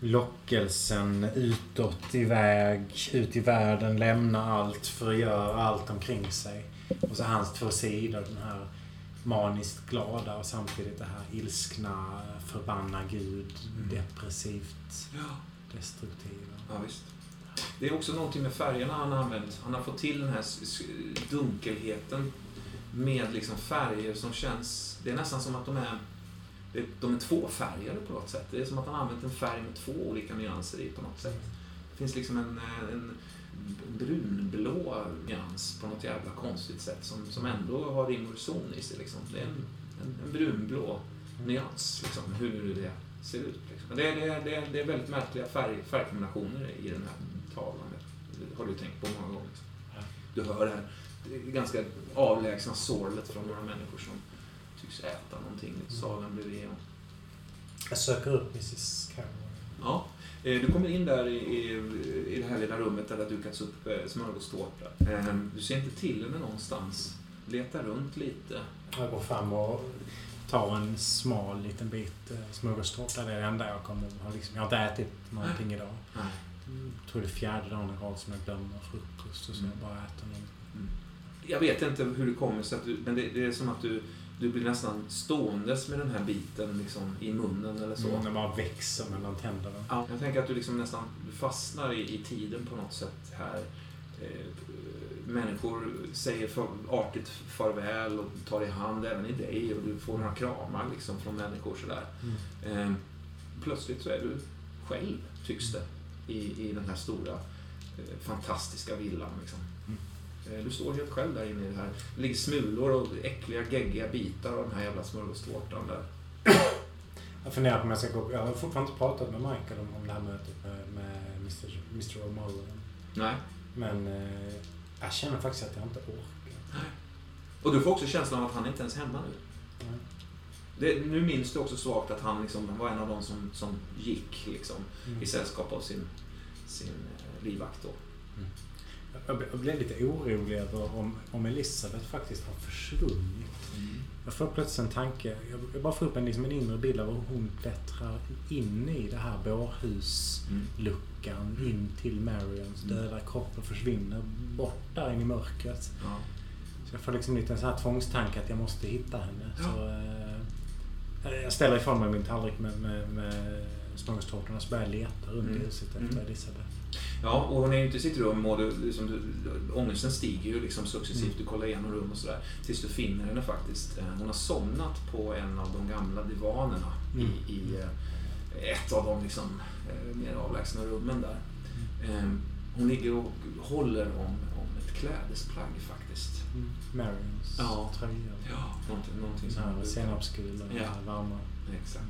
lockelsen utåt, iväg, ut i världen, lämna allt för att göra allt omkring sig. Och så hans två sidor, den här maniskt glada och samtidigt det här ilskna, förbanna Gud, Mm. depressivt, Ja. destruktiva. Ja, visst. Det är också någonting med färgerna han har använt. Han har fått till den här dunkelheten med liksom färger som känns... Det är nästan som att de är, de är tvåfärgade på något sätt. Det är som att han använt en färg med två olika nyanser i på något sätt. Det finns liksom en, eh, en brunblå nyans på något jävla konstigt sätt som, som ändå har rim och reson i sig. Liksom. Det är en, en, en brunblå nyans, liksom, hur nu det ser ut. Liksom. Det, är- det, är- det, är- väldigt märkliga färg, färgkombinationer i den här tavlan. Det har du tänkt på många gånger. Du hör det här ganska avlägsna sorlet från några människor som äta någonting salen bredvid. Jag söker upp Mrs. Carroll. Ja, eh, du kommer in där i, i, i det här lilla rummet där det har dukats upp eh, smörgåstårta. Eh, Du ser inte till henne någonstans. Letar runt lite. Jag går fram och tar en smal liten bit eh, smörgåstårta. Det är det enda jag kommer ha. Liksom, jag har inte ätit någonting idag. Nej. Jag tror det är fjärde dagen i rad som jag glömmer frukost och så Mm. jag bara äter något. Jag vet inte hur det kommer sig, men det, det är som att du, du blir nästan ståendes med den här biten liksom, i munnen eller så. Mm, det bara växer mellan tänderna. Ja, jag tänker att du liksom nästan fastnar i, i tiden på något sätt här. Eh, människor säger för, artigt farväl och tar i hand även i dig och du får några kramar liksom från människor sådär. Mm. Eh, plötsligt så är du själv, tycks det, i, i den här stora eh, fantastiska villan. Liksom. Mm. Eh, du står helt själv där inne i det här. Det ligger smulor och äckliga, geggiga bitar av den här jävla smörgåstårtan där. Jag funderar på om jag ska gå... Jag har fortfarande inte pratat med Michael om, om det här mötet med, med Mr. Mr. Nej. Men eh, jag känner faktiskt att jag inte orkar. Och du får också känslan av att han inte ens är hemma nu. Nej. Det, nu minns du också svagt att han, liksom, var en av de som, som gick liksom, Mm. i sällskap av sin, sin eh, livvakt. Då. Jag, jag blev lite orolig över om, om Elisabeth faktiskt har försvunnit. Jag får plötsligt en tanke. Jag, bara får upp en, liksom en inre bild av hur hon klättrar in i det här bårhusluckan. Mm. In till Marions döda kropp och försvinner bort där in i mörkret. Ja. Så jag får liksom lite en sån här tvångstanke att jag måste hitta henne. Ja. Så, eh, jag ställer ifrån mig min tallrik med, med, med smörgåstårtorna och så börjar jag leta runt Mm. i huset efter Mm. Elisabeth. Ja, och hon är ju inte i sitt rum och du, liksom, du, ångesten stiger ju liksom successivt. Mm. Du kollar igenom rum och sådär. Tills du finner henne faktiskt. Eh, Hon har somnat på en av de gamla divanerna Mm. i, i eh, ett av de liksom, eh, mer avlägsna rummen där. Eh, Hon ligger och håller om, om ett klädesplagg faktiskt. Mm. Marions Ja. tröja. Ja, någonting, någonting Sån här brukar- senapsgul och Ja. ja. varma. Exakt.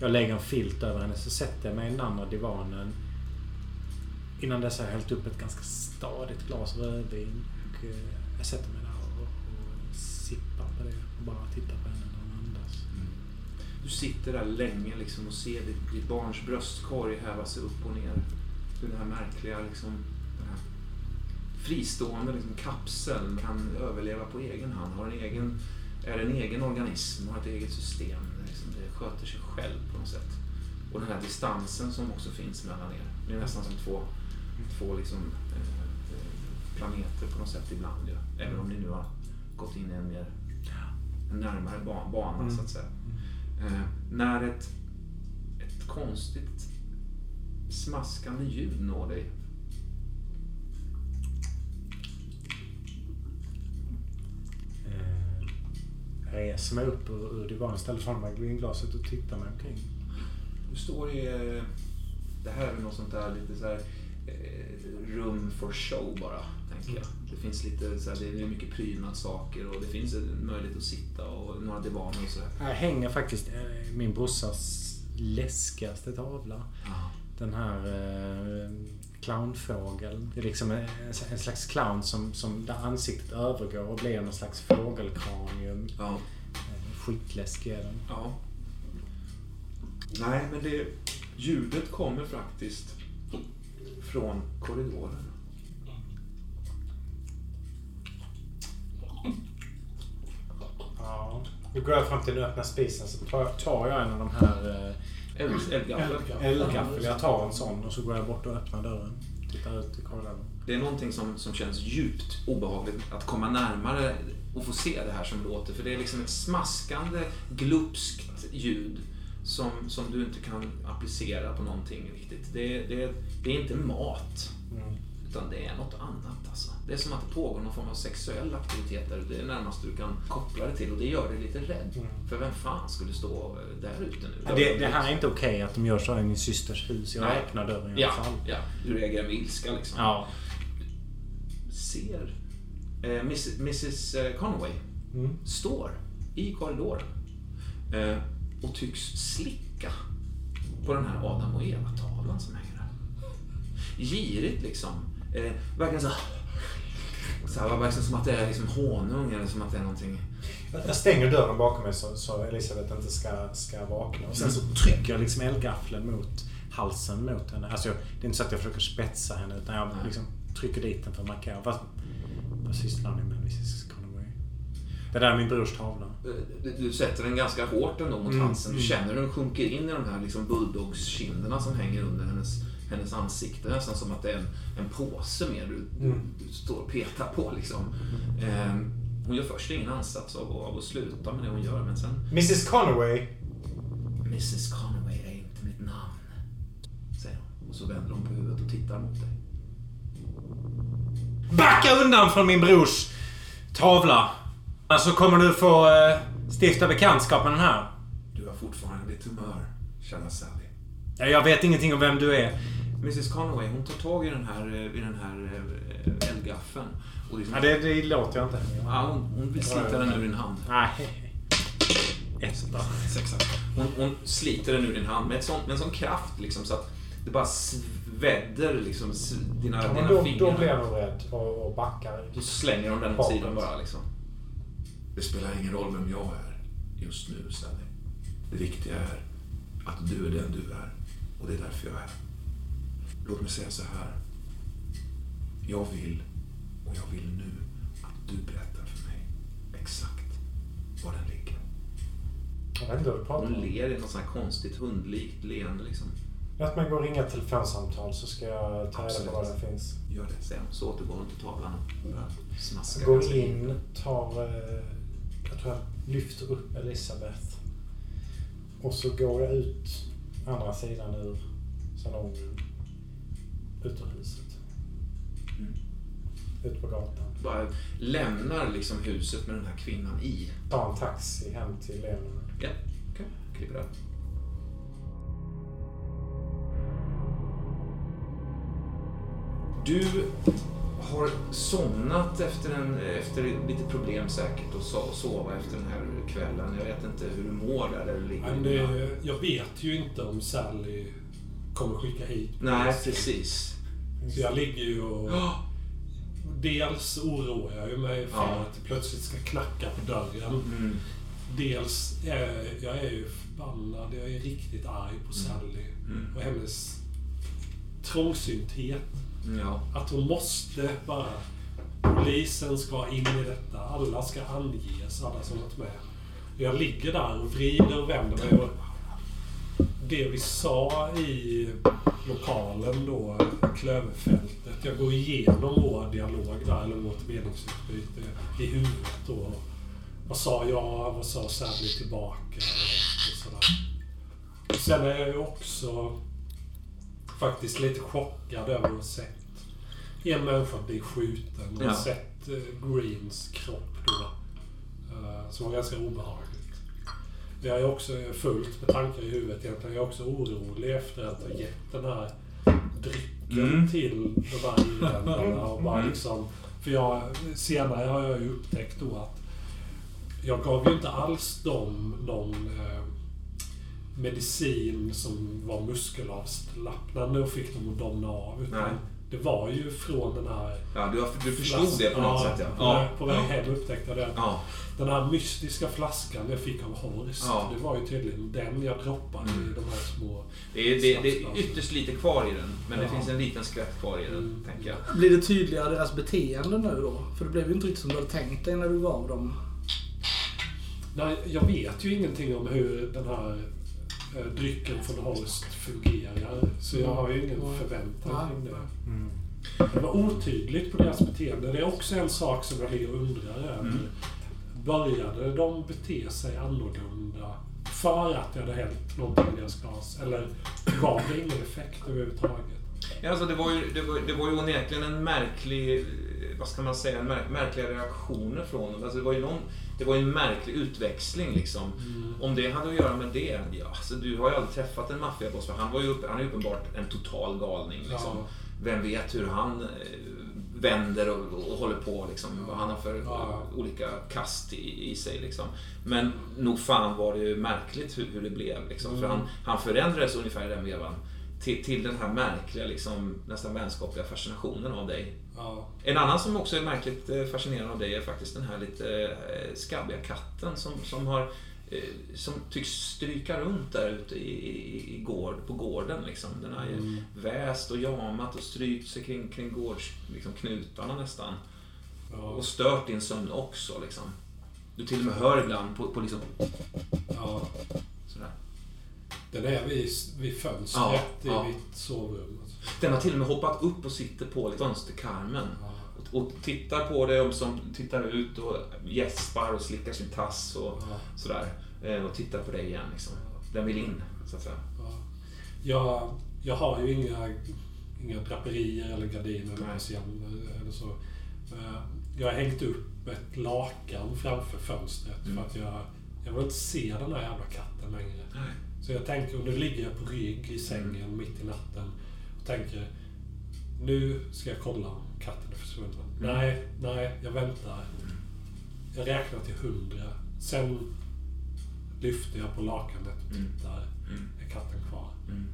Jag lägger en filt över henne så sätter jag mig i den andra divanen. Innan dess har jag hällt upp ett ganska stadigt glas rödvin. Och eh, jag sätter mig där och, och sippar på det och bara tittar på henne när hon andas. Mm. Du sitter där länge liksom och ser ditt, ditt barns bröstkorg häva sig upp och ner. Hur den här märkliga liksom, den här fristående liksom, kapseln kan överleva på egen hand. Har en egen, är en egen organism, har ett eget system. Liksom, det sköter sig själv på något sätt. Och den här distansen som också finns mellan er. Det är nästan som två, två liksom, eh, eh, planeter på något sätt ibland. Ja. Även om ni nu har gått in i en mer en närmare ba- bana Mm. så att säga. Eh, när ett, ett konstigt smaskande ljud når dig. Eh, reser mig upp ur, ur divanen, ställer fram mig vinglaset och tittar mig omkring. Du står i... eh, Det här är något sånt där lite så här eh, rum for show bara, tänker jag. Det finns lite så här, det är mycket prydnadssaker och det finns en möjlighet att sitta och några divaner och sådär. Här hänger faktiskt eh, min brorsas läskigaste tavla. Ja. Den här eh, clownfågel. Det är liksom en, en slags clown som, som där ansiktet övergår och blir någon slags fågelkranium. Ja. Eh, Skitläskig är den. Ja. Nej, men det... Ljudet kommer faktiskt från korridoren. Ja. Nu går jag fram till den öppna spisen så tar, tar jag en av de här eh, Eld- Eldgaffel. Jag tar en sån och så går jag bort och öppnar dörren. Tittar ut i korridoren. Det är någonting som, som känns djupt obehagligt att komma närmare och få se det här som låter. För det är liksom ett smaskande, glupskt ljud som, som du inte kan applicera på någonting riktigt. Det, det, det är inte mat, Mm. utan det är något annat. Alltså. Det är som att det pågår någon form av sexuell aktivitet där. Det är närmast du kan koppla det till och det gör dig lite rädd. Mm. För vem fan skulle stå eh, där ute nu? Det, det här är inte okej att de gör så i min systers hus. Jag Nej. öppnar dörren i alla fall. ja, du reagerar med ilska liksom. Ja. Ser eh, Miss, Mrs Conway Mm. står i korridoren eh, och tycks slicka på den här Adam och Eva-tavlan som där. Girigt liksom. Eh, verkligen så så här, verkligen som att det är liksom honung eller som att det är någonting... Jag stänger dörren bakom mig så, så Elisabeth inte ska, ska vakna. Och sen så trycker jag liksom eldgaffeln mot halsen mot henne. Alltså, jag, det är inte så att jag försöker spetsa henne utan jag liksom trycker dit den för att markera. Vad, vad sysslar ni med Mrs? Det där är min brors tavla. Eh, Du, du sätter den ganska hårt ändå mot Mm, halsen. Du mm. känner hur den sjunker in i de här liksom bulldogskinderna som hänger under hennes, hennes ansikte. Nästan som att det är en, en påse mer du, Mm. du, står och petar på. Liksom. Eh, hon gör först ingen ansats av, av att sluta med det hon gör, men sen... Mrs Conway! Mrs Conway är inte mitt namn, säger hon. Och så vänder hon på huvudet och tittar mot dig. Backa undan från min brors tavla! Alltså kommer du få eh, stifta bekantskap med den här. Du har fortfarande ditt humör, känner Sally. Ja, Jag vet ingenting om vem du är. Mrs Conway, hon tar tag i den här, eh, i den här eh, eldgaffeln. Och liksom, Ja, det, det låter jag inte. ja, hon, hon vill slita den ur din hand. Nej. Sexa. Hon, hon sliter den ur din hand med, ett sånt, med en sån kraft liksom, så att det bara svädder liksom, dina, Ja, dina då, fingrar. då blir nog rädd och, och backar. Då slänger de den åt sidan bara liksom. Det spelar ingen roll vem jag är just nu, Sally. Det viktiga är att du är den du är. Och det är därför jag är här. Låt mig säga så här. Jag vill, och jag vill nu, att du berättar för mig exakt var den ligger. Jag vet inte vad du pratar Hon om. ler i något sånt här konstigt hundlikt leende liksom. Låt mig gå och ringa ett telefonsamtal så ska jag ta reda på var den finns. Gör det, hon. Så återgår hon till tavlan och börjar smaska. Går in, tar... eh, Jag tror jag lyfter upp Elisabeth. Och så går jag ut andra sidan ur salongen. Ut ur huset. Mm. Ut på gatan. Bara lämnar liksom huset med den här kvinnan i. Ta en taxi hem till Leonard. Ja, okej. Kliver över. Du har somnat efter, en, efter lite problem säkert och so- sova efter den här kvällen. Jag vet inte hur du mår där, du ligger. Men det, jag vet ju inte om Sally kommer skicka hit Nej, precis. Så jag ligger ju och... Dels oroar jag ju mig för Ja. att det plötsligt ska knacka på dörren. Mm. Dels är jag är ju förbannad. Jag är riktigt arg på Sally. Mm. Och hennes trångsynthet. Ja. Att hon måste bara... Polisen ska in i detta. Alla ska anges, alla som varit med. Jag ligger där och vrider och vänder mig. Och det vi sa i lokalen då, Klöverfältet. Jag går igenom vår dialog där, eller vårt meningsutbyte i huvudet då. Vad sa jag? Vad sa Sally tillbaka? Och sådär. Sen är jag ju också faktiskt lite chockad över att ha sett en människa bli skjuten och Ja. sett eh, Greens kropp då. eh, som var ganska obehagligt. Jag är också fullt med tankar i huvudet egentligen. Jag är också orolig efter att ha gett den här drycken Mm. till de här irländarna. Och bara Mm. liksom, för jag, senare har jag ju upptäckt då att jag gav ju inte alls dem någon, eh, medicin som var muskelavslappnande och fick dem att domna av. Utan Nej. det var ju från den här... Ja, du, har- du förstod det på något ja, sätt, ja. På, Ja. på väg hem upptäckte jag det. Ja, Den här mystiska flaskan jag fick av Horst, Ja. det var ju tydligen den jag droppade Mm. i de här små... det är, det, det är ytterst lite kvar i den, men det Ja. finns en liten skvätt kvar i den, Mm. tänker jag. Blir det tydligare deras beteende nu då? För det blev ju inte riktigt som du hade tänkt dig när du gav dem. Nej, jag vet ju ingenting om hur den här eh, drycken från Horst fungerar. Så jag har ju ingen Mm. förväntan kring det. Mm. Det var otydligt på deras beteende. Det är också en sak som jag ligger och undrar över. Mm. Började de bete sig annorlunda för att det hade hänt någonting i deras glas? Eller gav det ingen effekt överhuvudtaget? Ja, alltså det, var ju, det, var, det var ju onekligen en märklig, vad ska man säga, en märk, märkliga reaktioner från dem. Alltså det var ju någon, det var en märklig utväxling liksom. Mm. Om det hade att göra med det, ja, alltså du har ju aldrig träffat en maffiaboss för han var ju han är ju uppenbart en total galning liksom. Ja. Vem vet hur han eh, vänder och, och håller på liksom. Vad han har för olika kast i, i sig liksom. Men nog fan var det ju märkligt hur, hur det blev liksom. För Mm. han, han förändrades ungefär i den vevan. Till, till den här märkliga, liksom, nästan vänskapliga fascinationen av dig. Ja. En annan som också är märkligt eh, fascinerad av dig är faktiskt den här lite eh, skabbiga katten som, som, har, som tycks stryka runt där ute i, i, i gård, på gården. Liksom. Den har ju Mm. väst och jamat och strykt sig kring, kring gårds, liksom, knutarna nästan. Ja. Och stört din sömn också. Liksom. Du till och med hör ibland på, på liksom, ja. sådär. Den är vid, vid fönstret Ja, i ja. mitt sovrum. Den har till och med hoppat upp och sitter på fönsterkarmen. Ja. Och, och tittar på och som tittar ut och gäspar och slickar sin tass och Ja. sådär. Eh, Och tittar på dig igen liksom. Den vill in, så att säga. Ja. Jag, jag har ju inga, inga draperier eller gardiner eller persienner eller så. Eh, Jag har hängt upp ett lakan framför fönstret Mm. för att jag, jag vill inte se den här jävla katten längre. Nej. Så jag tänker, och nu ligger jag på rygg i sängen Mm. mitt i natten och tänker nu ska jag kolla katten är försvunnen. Mm. Nej, nej, jag väntar. Jag räknar till hundra. Sen lyfter jag på lakanet och Mm. tittar. Mm. Är katten kvar? Mm.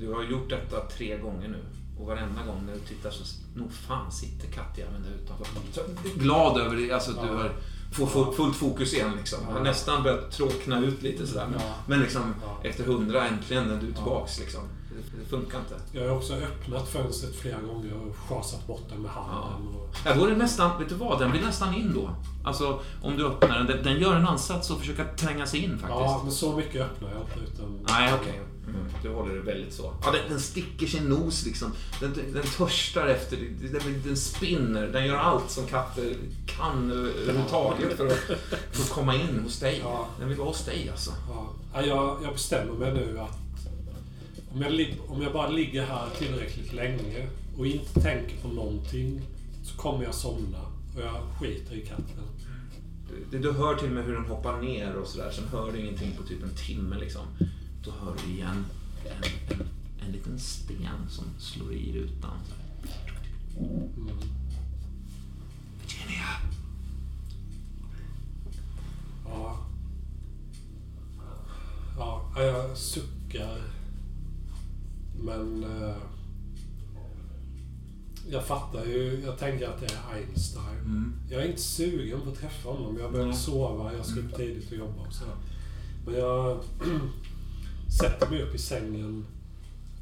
Du har gjort detta tre gånger nu. Och varenda gång när du tittar så nog fan sitter kattjäveln där utanför. Så, glad över det, alltså att du Ja. har får få fullt fokus igen liksom. Ja. Har nästan börjat tråkna ut lite sådär. Men, Ja. men liksom efter hundra äntligen är du Ja. tillbaks liksom. Det, funkar inte. Jag har också öppnat fönstret flera gånger och schasat bort den med handen. Och, Ja, då är det nästan, vet du vad, den blir nästan in då. Alltså om du öppnar den, den, gör en ansats att försöka tränga sig in faktiskt. ja, men så mycket öppnar jag inte. Utan, Nej, okej. Mm. Du håller det väldigt så. Ja, den, den sticker sin nos liksom. Den, den törstar efter, den, den spinner, den gör allt som katter kan överhuvudtaget för för att komma in hos dig. Ja. Den vill vara hos dig alltså. Ja, Ja, jag, jag bestämmer mig nu att om jag, om jag bara ligger här tillräckligt länge och inte tänker på någonting så kommer jag somna och jag skiter i katten. Du, du hör till och med hur den hoppar ner och sådär. Sen hör du ingenting på typ en timme liksom. Då hör du igen en, en, en liten sten som slår i rutan. Mm. Virginia! Ja. Ja, jag suckar. Men... Eh, jag fattar ju. Jag tänker att det är Einstein. Mm. Jag är inte sugen på att träffa honom. Jag Nej. sova. Jag ska upp tidigt och jobba och sådär. Men jag sätter mig upp i sängen,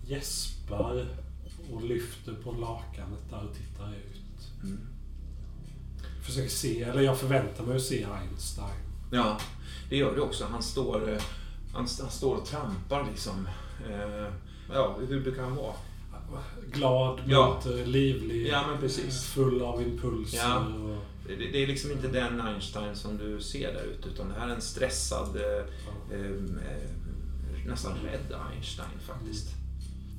gäspar och lyfter på lakanet där och tittar ut. Mm. Försöker se, eller jag förväntar mig att se Einstein. Ja, det gör du också. Han står, eh, han, han står och trampar liksom. Eh, Ja, hur brukar han vara? Glad, Ja. munter, livlig, Ja, men precis. full av impulser. Ja. Och, Det, det är liksom inte den Einstein som du ser där ute, utan det här är en stressad, eh, ja. eh, eh, nästan rädd Einstein faktiskt.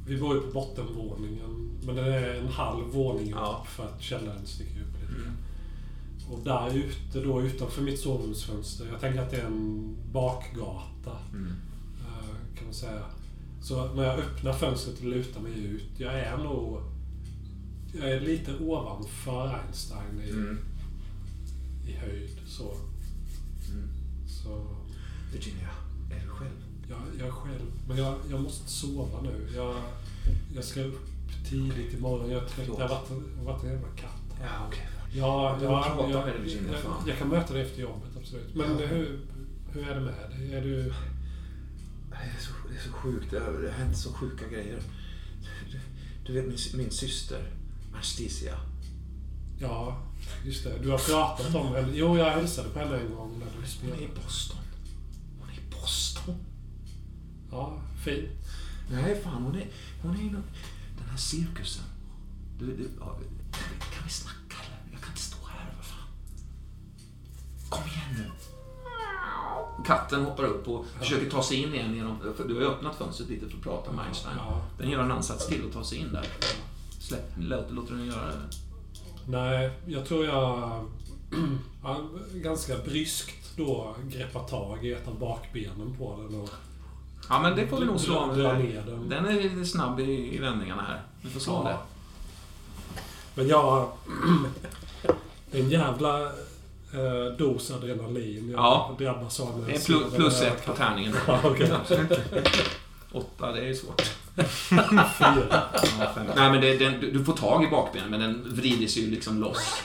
Vi bor ju på bottenvåningen, men det är en halv våning Ja. upp för att källaren sticker upp lite. Mm. Och där ute då, utanför mitt sovrumsfönster, jag tänker att det är en bakgata, Mm. eh, kan man säga. Så när jag öppnar fönstret och lutar mig ut, jag är nog... Jag är lite ovanför Einstein i, Mm. i höjd. Så, Mm. så Virginia, är du själv? Jag, jag är själv. Men jag, jag måste sova nu. Jag, jag ska upp tidigt imorgon. Jag är trött. Jag har varit, jag en jävla katt. Ja, okej. Ja, ja, jag, jag, fan. jag kan möta dig efter jobbet, absolut. Men Ja. hur, hur är det med dig? Är du... Det är så, det är så sjukt. Det har, det har hänt så sjuka grejer. Du, du vet min, min syster, Anesthesia. Ja, just det. Du har pratat om henne. Jo, jag hälsade på henne en gång när du Hon är spelade. i Boston. Hon är i Boston. Ja, fin. Nej, fan hon är, hon är i den här cirkusen. Du, du, kan vi snacka eller? Jag kan inte stå här, vad fan. Kom igen nu. Katten hoppar upp och försöker ta sig in igen genom... För du har ju öppnat fönstret lite för att prata med Einstein. Ja. Den gör en ansats till att ta sig in där. Släpp, låt, låter den göra det. Nej, jag tror jag ja, ganska bryskt då greppar tag i ett av bakbenen på den och Ja, men det får vi nog slå om. den. Den är lite snabb i, i vändningarna här. Vi får slå om det. Ja. Men jag... En jävla eh, dos adrenalin. Jag Ja. drabbas av Det är ser plus, ett på tärningen. Ja, okej. Åtta, det är ju svårt. Fyra. Nej, men det, den, du, får tag i bakbenen, men den vrider sig ju liksom loss.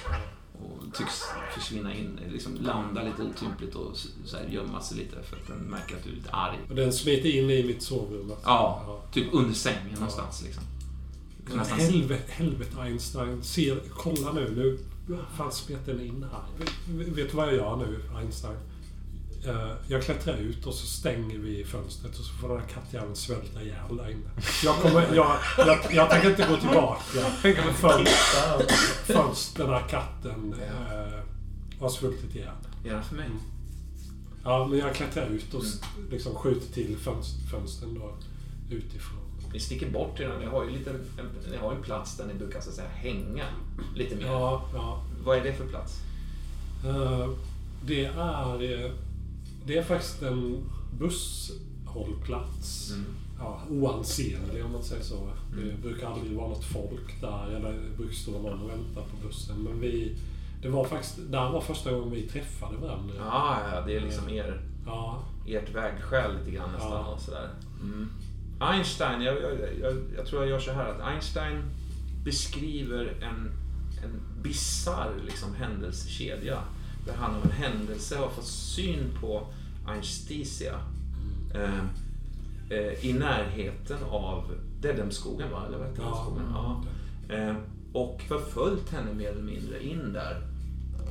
Och tycks försvinna in, liksom landa lite otympligt och så här gömma sig lite för att den märker att du är lite arg. Och den smiter in i mitt sovrum. alltså. Ja, typ under sängen någonstans liksom. Se- helvete, helvete Einstein. Ser, kolla nu, nu fan smet den in här. Vet, du vad jag gör nu, Einstein? Eh, jag klättrar ut och så stänger vi fönstret och så får den här kattjäveln svälta ihjäl där inne. Jag, kommer, jag, jag, jag tänker inte gå tillbaka förrän, förrän den här katten eh, har svultit ihjäl. Gärna för mig. Ja, men jag klättrar ut och liksom skjuter till fönst- fönstren då utifrån. Ni sticker bort redan. Ni har ju lite, en, ni har en plats där ni brukar så säga hänga lite mer. Ja, ja. Vad är det för plats? Eh, Det är, det är faktiskt en busshållplats. Mm. Ja, oansenlig om man säger så. Det brukar aldrig vara något folk där. Eller det brukar stå någon och vänta på bussen. Men vi, det var faktiskt, där var första gången vi träffade varandra. Ja, ja, det är liksom er, Ja, ert vägskäl lite grann nästan. Ja. Och sådär. Mm. Einstein, jag, jag, jag, jag tror jag gör så här att Einstein beskriver en, en bizarr liksom, händelsekedja. Där han av en händelse har fått syn på Einstesia. Eh, eh, I närheten av Dedhemskogen, va? Eller vad heter den Ja. skogen? Ja. Eh, och förföljt henne mer eller mindre in där.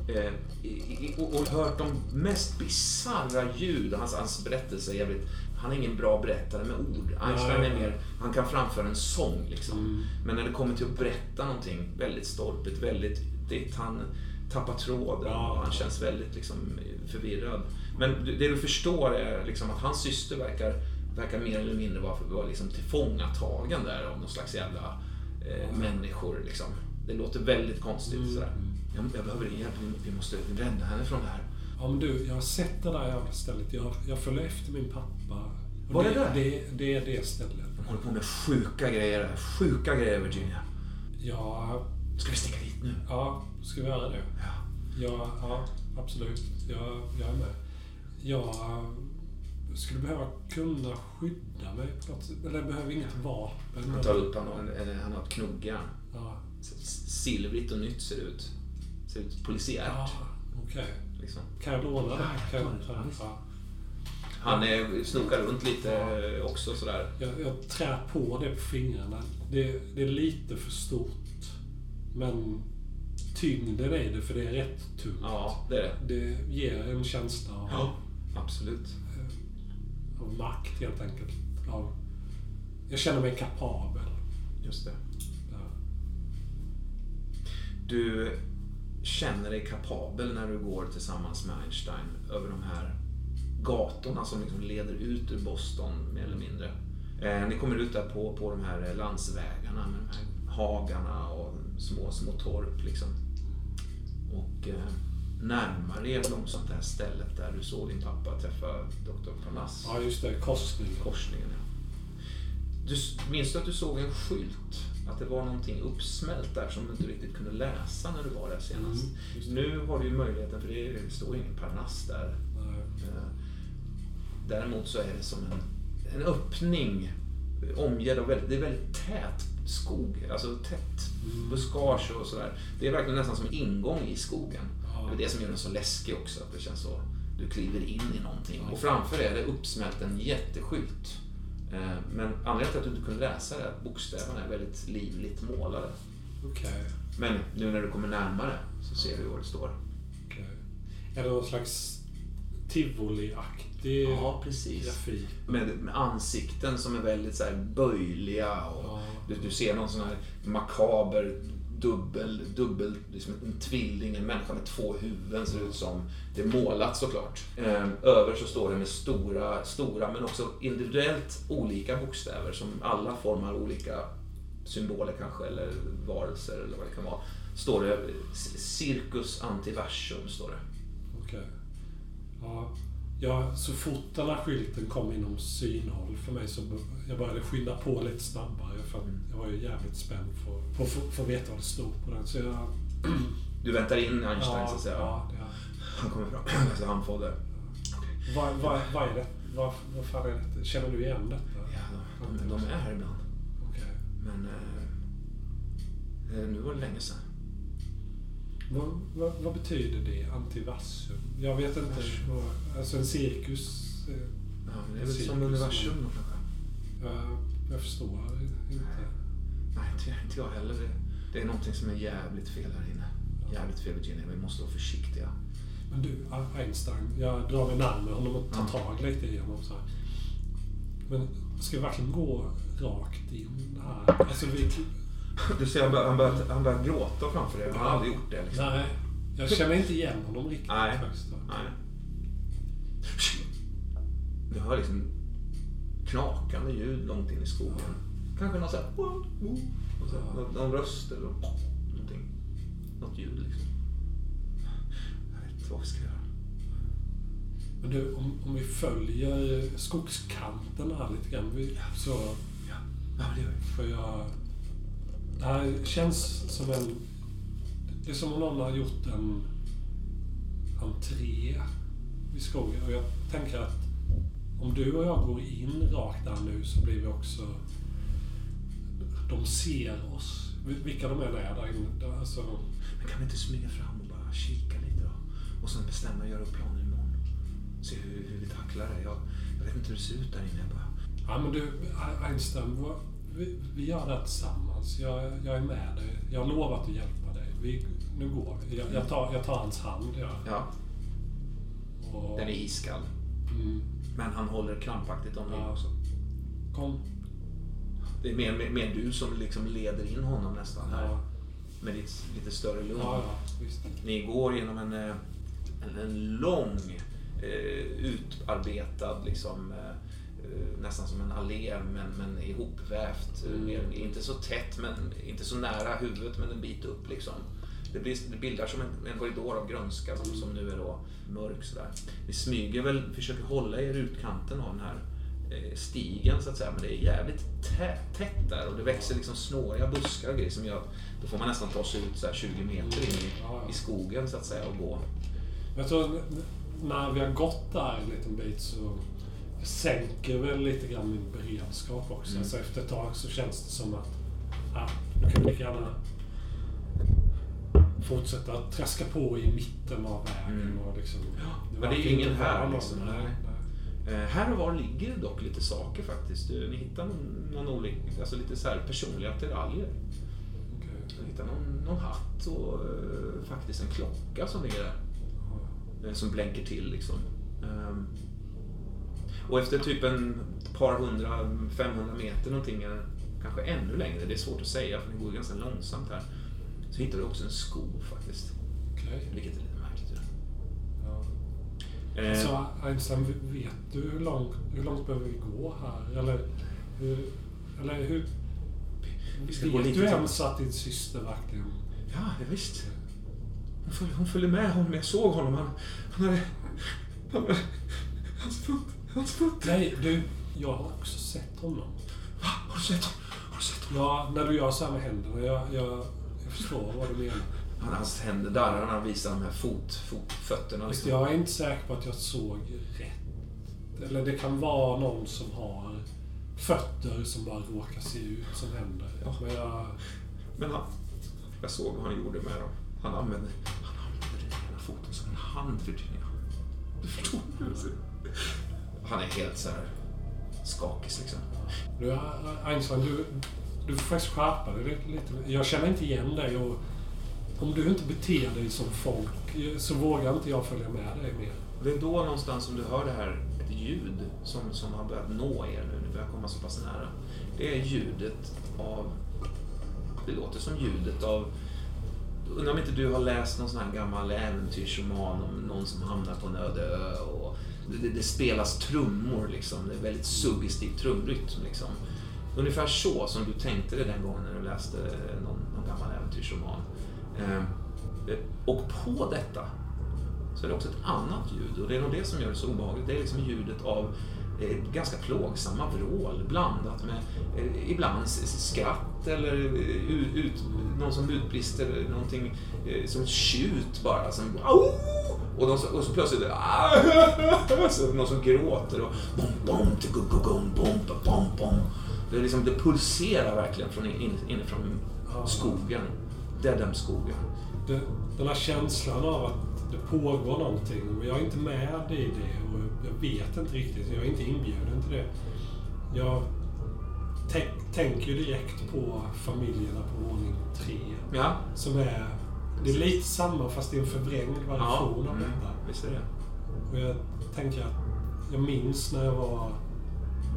Eh, i, i, och, och hört de mest bisarra ljud. Hans, hans berättelse är jävligt... Han är ingen bra berättare med ord. Einstein är mer... Han kan framföra en sång liksom. Mm. Men när det kommer till att berätta någonting väldigt stolpigt, väldigt... Det, han tappar tråden och han känns väldigt liksom, förvirrad. Men det du förstår är liksom att hans syster verkar, verkar mer eller mindre vara, vara liksom tillfångatagen där av någon slags jävla eh, människor. Liksom. Det låter väldigt konstigt. Mm. Sådär. Jag, jag behöver din hjälp, vi- vi måste rädda henne från det här. Ja men du, jag har sett det där jävla stället. Jag, jag följer efter min pappa. Och Var det det, där? det, det är det stället. De håller på med sjuka grejer där. Sjuka grejer Virginia. Ja, Ska vi sticka dit nu? ja, ska vi göra det? Ja. Ja, ja absolut. Jag, jag är med. Jag skulle behöva kunna skydda mig på något sätt. Eller jag behöver inget vapen. Han tar upp, han har, en, han har ett knuggjärn. Ja, Silvrigt och nytt ser det ut. Ser ut polisiärt. ja okej. Liksom. Kan jag låna det? Ja, jag, det. Ja, ja. Han är, snokar runt lite eh, också sådär. Jag, jag trär på det på fingrarna. Det, det är lite för stort. Men tyngden i det, för det är rätt tungt. Ja, det är det. Det ger en känsla av, Ja, absolut. av makt helt enkelt. Av, jag känner mig kapabel. Just det. Ja. Du känner dig kapabel när du går tillsammans med Einstein över de här gatorna som liksom leder ut ur Boston mer eller mindre. Eh, ni kommer ut där på, på de här landsvägarna med de här hagarna och små, små torp liksom. Och eh, närmar er de sånt här stället där du såg din pappa träffa Dr. Parnass. ja, just det. Korsningen. korsningen. Ja. Du, minns du att du såg en skylt? Att det var någonting uppsmält där som du inte riktigt kunde läsa när du var där senast. Mm, nu har du ju möjligheten, för det står ingen Parnass där. Eh, Däremot så är det som en, en öppning omgärd av väldigt, det är väldigt tät skog, alltså tätt buskage och sådär. Det är verkligen nästan som en ingång i skogen. Ja. Det är det som gör den så läskig också, att det känns så, du kliver in i någonting. Och framför är det uppsmält en jätteskylt. Eh, Men anledningen till att du inte kunde läsa det är att bokstäverna är väldigt livligt målade. Okej. Men nu när du kommer närmare så ser du vad det står. okej. Är det någon slags tivoli-aktig Ja, precis. grafik? Med, med ansikten som är väldigt så böjliga och Ja. du, du ser någon sån här makaber dubbel, dubbel, liksom en tvilling, en människa med två huvuden ser det ut som. Det är målat såklart. Ehm, över så står det med stora, stora men också individuellt olika bokstäver som alla formar olika symboler kanske eller varelser eller vad det kan vara. Står det eh, Circus antiversum står det. Okej. Ja. Ja, så fort den här skylten kom inom synhåll för mig så jag började skynda på lite snabbare för jag var ju jävligt spänd på att få, veta vad det stod på den. Så jag... Du väntar in Einstein så att säga. Ja, ja. Han kommer fram. Alltså handfolder. Vad, vad, vad är det? Vad, vad fan är det? Känner du igen detta? Ja, de, de, är här ibland. Okej. Men eh, eh, nu var det länge sedan. Vad, vad, vad betyder det? Antiversum? Jag vet inte. Vad, alltså en cirkus? eh, Ja, det är väl som universum då kanske. Jag, jag förstår inte. Nej, inte, inte jag heller. Det, det är någonting som är jävligt fel här inne. Jävligt fel Virginia. Vi måste vara försiktiga. Men du, Einstein. Jag drar mig närmare honom och tar Ja. tag lite i honom så här. Men ska vi verkligen gå rakt in här? Alltså vi... Du ser, han börjar, han börjar, han börjar gråta framför dig. Han har aldrig gjort det. Liksom. Nej, jag känner inte igen honom riktigt Nej. faktiskt. Nej. Du hör liksom knakande ljud långt in i skogen. Kanske någon sån här... Så, någon, någon röst eller någonting. Något ljud liksom. Jag vet inte vad vi ska göra. Men du, om, om vi följer skogskanten här lite grann. Vi, så Ja, ja det gör vi. får jag... Det här känns som en... Det är som om någon har gjort en entré i skogen. Och jag tänker att om du och jag går in rakt där nu så blir vi också... De ser oss. Vilka de än är där inne. Alltså, Men kan vi inte smyga fram och bara kika lite då? Och sen bestämma och göra upp planer imorgon. Se hur, hur vi tacklar det. Jag, jag vet inte hur det ser ut där inne. Jag bara, Ja, men du, Einstein, vi, vi gör det här tillsammans. Jag, jag är med dig. Jag har lovat att hjälpa dig. Vi, nu går vi. Jag, jag, tar, jag tar hans hand. Ja. ja, Och, den är iskall. mm, Men han håller krampaktigt om dig Ja. också. kom. Det är mer, mer, mer du som liksom leder in honom nästan här. Ja, Med ditt lite större lugn. ja. Ni går genom en, eh, en, en lång, eh, utarbetad, liksom, eh, nästan som en allé, men, men ihopvävt. eh, Mm. Inte så tätt, men inte så nära huvudet, men en bit upp. Liksom. Det, blir, det bildar som en, en korridor av grönska som, som nu är då mörk. Sådär. Ni smyger väl, försöker hålla er i utkanten av den här eh, stigen så att säga, men det är jävligt tätt, tätt där och det växer liksom snåriga buskar och grejer som gör att då får man nästan ta sig ut så här 20 meter in i, ja. i skogen så att säga och gå. Jag tror när vi har gått där en liten bit så sänker väl lite grann min beredskap också. Mm. Alltså efter ett tag så känns det som att ja, nu kan vi lika gärna fortsätta traska på i mitten av vägen. Mm. Och liksom, men det är ju ingen här, någon. liksom, nej. Eh, här och var ligger det dock lite saker faktiskt. Du, ni hittar någon, någon olika, alltså lite så här personliga attiraljer. Okej. Ni hittar någon, någon hatt och eh, faktiskt en klocka som ligger där. Eh, som blänker till liksom. Och efter typ en par hundra, 500 meter någonting, eller kanske ännu längre, det är svårt att säga för det går ganska långsamt här. Så hittar du också en sko faktiskt. Okej. Vilket är lite märkligt. Ja. Eh, Så Einstein, vet du hur långt, hur långt behöver vi gå här? Eller hur... Eller hur vi ska vet gå lite du ens att din syster verkligen... Ja, ja, visst. Hon följde, hon följde med honom, jag såg honom. Han, han hade... Han, hade- hans fot, hans fot. Nej, du. Jag har också sett honom. Va? Har du sett honom? Har du sett honom? Ja, när du gör så här med händerna. Jag, jag, jag förstår vad du menar. Han, hans händer darrar när han visar de här fot, fot, fötterna. Liksom. jag är inte säker på att jag såg rätt. Eller det kan vara någon som har fötter som bara råkar se ut som händer. Ja. Men jag... Men han, jag såg vad han gjorde med dem. Han använde, han använde den ena foten som en hand, Virginia. Du förstår? Han är helt så här skakig liksom. Du, Einstein, du, du får faktiskt skärpa dig lite. Jag känner inte igen dig och om du inte beter dig som folk så vågar inte jag följa med dig mer. Det är då någonstans som du hör det här, ett ljud som, som har börjat nå er nu. Ni börjar komma så pass nära. Det är ljudet av... Det låter som ljudet av... Undrar om inte du har läst någon sån här gammal äventyrsroman om någon som hamnar på en öde ö och det, det, det spelas trummor liksom. Det är väldigt suggestiv trumrytm liksom. Ungefär så som du tänkte det den gången när du läste någon, någon gammal äventyrsroman. Eh, eh, och på detta så är det också ett annat ljud och det är nog det som gör det så obehagligt. Det är liksom ljudet av eh, ganska plågsamma vrål blandat med eh, ibland skratt eller eh, ut, någon som utbrister eh, någonting eh, som ett tjut bara. Som, Au! Och, de, och så plötsligt så någon som gråter och bom, bom, bom, ba, bom, bom. Det, är liksom, det pulserar verkligen från in, inifrån skogen. Dedham-skogen. Den här känslan av att det pågår någonting, men jag är inte med i det och jag vet inte riktigt. Jag är inte inbjuden till det. Jag tänk, tänker ju direkt på familjerna på våning tre. Ja, Som är... Det är lite samma fast det är en förvrängd ja version av mm, detta. visst är det. Och jag tänker att jag minns när jag var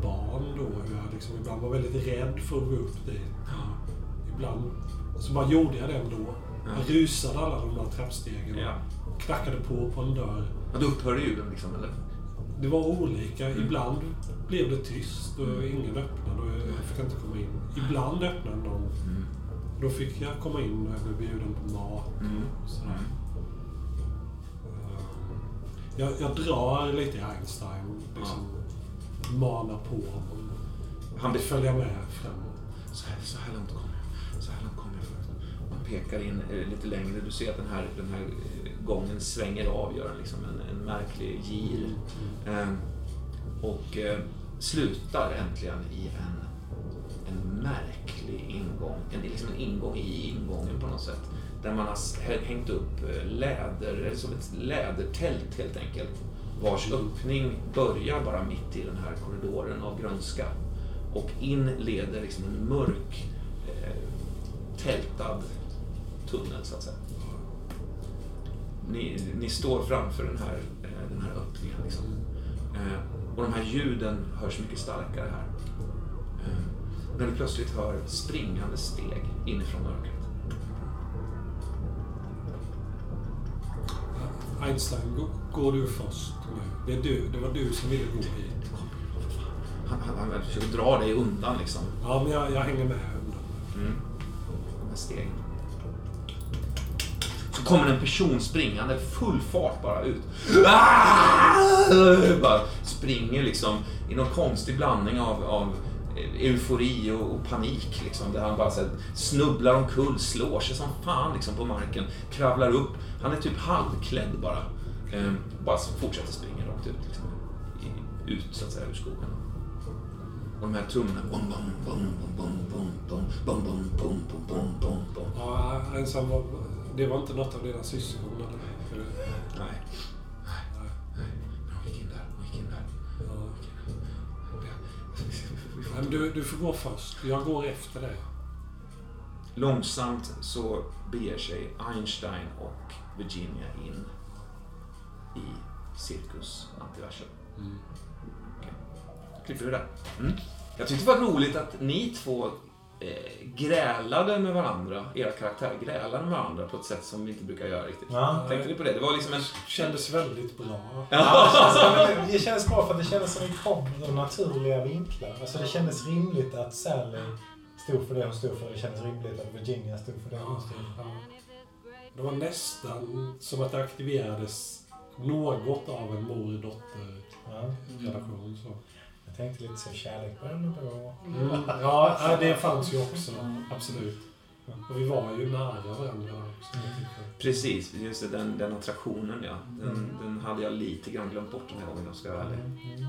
barn då hur jag liksom ibland var väldigt rädd för att gå upp dit. Och ibland så bara gjorde jag det ändå. Jag rusade alla de där trappstegen Ja. och knackade på på en dörr. Ja, då upphörde ljuden liksom, eller? Det var olika. Ibland blev det tyst och ingen öppnade och jag fick inte komma in. Ibland öppnade någon. Mm. Då fick jag komma in och jag blev bjuden på mat. Mm. Och sådär. Jag, jag drar lite i Einstein. Liksom, Manar på honom. Han blir Följa med framåt. Så här, så här långt kom jag. Så här långt kom jag förut. Man pekar in eh, lite längre. Du ser att den här, den här eh, gången svänger av, gör en, liksom en, en märklig gir. Eh, och eh, slutar äntligen i en märklig ingång. En, liksom en ingång i ingången på något sätt. Där man har hängt upp eh, läder, eller som ett lädertält helt enkelt. Vars öppning börjar bara mitt i den här korridoren av grönska. Och in leder liksom en mörk eh, tältad tunnel så att säga. Ni, ni står framför den här, eh, den här öppningen. Liksom. Eh, och de här ljuden hörs mycket starkare här. När du plötsligt hör springande steg inifrån mörkret. Einstein, gå- går du först nu? Det, är du, det var du som ville gå hit. Han, han, han försöker dra dig undan liksom. Ja, men jag, jag hänger med. Mm. De här stegen. Så kommer en person springande full fart bara ut. Ah! Bara springer liksom i någon konstig blandning av, av eufori och, och panik. Liksom, där han bara så här, snubblar omkull, slår sig som fan liksom, på marken, kravlar upp. Han är typ halvklädd bara. Ehm, bara så fortsätter springa rakt ut. Liksom, i, ut så att säga ur skogen. Och de här trummorna. Bom, bom, bom, bom, bom, bom, bom, bom, bom, bom, bom, bom, bom. Ja, Einstein var, det var inte något av dina syskon eller? Men du, du får gå först. Jag går efter dig. Långsamt så beger sig Einstein och Virginia in i Cirkus Antiversum. Okej. Då klipper vi där. Mm. Jag tyckte det var roligt att ni två eh, grälade med varandra, era karaktärer grälade med varandra på ett sätt som vi inte brukar göra riktigt. Ja. Tänkte ni på det? Det var liksom en... Kändes väldigt bra. Ja, det, känns, det känns bra för att det kändes som vi kom ur naturliga vinklar. Alltså det kändes rimligt att Sally stod för det hon stod för. Det kändes rimligt att Virginia stod för det hon stod för. Ja. Det var nästan som att det aktiverades något av en mor-dotter-relation. Tänkte lite så, kärlek börjar då. Mm. Ja, ja, det fanns ju också. Absolut. Och vi var ju nära varandra. Precis, just det, den, den attraktionen ja. Den, Mm. den hade jag lite grann glömt bort den här gången om jag ska vara ärlig. Mm.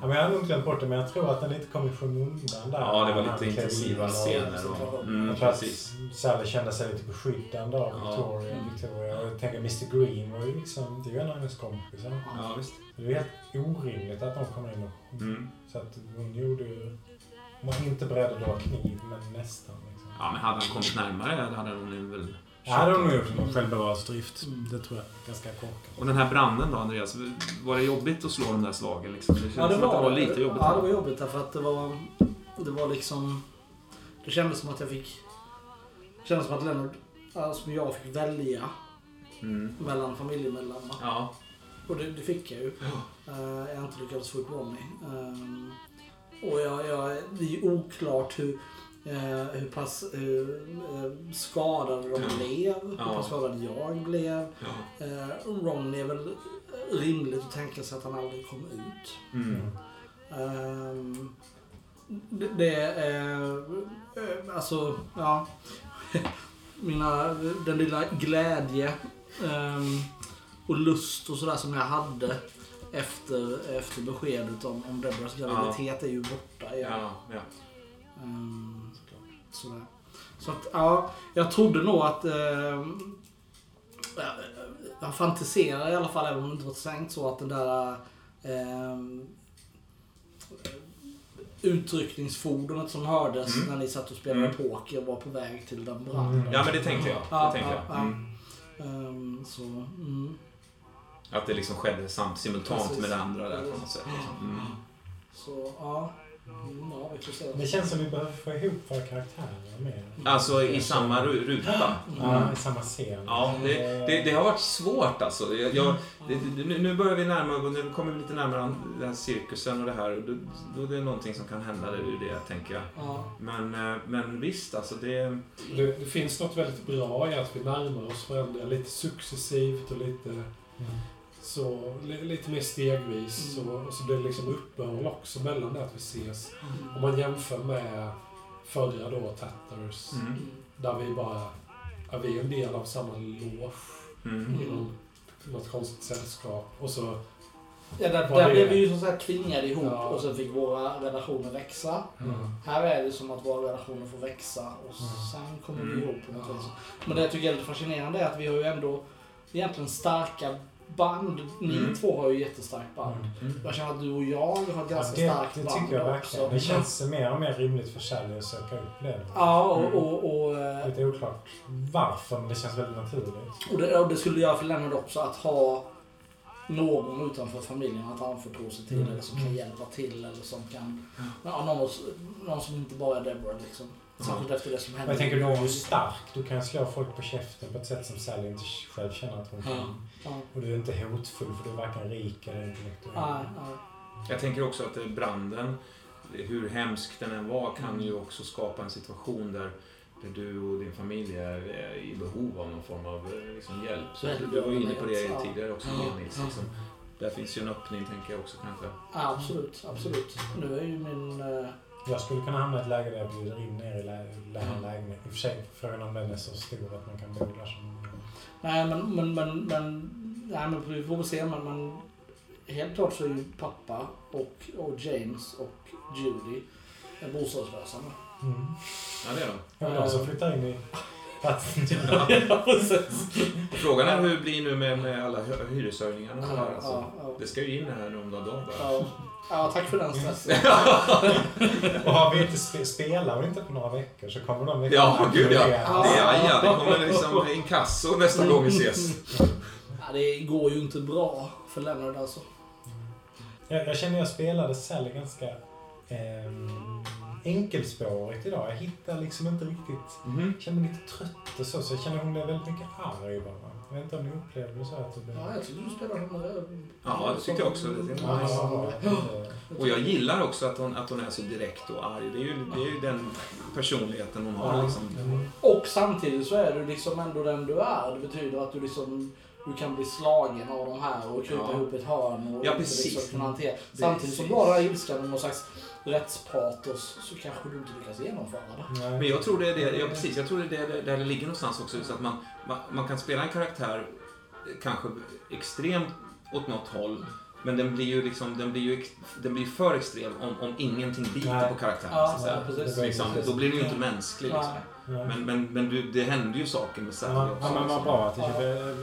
Ja, men jag har nog glömt bort det, men jag tror att den lite kom i skymundan där. Ja, det var lite intensiva scener. Och, mm, Jag tror att precis. Sally kände sig lite beskyddande av Ja. Victoria. Mm. Victoria. Och jag tänker Mr Green var ju liksom, det är ju en av hennes kompisar. Ja, visst. Det är helt orimligt att de kommer in och... Mm. Så att hon gjorde ju... Hon var inte beredd att dra kniv, men nästan. Ja, men hade han kommit närmare hade hon ju väl... Ja, det hade hon nog gjort någon självbevarelsedrift. Mm. Det tror jag. Ganska korkat. Och den här branden då, Andreas? Var det jobbigt att slå de där slagen? Liksom? Det kändes Ja, det som att det var, var lite jobbigt. Ja, det var jobbigt därför att det var... Det var liksom... Det kändes som att jag fick... Det kändes som att Leonard, alltså jag fick välja Mm. mellan familjemedlemmar. Ja. Och det, det fick jag ju. Eh, jag har inte lyckats få upp Ronny. Ehm, och jag, jag, det är ju oklart hur, eh, hur pass hur, eh, skadade de Ja. blev. Hur Ja. pass skadad jag blev. ja. Uh, Ronny är väl rimligt att tänka sig att han aldrig kom ut. Mm. Ehm, det, det är... eh, alltså, ja. Mina, den lilla glädje ehm, och lust och sådär som jag hade efter, efter beskedet om, om Debras graviditet är ju borta igen. Ja, ja. Ehm, sådär. Så att, ja, jag trodde nog att... ehm, jag, fantiserar i alla fall, även om det inte var tänkt så, att den där ehm, utryckningsfordonet som hördes Mm. när ni satt och spelade Mm. poker var på väg till den brann. Mm. ja, men det tänkte jag. Ja, Det tänkte ja, jag. ja. Mm. Ehm, så, mm. Att det liksom skedde samt simultant Precis. med det andra där på något sätt. Mm. så ja. Mm. Det känns som vi behöver få ihop våra karaktärer mer. Alltså i samma ru- ruta. Ja, i samma scen. Ja, det, det, det har varit svårt alltså. Jag, jag, det, nu- börjar vi närma nu kommer vi lite närmare den här cirkusen och det här. Då, då är det någonting som kan hända ur det, tänker jag. Ja. Men, eh, men visst, alltså det... Det, det finns något väldigt bra i att vi närmar oss varandra lite successivt och lite, Mm. Så, li, lite mer stegvis. Så, och så blir det liksom uppehåll också mellan det att vi ses. Om man jämför med förra då, Tatters, Mm, där vi bara ja, vi är en del av samma loge mm, i någon, något konstigt sällskap. Och så, Ja, där, där det blev är. vi ju som sagt tvingade ihop Ja. och sen fick våra relationer växa. Här är det som att våra relationer får växa och sen kommer vi Mm. ihop på något Ja. vis. Men det jag tycker är lite fascinerande är att vi har ju ändå egentligen starka band. Ni Mm. två har ju jättestarkt band. mm. Jag känner att du och jag har ett Ja, ganska det, starkt det band tycker jag också. verkligen. Det känns mer och mer rimligt för Sally att söka upp det. Ja, och, Mm. och, och, eh, Lite oklart varför, men det känns väldigt naturligt. och, det, och det skulle göra för Leonard också att ha någon utanför familjen att anförtro sig till Mm. eller som kan hjälpa till eller som kan... Ja, någon, någon som inte bara är Deborah liksom. Särskilt efter det som Men hände. jag tänker, du är ju stark. Du kan slå folk på käften på ett sätt som Sally inte själv känner att hon Ja. kan. Ja. Och du är inte hotfull för du är varken rik eller intellektuell. Nej, nej. Jag tänker också att branden, hur hemsk den än var, kan ju också skapa en situation där, där du och din familj är, i behov av någon form av eh, liksom, hjälp. Så Väldigt du var inne på det ja. tidigare också, Ja. Nils. Ja. Liksom. Där finns ju en öppning, tänker jag också kanske. Ja, absolut, absolut. Nu är ju min... eh, Jag skulle kunna hamna i ett läge där jag bjuder in er i lä- lä- här lägenheten. I och för sig, frågan om den är så stor att man kan bo där som... Nej, men, men, men, men, nej, men vi får väl se. Men, men helt klart så är ju pappa och, och James och Judy bostadslösa. Mm. Ja, det är de. Ja, de som flyttar in i... Att, ja. Frågan är hur det blir nu med, med alla hy- hyreshöjningarna. här, alltså. Ja, ja, Det ska ju in här nu om några dagar. ja. ja, tack för den stressen. och har vi inte spe, spelar vi inte på några veckor så kommer de Ja, gud ja. Ja. Det, ja, ja, det kommer liksom inkasso nästa gång vi ses. Ja, det går ju inte bra för Leonard alltså. Jag, jag känner jag spelade Sally ganska ehm, enkelspårigt idag. Jag hittar liksom inte riktigt... Mhm. Jag känner mig lite trött och så, så jag känner hon blev väldigt mycket arg bara. Jag vet inte om ni upplevde så att det blev... Ja, jag tyckte du spelade honom Ja, det tyckte jag också. Det- Ja, nice. ja, ja. Och jag gillar också att hon, att hon är så direkt och arg. Det är ju, det är ju den personligheten hon har. Liksom. Mm. Och samtidigt så är du liksom ändå den du är. Det betyder att du liksom du kan bli slagen av de här och krypa Ja. ihop ett hörn och Ja, inte precis. liksom hantera. Samtidigt som du har den här ilskan och någon slags rättspatos så kanske du inte lyckas genomföra det. Men jag tror det är det, ja, precis, jag tror det är det, där det ligger någonstans också. Så att man, man, man kan spela en karaktär eh, kanske extremt åt något håll. Men den blir ju liksom, den blir ju den blir för extrem om, om ingenting biter Nej. på karaktären. Ja, så att säga. ja, precis. Liksom, då blir den ju inte mänsklig. Liksom. Men, men, men du, det händer ju saker med Sally Ja, också. ja, men vad bra att du köper...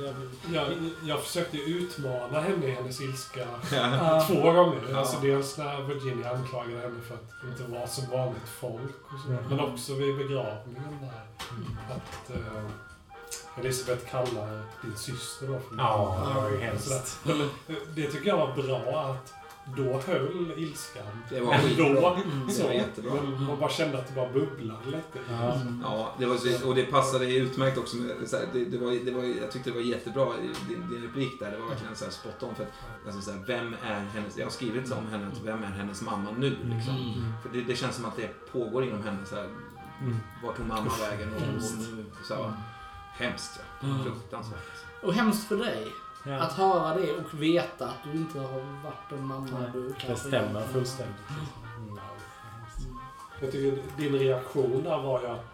Jag, jag försökte utmana henne i hennes ilska Ja. två gånger. Ja. Alltså dels när Virginia anklagade henne för att inte vara som vanligt folk. Och så. Mm. Men också vid begravningen där. Att eh, Elisabeth kallar din syster då för Ja, det var ju hemskt. Eh, det tycker jag var bra att då höll ilskan. Det var skitbra. då, Det så, var jättebra. men man bara kände att det bara bubblade lite. Ja. Ja, det var, så- och det passade utmärkt också. Med, så här, det, det var, det var, jag tyckte det var jättebra, din, din replik där. Det var verkligen så här spot on. För att, alltså, så här, vem är hennes, jag har skrivit om henne, att vem är hennes mamma nu? Liksom. Mm. För det, det känns som att det pågår inom henne. Så här, Mm. vart tog mamma vägen? Och, och nu, så här, hemskt, ja. Mm. Fruktansvärt. Och hemskt för dig Ja. att höra det och veta att du inte har varit en mamma Nej, du Det kanske stämmer är. fullständigt. Mm. hemskt. Jag tycker din reaktion där var ju att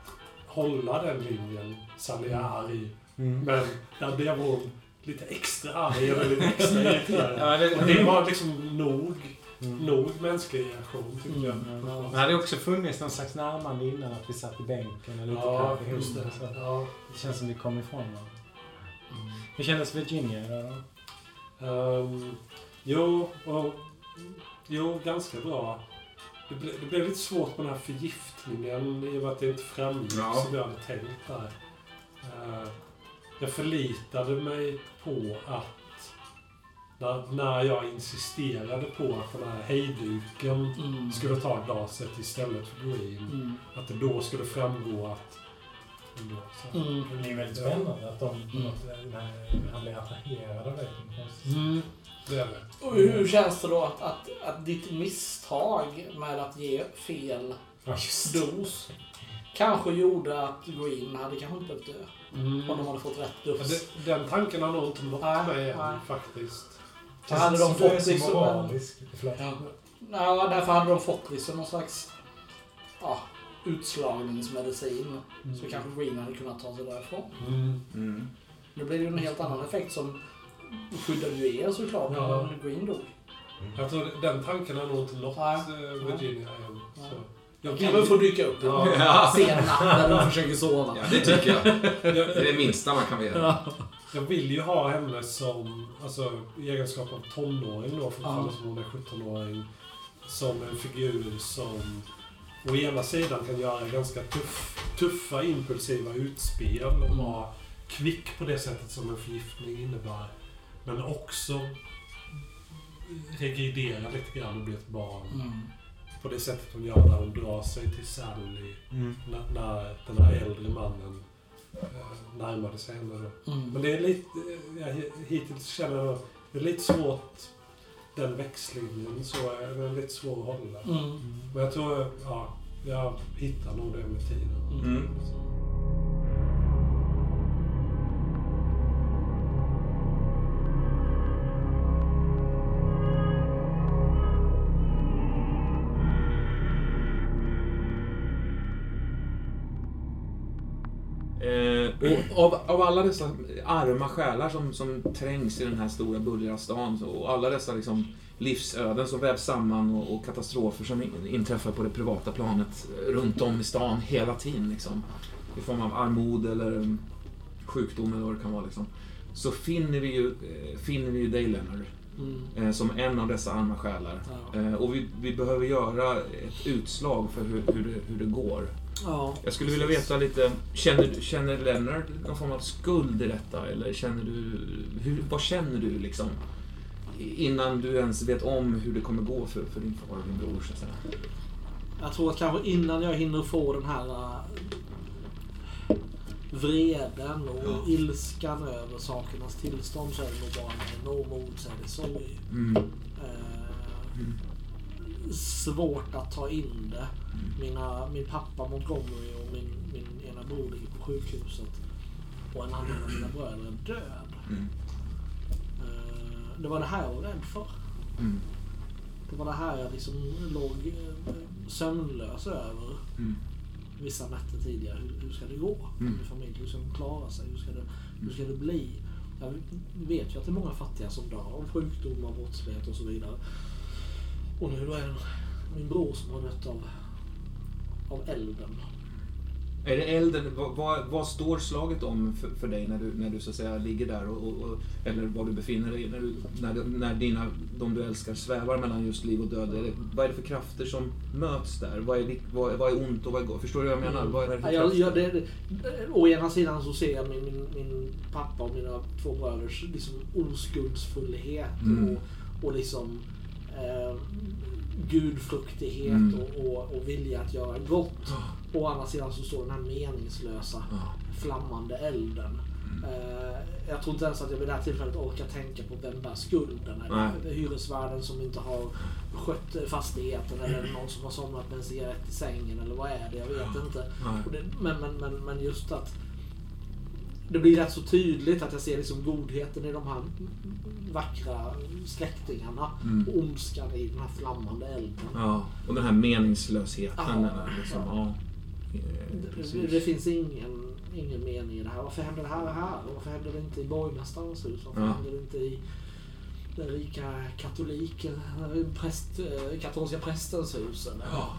hålla den linjen. Sally är arg. Mm. Men där blev hon lite extra arg eller lite extra irriterad. Ja, det, Och det var liksom nog, Mm. nog mänsklig reaktion tyckte jag. Mm. Det hade också funnits någon slags närmande innan att vi satt i bänken och lite Ja, kaffe just det. Så Ja. Det känns som vi kom ifrån varandra. Hur kändes Virginia? Um, jo, och, jo, ganska bra. Det, ble, det blev lite svårt med den här förgiftningen i och med att det inte framgick Ja. som jag hade tänkt där. Eh, jag förlitade mig på att när, när jag insisterade på att den här hejduken Mm. skulle ta glaset istället för green, Mm. att det då skulle framgå att... Då, så. Mm. Det är väldigt spännande att de på något, när han blir attraherad av dig. Mm. Det är det. Och hur känns det då att, att, att ditt misstag med att ge fel Ja, dos kanske gjorde att Green hade kanske inte behövt dö. Mm. Om de hade fått rätt Ja, dos. det, den tanken har nog inte nått Nej, mig än nej. faktiskt. Så hade de fått så liksom. Ja. Ja, därför hade de fått liksom någon slags ja, utslagningsmedicin. Så kanske Green hade kunnat ta sig därifrån. Mm. Mm. Nu blir det ju en helt annan effekt som skyddade ju er såklart. Ja. Men Green dog. Jag tror den tanken har nog inte nått eh, Virginia än. Så. Jag Kan väl få dyka upp Ja. Ja. sen när de försöker sova. Ja, det tycker jag. Det är det minsta man kan begära. Ja. jag vill ju ha henne som, alltså i egenskap av tonåring då, fortfarande Ja. som hon är 17-åring. Som en figur som å ena sidan kan göra ganska tuff, tuffa impulsiva utspel och Mm. vara kvick på det sättet som en förgiftning innebär. Men också regridera lite grann och bli ett barn. Mm. På det sättet hon gör när hon drar sig till Sally. Mm. När, när den här äldre mannen eh, närmade sig henne. Mm. Men det är lite, eh, jag hittills känner jag det är lite svårt, den växlingen så är den lite svår att hålla. Mm. Men jag tror, ja, jag hittar nog det med tiden. Mm. Eh, och av, av alla dessa arma själar som, som trängs i den här stora bullriga stan så- och alla dessa liksom livsöden som vävs samman och, och katastrofer som in- inträffar på det privata planet eh, runt om i stan hela tiden liksom, i form av armod eller um, sjukdom eller vad det kan vara liksom, så finner vi ju, eh, finner vi ju dig Leonard Mm. eh, som en av dessa arma själar. Ja. Och vi, vi behöver göra ett utslag för hur, hur, det, hur det går. Ja. Jag skulle vilja veta lite, känner, känner Leonard någon form av skuld i detta? Eller känner du, hur, vad känner du liksom? Innan du ens vet om hur det kommer gå för, för din far och din bror så att säga. Jag tror att kanske innan jag hinner få den här äh, vreden och Ja. ilskan över sakernas tillstånd så är det nog bara en enorm otsäglig sorg. Mm. Eh, Mm. Svårt att ta in det. Mina, min pappa Montgomery och min, min ena bror ligger på sjukhuset. Och en annan av mina bröder är död. Mm. Det var det här jag var rädd för. Mm. det var det här jag liksom låg eh, sömnlös över Mm. vissa nätter tidigare. Hur, hur ska det gå Mm. med familj? Hur ska de klara sig? Hur ska det, hur ska det bli? Jag vet ju att det är många fattiga som dör av sjukdomar, brottslighet och så vidare. Och nu då är det min bror som har dött av, av elden. Är det elden, vad, vad, vad står slaget om för, för dig när du, när du så att säga ligger där och, och, eller var du befinner dig när, du, när, när dina, de du älskar svävar mellan just liv och död? Är det, vad är det för krafter som möts där? Vad är, vad, vad är ont och vad är gott? Förstår du vad jag menar? Vad är det för Ja, jag, jag, det, det, å ena sidan så ser jag min, min, min pappa och mina två bröders liksom oskuldsfullhet Mm. och, och liksom eh, gudfruktighet Mm. och, och, och vilja att göra gott. Å andra sidan så står den här meningslösa Ja. flammande elden. Mm. Eh, jag tror inte ens att jag vid det här tillfället orkar tänka på vem bär skulden. Eller Nej. hyresvärden som inte har skött fastigheten eller någon som har somnat med en cigarett i sängen eller vad är det? Jag vet inte. Det, men, men, men, men just att det blir rätt så tydligt att jag ser liksom godheten i de här vackra släktingarna Mm. och ondskan i den här flammande elden. Ja, och den här meningslösheten. Ja, eller liksom, ja. Eh, Det, det finns ingen, ingen mening i det här. Varför händer det här här? Varför händer det inte i borgmästarens hus? Varför Ja. händer det inte i den rika katoliken, präst, eh, katolska prästens hus? Eller? Ja.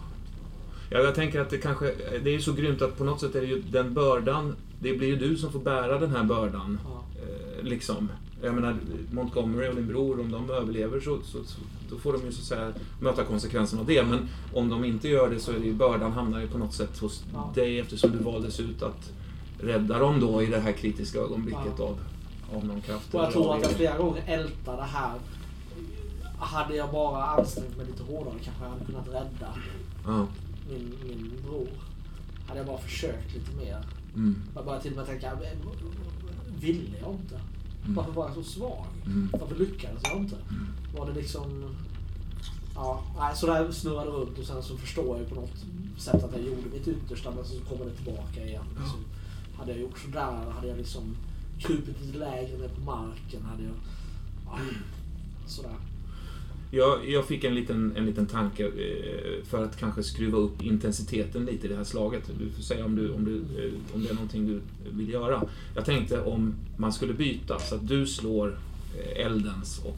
Ja, jag tänker att det kanske, det är ju så grymt att på något sätt är det ju den bördan, det blir ju du som får bära den här bördan. Ja. Eh, liksom. Jag menar, Montgomery och din bror, om de överlever så, så, så då får de ju så att säga möta konsekvenserna av det. Men om de inte gör det så är det ju bördan hamnar ju på något sätt hos Ja. dig eftersom du valdes ut att rädda dem då i det här kritiska ögonblicket Ja. av, av någon kraft. Och jag tror att jag flera gånger ältade det här. Hade jag bara ansträngt mig lite hårdare kanske jag hade kunnat rädda Ja. min, min bror. Hade jag bara försökt lite mer. Mm. Jag började till och med tänka, "Eh, ville jag inte? Mm. Varför var jag så svag? Mm. Varför lyckades jag inte? Var det liksom... Ja, nej, så där snurrade runt och sen så förstår jag på något sätt att jag gjorde mitt yttersta men så kommer det tillbaka igen. Så hade jag gjort sådär, hade jag liksom krupit lite lägre ner på marken, hade jag... Ja, sådär. Jag, jag fick en liten, en liten tanke eh, för att kanske skruva upp intensiteten lite i det här slaget. Du får säga om, du, om, du, eh, om det är någonting du vill göra. Jag tänkte om man skulle byta så att du slår eh, eldens och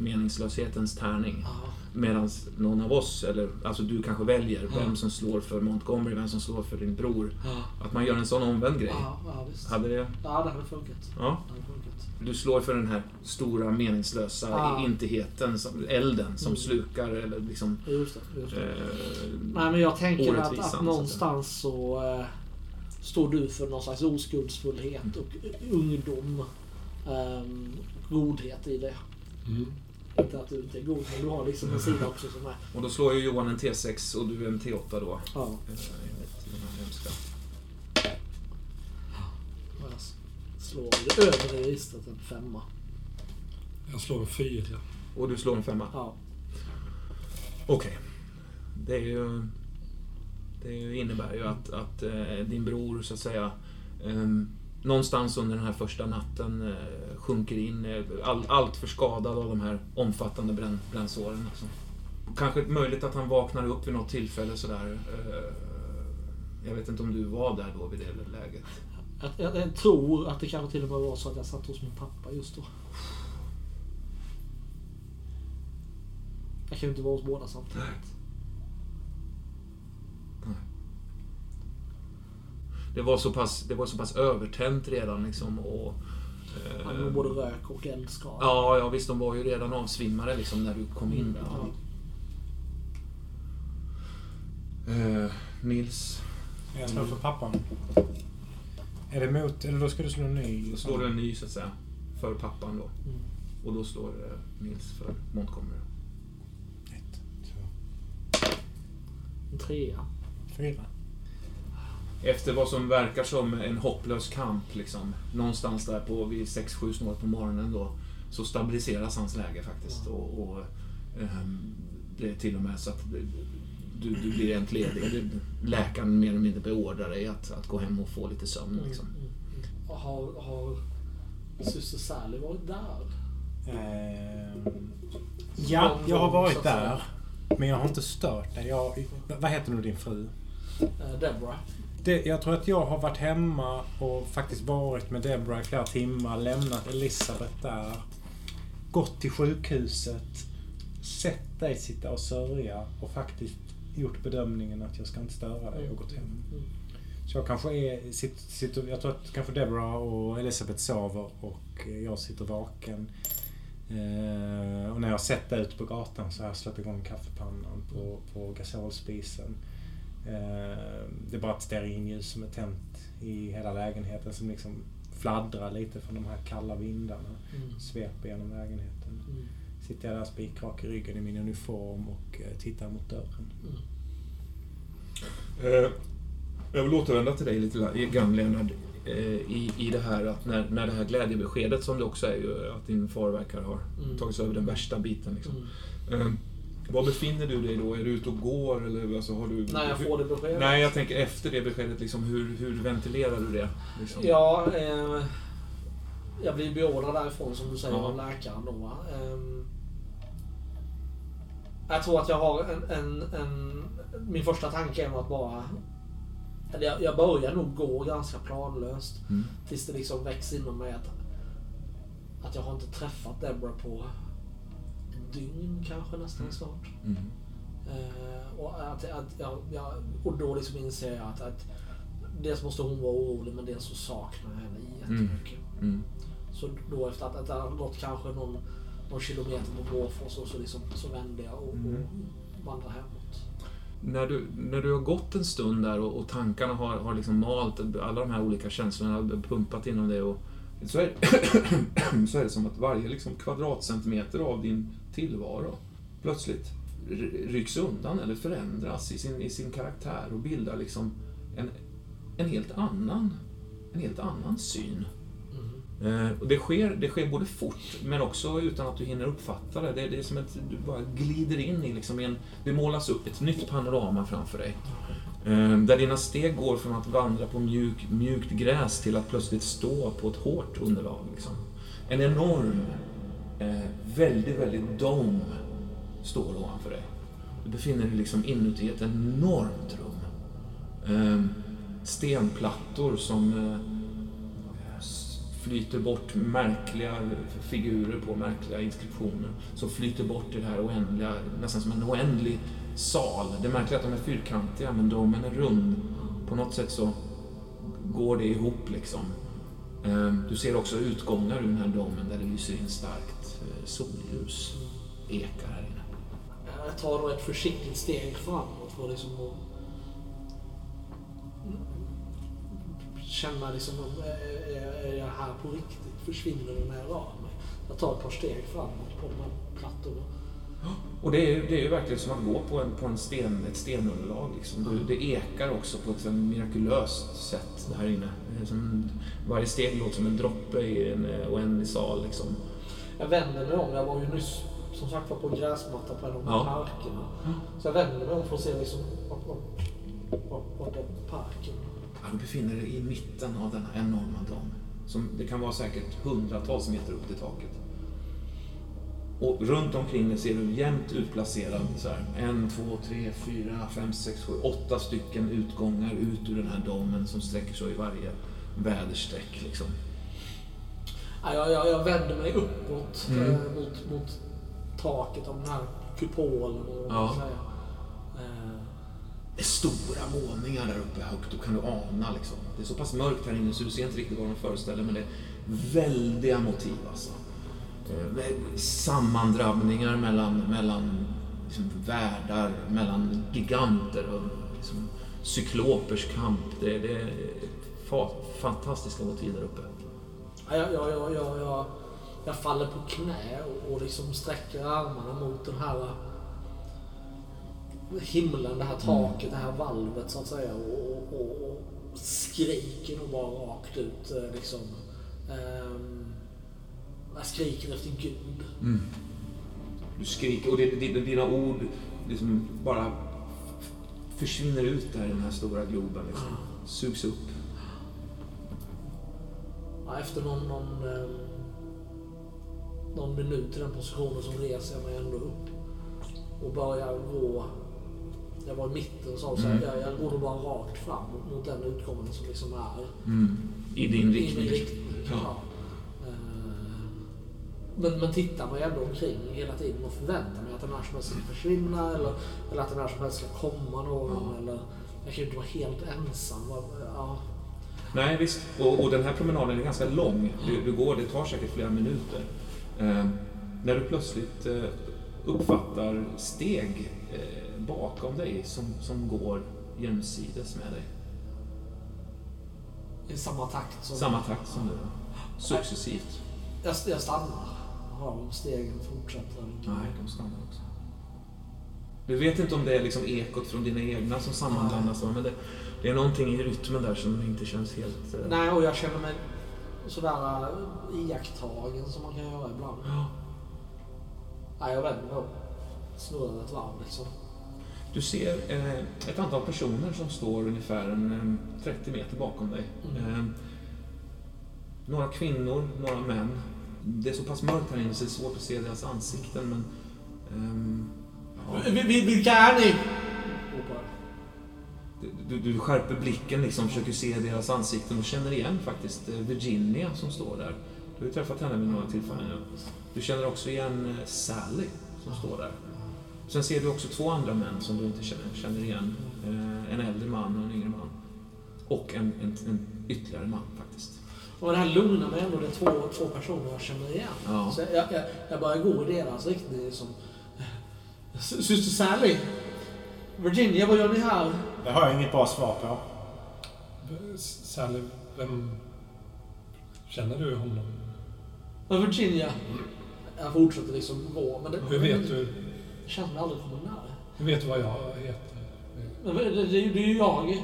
meningslöshetens tärning. Medan någon av oss, eller alltså du kanske väljer Ja. vem som slår för Montgomery, vem som slår för din bror. ja, Att man gör en sån omvänd grej. ja. Hade det, Ja, det hade funkat. ja. Det hade funkat. Du slår för den här stora meningslösa Ja. intigheten, som, elden som Mm. slukar eller liksom... Just det. Just det. Eh, Nej, men jag tänker att, att någonstans så eh, står du för någon slags oskuldsfullhet och ungdom. Um, godhet i det. Mm. Inte att du inte är god, men du har liksom en sida också som är... och då slår ju Johan en T6 och du en T8 då. Ja, eh, Enligt den här hemska. och jag slår det övre registret en femma. Jag slår en fyra. Och du slår en femma. Ja. Okej. Det är ju... Det innebär ju att, att eh, din bror så att säga ehm, någonstans under den här första natten eh, sjunker in eh, all, allt för skadad av de här omfattande bränn, brännsåren. Alltså. Kanske möjligt att han vaknar upp vid något tillfälle sådär. Eh, jag vet inte om du var där då vid det läget. Jag, jag, jag tror att det kanske till och med var så att jag satt hos min pappa just då. Jag kan ju inte vara hos båda samtidigt. Det var så pass, det var så pass övertänt redan liksom. Och, eh, Han var både rök och eldskada. Ja, ja visst, de var ju redan avsvimmade liksom när du kom in där. Ja. Eh, Nils, Jag för pappan. Är det mot... Eller då ska du slå en ny? då slår du en ny så att säga. För pappan då. Mm. Och då slår eh, Nils för Montgomery. Ett, två, En trea. fyra. Efter vad som verkar som en hopplös kamp, liksom, någonstans där på vid 6-7 snart på morgonen då, så stabiliseras hans läge faktiskt. Ja. Och, och ehm, det är till och med så att du, du blir entledig. Du- Läkaren mer eller mindre beordrar dig att, att gå hem och få lite sömn. Mm, Liksom. mm, mm. Och Har, har syster Sally varit där? Eh, ja, jag har varit där. Men jag har inte stört dig. Jag, vad heter nu din fru? Eh, Deborah. Det, jag tror att jag har varit hemma och faktiskt varit med Deborah i flera timmar. Lämnat Elisabeth där. Gått till sjukhuset. Sett dig sitta och sörja och faktiskt gjort bedömningen att jag ska inte störa dig och gått hem. Mm. Så jag kanske är... Sitter, sitter, jag tror att kanske Deborah och Elisabeth sover och jag sitter vaken. Eh, och när jag sett ut på gatan så har jag slagit igång kaffepannan på, på gasolspisen. Eh, det är bara ett stearinljus som är tänt i hela lägenheten som liksom fladdrar lite från de här kalla vindarna. Mm. Sveper genom lägenheten. Mm. Sitter jag där spikrak i ryggen i min uniform och eh, tittar mot dörren. Eh, jag vill återvända till dig lite grann Leonard. eh, I, I det här att när, när det här glädjebeskedet som det också är ju att din far verkar ha Mm. tagit sig över den värsta biten. Liksom. Mm. Eh, var befinner du dig då? Är du ute och går eller alltså, har du... När jag får det beskedet. Nej, jag tänker efter det beskedet, liksom, hur, hur ventilerar du det? Liksom? Ja, eh, jag blir beordrad därifrån som du säger Ja. av läkaren då. Jag tror att jag har en, en, en... Min första tanke är nog att bara... Eller jag, jag börjar nog gå ganska planlöst. Mm. Tills det liksom väcks inom mig att, att jag har inte träffat Deborah på dygn kanske nästan Mm. snart. Mm. Eh, och, att, att, jag, jag, och då liksom inser jag att, att dels måste hon vara orolig men dels så saknar jag henne jättemycket. Mm. Så då efter att, att det har gått kanske någon, någon kilometer på måfå så, så, liksom, så vände jag och, Mm. och vandrade hemåt. När du, när du har gått en stund där och, och tankarna har, har liksom malt, alla de här olika känslorna har pumpat inom dig och så är, så är det som att varje liksom kvadratcentimeter av din tillvaro plötsligt ry- rycks undan eller förändras i sin, i sin karaktär och bildar liksom en, en helt annan en helt annan syn. Eh, och det, sker, det sker både fort, men också utan att du hinner uppfatta det. Det, det är som att du bara glider in i liksom en... Det målas upp ett nytt panorama framför dig. Eh, där dina steg går från att vandra på mjuk, mjukt gräs till att plötsligt stå på ett hårt underlag. Liksom. En enorm, eh, väldigt, väldigt dom står ovanför dig. Du befinner dig liksom inuti ett enormt rum. Eh, stenplattor som eh, flyter bort märkliga figurer på märkliga inskriptioner. Som flyter bort i det här oändliga, nästan som en oändlig sal. Det märkliga är att de är fyrkantiga men domen är rund. På något sätt så går det ihop liksom. Ehm, du ser också utgångar ur den här domen där det lyser in starkt eh, solljus. Ekar här inne. Jag tar då ett försiktigt steg framåt för liksom att känna liksom, är, är- är jag här på riktigt? Försvinner när jag rör mig? Jag tar ett par steg framåt på de här plattorna. Och det är, det är ju verkligen som att gå på, en, på en sten, ett stenunderlag. Liksom. Det, det ekar också på ett mirakulöst sätt här inne. Som, varje steg låter som en droppe i en eh, oändlig sal. Liksom. Jag vänder mig om. Jag var ju nyss som sagt var på gräsmatta på en av här Ja. parkerna. Så jag vänder mig om för att se liksom vart, vart, vart, vart är parken? Du befinner dig i mitten av denna enorma dom. Som, det kan vara säkert hundratals meter upp till taket. Och runt omkring dig ser du jämnt utplacerad så här, en, två, tre, fyra, fem, sex, sju, åtta stycken utgångar ut ur den här domen som sträcker sig i varje väderstreck. Liksom. Ja, jag, jag, jag vänder mig uppåt Mm. eh, mot, mot taket av den här kupolen. Man Ja. säga. Det är stora målningar där uppe högt, då kan du ana liksom. Det är så pass mörkt här inne så du ser inte riktigt vad de föreställer men det är väldiga motiv alltså. Eh, sammandrabbningar mellan, mellan liksom, världar, mellan giganter och liksom, cyklopers kamp. Det, det är fa, fantastiska motiv där uppe. ja, jag, ja, ja, ja. jag faller på knä och, och liksom sträcker armarna mot den här himlen, det här taket, det här valvet så att säga. Och, och, och, och skriker nog bara rakt ut eh, liksom. Ehm, jag skriker efter Gud. Du skriker och det, det, dina ord liksom bara försvinner ut där i den här stora globen. Liksom. Sugs upp. Ja, efter någon, någon, eh, någon minut i den positionen så reser jag mig ändå upp. Och börjar gå. Jag var i mitten så, så Mm. jag, jag går nog bara rakt fram mot, mot den utgången som liksom är Mm. I din i min riktning. riktning. Ja. Ja. Eh, Men, men tittar mig ändå omkring hela tiden och förväntar mig att den här som helst ska försvinna eller, eller att den här som helst ska komma någon. Eller, jag kan ju inte vara helt ensam. Ja. Nej, visst. Och, och den här promenaden är ganska lång. Du, du går, det tar säkert flera minuter. Eh, när du plötsligt eh, uppfattar steg bakom dig som, som går jämsides med dig. I samma takt som... Samma takt som du. Successivt. Jag, jag stannar. Ja, stegen fortsätter. Nej, de stannar också. Du vet inte om det är liksom ekot från dina egna som sammanblandas, men det, det är någonting i rytmen där som inte känns helt... eh, Nej, och jag känner mig sådär äh, iakttagen som man kan göra ibland. Ja. Nej, jag vänder mig om. Snurrar ett varv liksom. Du ser eh, ett antal personer som står ungefär en, eh, 30 meter bakom dig. Mm. Eh, några kvinnor, några män. Det är så pass mörkt här inne så det är svårt att se deras ansikten men... ehm, ja. Vi- vi- Vilka är ni? Du, du, du skärper blicken liksom, försöker se deras ansikten och känner igen faktiskt eh, Virginia som står där. Du har ju träffat henne vid några tillfällen nu. Du känner också igen Sally som står där. Sen ser du också två andra män som du inte känner, känner igen. Eh, En äldre man och en yngre man. Och en, en, en ytterligare man faktiskt. Och det här lugnar mig ändå. Det är två, två personer jag känner igen. Ja. Så jag, jag, jag börjar gå i deras riktning som... "S- Syster Sally! Virginia, vad gör ni här? Det har jag inget bra svar på. Sally, vem... Känner du honom? Ja, Virginia. Jag fortsätter liksom gå. Men det, Hur vet du, Det som jag aldrig kommer nära. hur vet du vad jag heter? Men det, det, det är ju jag.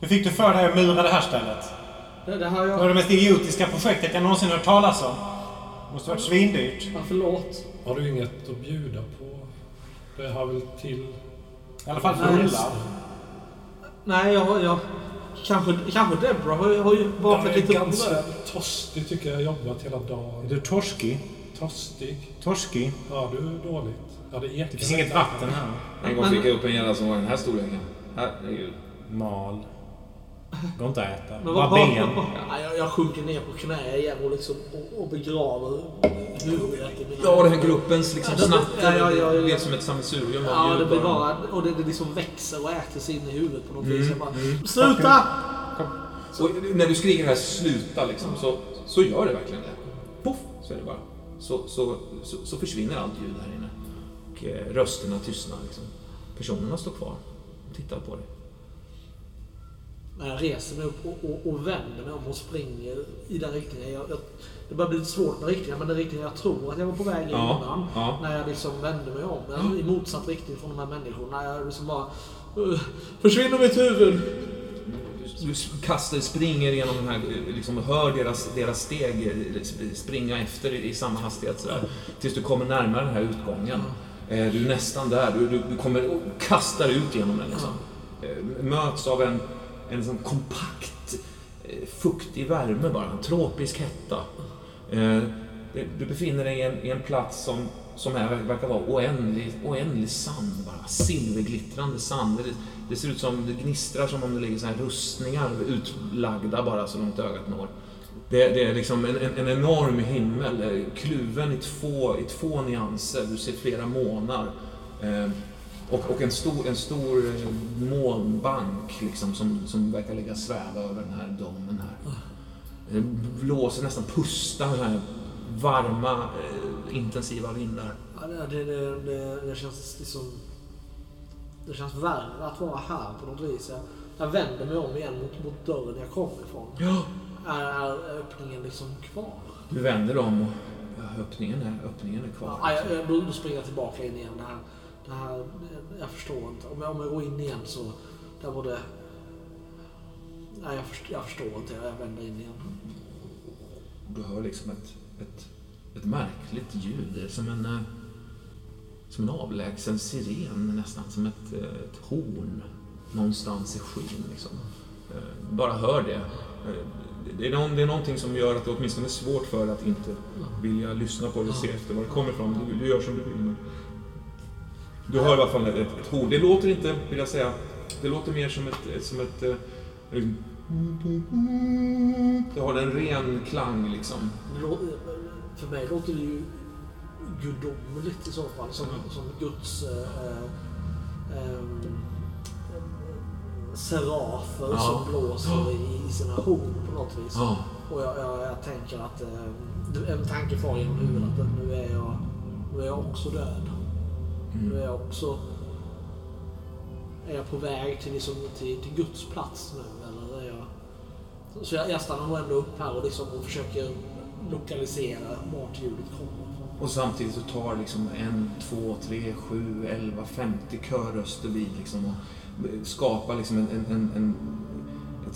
Hur fick du för dig att mura det här stället? Det, det här Det var jag... det mest idiotiska projektet jag någonsin hört talas om. Det måste varit svindyrt. Ja, förlåt. Har du inget att bjuda på? Det har väl till... I alla fall Nej. fulla. Nej, jag... jag kanske, kanske Deborah har, ju- har ju bakat jag är lite ganska bröd. torstig tycker jag. Jag har jobbat hela Är dagen. du torskig? Torstig? Torskig? Ja, du är dåligt. Ja, det ekar Det finns inget vatten här. En gång fick jag upp en jävla som var den här storleken. Herregud. Mal. Går inte att äta. Men Bara vad, ben. Ja, jag, jag sjunker ner på knä igen och, liksom, och, och begraver huvudet i mina Ja, den här gruppens liksom Ja, det- snatter. ja, ja, det blev som ett sammelsurium av Ja, det blir bara. Och det, det liksom växer och äter sig in i huvudet på något Mm, vis. Jag bara, mm. Sluta! Och när du skriker här sluta liksom, så, så gör det verkligen det. Poff, så är det bara. Så, så, så, så försvinner allt ljud här inne. Och eh, rösterna tystnar liksom. Personerna står kvar och tittar på dig. Jag reser mig upp och, och, och vänder mig om och springer i den riktningen. Jag, jag, det börjar bli lite svårt med riktningen, men den riktningen jag tror att jag var på väg i Ja, innan. ja. När jag liksom vände mig om. Men I motsatt riktning från de här människorna. Jag liksom bara... Uh, försvinner mitt huvud! Du kastar, springer genom den här, liksom hör deras, deras steg eh, springa efter i, i samma hastighet sådär. Tills du kommer närmare den här utgången. Eh, Du är nästan där, du, du, du kommer och kastar ut genom den liksom. Eh, Möts av en, en sån kompakt, eh, fuktig värme bara, en tropisk hetta. Eh, Du befinner dig i en, i en plats som, som är, verkar vara oändlig, oändlig sand bara. Silverglittrande sand. Det, det ser ut som, det gnistrar som om det ligger så här rustningar utlagda bara så långt ögat når. Det, det är liksom en, en, en enorm himmel, eh, kluven i två, i två nyanser. Du ser flera månar. Eh, och, och en stor, en stor eh, molnbank liksom, som, som verkar ligga sväva över den här domen här. Det blåser nästan pusta den här varma, eh, intensiva vindar. Ja, det, det, det, det, det känns liksom... Det känns värre att vara här på något vis. Jag, jag vänder mig om igen mot, mot dörren jag kom ifrån. Ja. Är, är öppningen liksom kvar? Du vänder om och ja, öppningen, är, öppningen är kvar. Ja, jag, jag, springer jag tillbaka in igen. Det här, det här, jag förstår inte. Om jag, om jag går in igen så... Där var det... Nej, jag, förstår, jag förstår inte. Jag vänder in igen. Du hör liksom ett, ett, ett märkligt ljud. Det är som en, eh, som en avlägsen siren nästan. Som ett, eh, ett horn någonstans i skyn. Liksom. Eh, bara hör det. Det, är någon, det är någonting som gör att det åtminstone är svårt för att inte vilja lyssna på det och se efter var det kommer ifrån. Du, du gör som du vill. Men du hör i alla fall ett, ett hord. Det låter inte, vill jag säga, det låter mer som ett, som ett eh, liksom- det har en ren klang liksom. För mig låter det ju gudomligt i så fall. Som, som Guds eh, eh, serafer Ja. som blåser i, sina horn något vis. Ja. Och jag, jag, jag tänker att eh, en tanke far genom huvudet att nu är jag, nu är jag också död. Mm. Nu är jag också... Är jag på väg till, liksom, till, till Guds plats nu eller är jag... Så jag, jag stannar nog ändå upp här och, liksom, och försöker lokalisera vart ljudet kommer. Och samtidigt så tar liksom en, två, tre, sju, elva, femtio körröster vid liksom och skapar liksom en, en, en,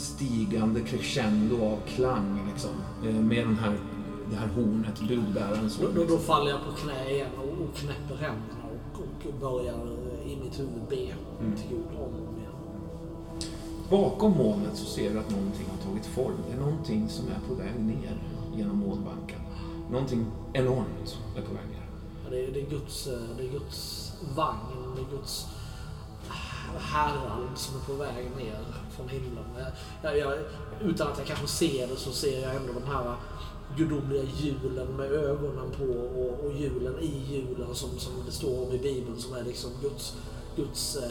stigande crescendo av klang liksom. eh, Med den här, det här hornet, budbärarens Då, då, då faller jag på knä igen och, och knäpper händerna och, och börjar eh, i mitt huvud be Mm. till Gud om och om igen. Bakom molnet så ser du att någonting har tagit form. Det är någonting som är på väg ner genom molnbanken. Någonting enormt är på väg ner. Ja, Det är, det, är Guds, eh, det är Guds vagn, det är Guds herrald som är på väg ner från himlen. Jag, jag, utan att jag kanske ser det så ser jag ändå de här gudomliga hjulen med ögonen på och, och hjulen i hjulen som, som det står om i Bibeln som är liksom Guds, Guds eh,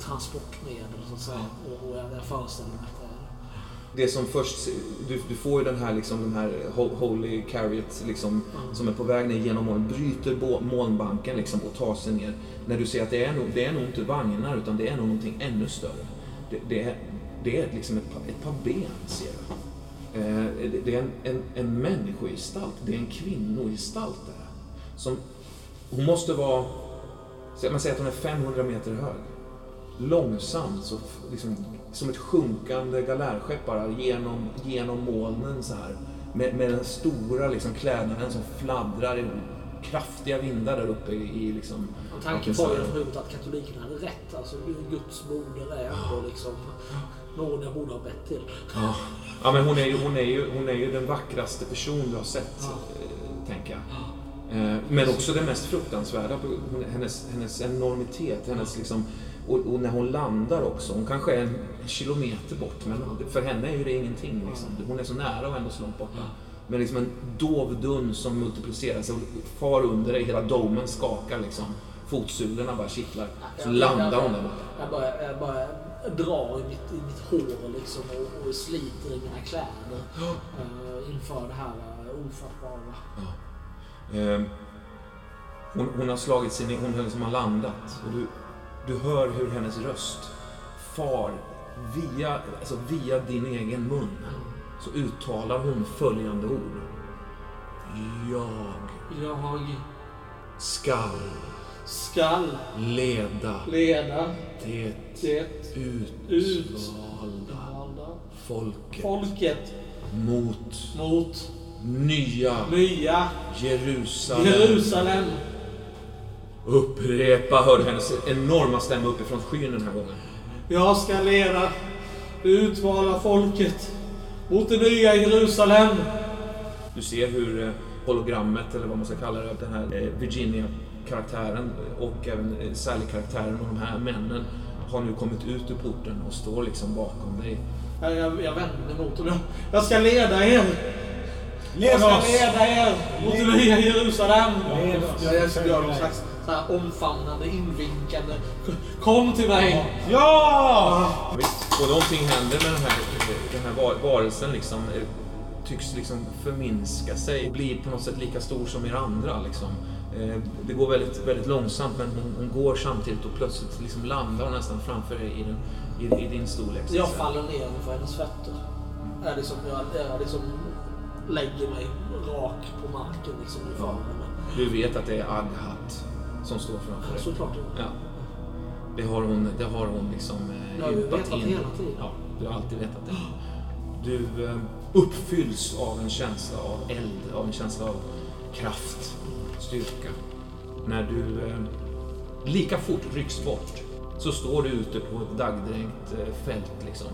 transportmedel så att säga. Och, och jag, jag föreställer mig att det är det. Som först, du, du får ju den här, liksom, den här ho- Holy Carriot liksom, som är på väg ner genom moln, bryter molnbanken liksom, och tar sig ner. När du ser att det är nog, det är nog inte vagnar utan det är nog någonting ännu större. Det, det är, det är liksom ett, par- ett par ben ser du. Eh, det- är en, en, en människogestalt, det är en kvinnogestalt det Som, hon måste vara, man säger att hon är 500 meter hög. Långsamt, så, liksom, som ett sjunkande galärskepp bara genom, genom molnen så här. Med, med den stora liksom, klädnaden som fladdrar i kraftiga vindar där uppe i, liksom... Och tanken var ju förut att katolikerna hade rätt. Alltså Guds moder är ändå liksom någon jag borde ha bett till. Ja, ja men hon är, ju, hon, är ju, hon är ju den vackraste person du har sett, Ja. eh, tänker jag. Eh, men också den mest fruktansvärda. Hennes, hennes enormitet, hennes liksom... Och, och när hon landar också, hon kanske är en kilometer bort, men för henne är ju det ingenting. Liksom. Hon är så nära och ändå så långt borta. Men liksom en dov dun som multiplicerar sig och far under dig, hela domen skakar liksom. Fotsulorna bara kittlar. Så Jag- landar jag- hon där borta. Jag bara, jag bara drar i mitt, i mitt hår liksom och, och sliter i mina kläder eh, inför det här uh, ofattbara. Eh, hon, hon har slagit sin, hon har liksom har landat och du, du hör hur hennes röst far via, alltså via din egen mun. Så uttalar hon följande ord. Jag Jag skall skall leda leda det det utvalda utvalda folket folket mot mot nya nya Jerusalem. Jerusalem. Upprepa, hörde hennes enorma stämma uppifrån skyn den här gången. Jag ska leda det utvalda folket mot det nya Jerusalem. Du ser hur eh, hologrammet, eller vad man ska kalla det, den här eh, Virginia-karaktären och även eh, Sally-karaktären och de här männen har nu kommit ut ur porten och står liksom bakom dig. Jag, jag, jag vänder mot dem. Jag ska leda er. Jag Led ska oss! leda er mot det nya Jerusalem. Led oss. Jag, jag ska här omfamnande, invinkande. Kom till mig. Ja! Visst, och någonting händer med den här, den här var- varelsen liksom. eh, Tycks liksom förminska sig och bli på något sätt lika stor som er andra. Liksom. Eh, Det går väldigt, väldigt långsamt men hon, hon går samtidigt och plötsligt liksom landar hon nästan framför dig i, den, i, i din storlek. Jag faller ner inför hennes fötter. Jag liksom, jag, jag liksom lägger mig rak på marken liksom henne. Du vet att det är Aghat som står framför dig. Såklart. Ja. Det har hon, det har hon liksom eh, djupat vetat in. hela tiden. Ja, du har alltid vetat det. Du eh, uppfylls av en känsla av eld, av en känsla av kraft, styrka. När du eh, lika fort rycks bort så står du ute på ett dagdränkt eh, fält liksom.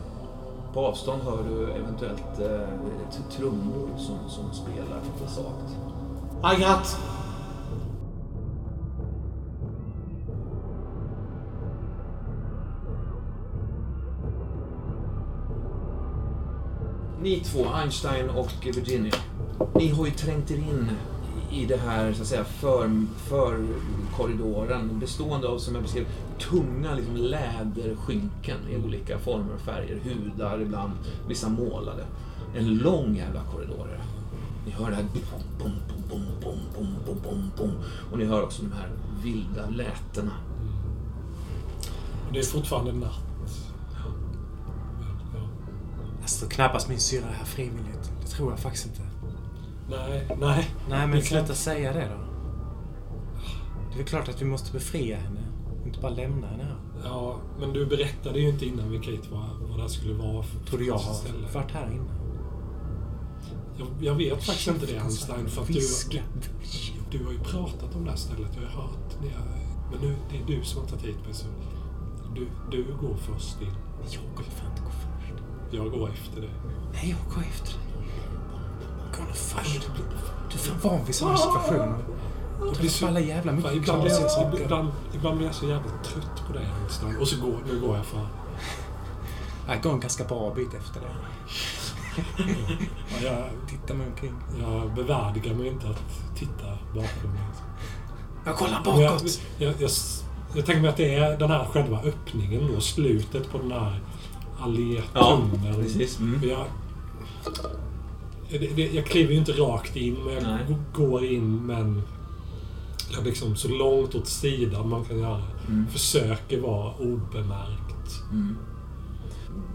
På avstånd hör du eventuellt eh, trummor som, som spelar lite svagt. Agat! Ni två, Einstein och Virginia, ni har ju trängt er in i det här så att säga, för, för korridoren bestående av, som jag beskrev, tunga liksom, läderskynken i olika former och färger. Hudar ibland, vissa målade. En lång jävla korridor. är det. Ni hör det här bom, bom, bom, bom, bom, bom, bom, bom. Och ni hör också de här vilda lätena. Och det är fortfarande natt. Jag står knappast min syrra här frivilligt. Det tror jag faktiskt inte. Nej, nej. Nej, men Det kan- sluta säga det då. Det är klart att vi måste befria henne. Inte bara lämna henne här. Ja, men du berättade ju inte innan Kate vad, vad det här skulle vara för Tror du jag har ställe. varit här innan? Jag, jag vet faktiskt inte det Einstein, för att du, du, du har ju pratat om det här stället. Jag har hört det. Men nu, det är du som har tagit hit mig, så du, du går först in. Jag kommer fan inte gå först. Jag går efter dig. Nej, jag går efter dig. Gå nu först. Du är fan van vid sådana situationer. Jag blir får alla jävla Fan, mycket ibland, blir knasiga jag, saker. ibland, ibland blir jag så jävla trött på dig Einstein. Och så går, nu går jag för. Jag går en ganska bra bit efter dig. Ja, jag, Titta mig omkring. jag bevärdigar mig inte att titta bakom mig. Jag kollar Men Jag, bakåt. jag, jag, jag tänker mig att det är den här själva öppningen och slutet på den här allétunneln. precis. Mm. Jag, det, jag kliver ju inte rakt in, men jag Nej. går in, men jag liksom så långt åt sidan man kan göra. Mm. Försöker vara obemärkt. Mm.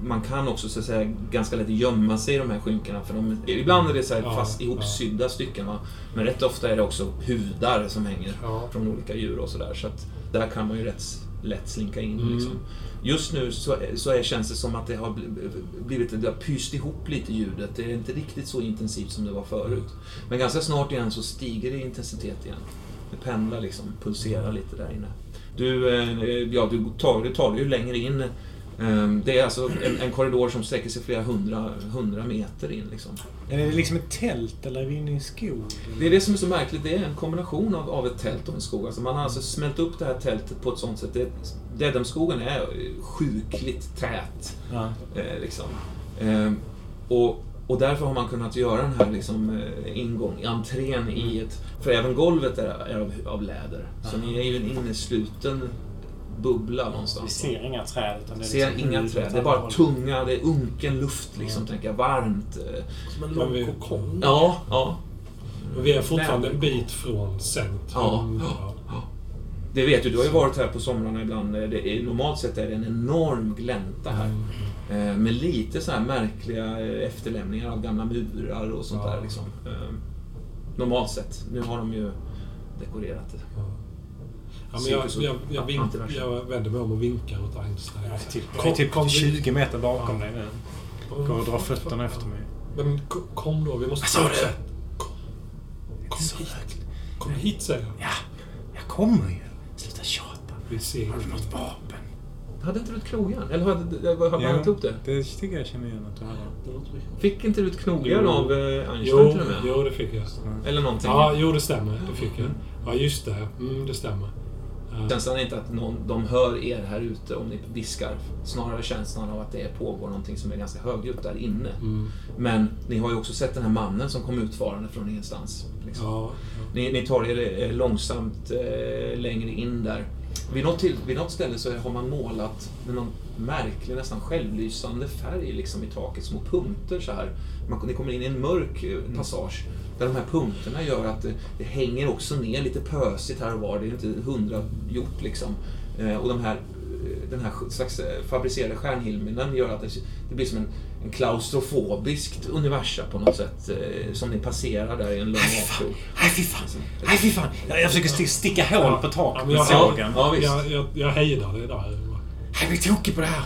Man kan också så att säga, ganska lätt gömma sig i de här skynkena. För de, ibland är det så här Ja, fast ihopsydda stycken. Va? Men rätt ofta är det också hudar som hänger Ja. från olika djur och sådär. Så att där kan man ju rätt lätt slinka in. Mm. Liksom. Just nu så, så är, känns det som att det har bl- blivit, det har pyst ihop lite ljudet. Det är inte riktigt så intensivt som det var förut. Men ganska snart igen så stiger det i intensitet igen. Det pendlar liksom, pulserar lite där inne. Du, eh, ja, du tar, du tar dig ju längre in. Ehm, Det är alltså en, en korridor som sträcker sig flera hundra, hundra meter in. Liksom. Är det liksom ett tält eller är vi inne i en skog? Det är det som är så märkligt. Det är en kombination av, av ett tält och en skog. Alltså man har alltså smält upp det här tältet på ett sånt sätt. Det, Dedham-skogen är sjukligt tät. Ja. Eh, liksom. Ehm, och, och därför har man kunnat göra den här liksom, eh, ingång, entrén i ett... För även golvet är, är av, av läder. Så ni är ju en innesluten bubbla Vi någonstans. ser inga träd. Utan det är ser liksom inga träd. Det är bara tunga, det är unken luft liksom, tänker jag. Varmt. eh. Som en Men lång vi- kokong. Ja, ja. Men vi är fortfarande en bit från centrum. Ja. Det vet du, du har ju varit här på somrarna ibland. Det är, normalt sett är det en enorm glänta här. Mm. Eh, med lite så här märkliga eh, efterlämningar av gamla murar och sånt Ja. där. Liksom. Normalt sett. Nu har de ju dekorerat det. Ja. Ja, men jag, jag, jag, vink, jag vänder mig om och vinkar åt Einstein. Jag är typ, jag Kom- är typ kom vi- 20 meter bakom Ja. dig nu. Går och drar fötterna efter mig. Men ko- kom då, vi måste... Vad sa fortsätta. Kom, kom Så hit. högt. Kom hit säger jag. Ja, jag kommer ju. Sluta tjata. Vi ser Har du något vapen? Hade inte du ett knogjärn? Eller hade, hade man Ja. inte ihop det? Det tycker jag känner igen att du hade. Det. Fick inte du ett knogjärn Jo. av eh, Einstein Jo, till och med? jo, det fick jag. Eller någonting? Ja, jo, det stämmer. Det fick jag. Ja, just det. Mm, det stämmer. Känslan är inte att någon, de hör er här ute om ni viskar. Snarare känslan av att det pågår någonting som är ganska högljutt där inne. Mm. Men ni har ju också sett den här mannen som kom utfarande från ingenstans. Liksom. Ja, ja. Ni, ni tar er eh, långsamt eh, längre in där. Vid något, till, vid något ställe så har man målat med någon märklig, nästan självlysande färg liksom i taket, små punkter så här. Man, ni kommer in i en mörk eh, passage där de här punkterna gör att det, det hänger också ner lite pösigt här och var. Det är inte hundra gjort liksom. Eh, och de här, eh, den här slags eh, fabricerade stjärnhimlen gör att det, det blir som en, en klaustrofobiskt universum på något sätt. Eh, som ni passerar där i en lång avkrok. Nej, fy fan. Nej, fy fan. Jag, jag försöker sti- sticka hål på Ja, taket med jag, sågen. Ja, visst. jag, jag, jag hejdar det där. Jag blir tokig på det här.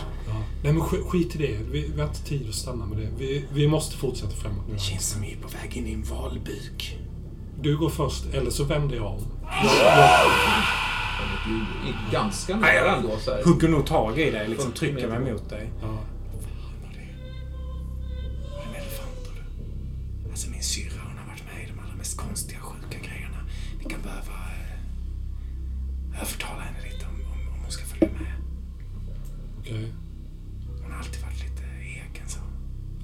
Nej men sk skit i det. Vi, vi har inte tid att stanna med det. Vi, vi måste fortsätta framåt. Det känns som vi är på väg in i en valbuk. Du går först, eller så vänder jag om. Du är ganska nära ändå. Så här. Hugger nog tag i dig, liksom trycker mig mot dig. Ja. Fan vad det Var det en elefant du? Alltså min syrra hon har varit med i de allra mest konstiga, sjuka grejerna. Ni kan behöva eh, övertala henne lite om, om, om hon ska följa med. Okej. Okay.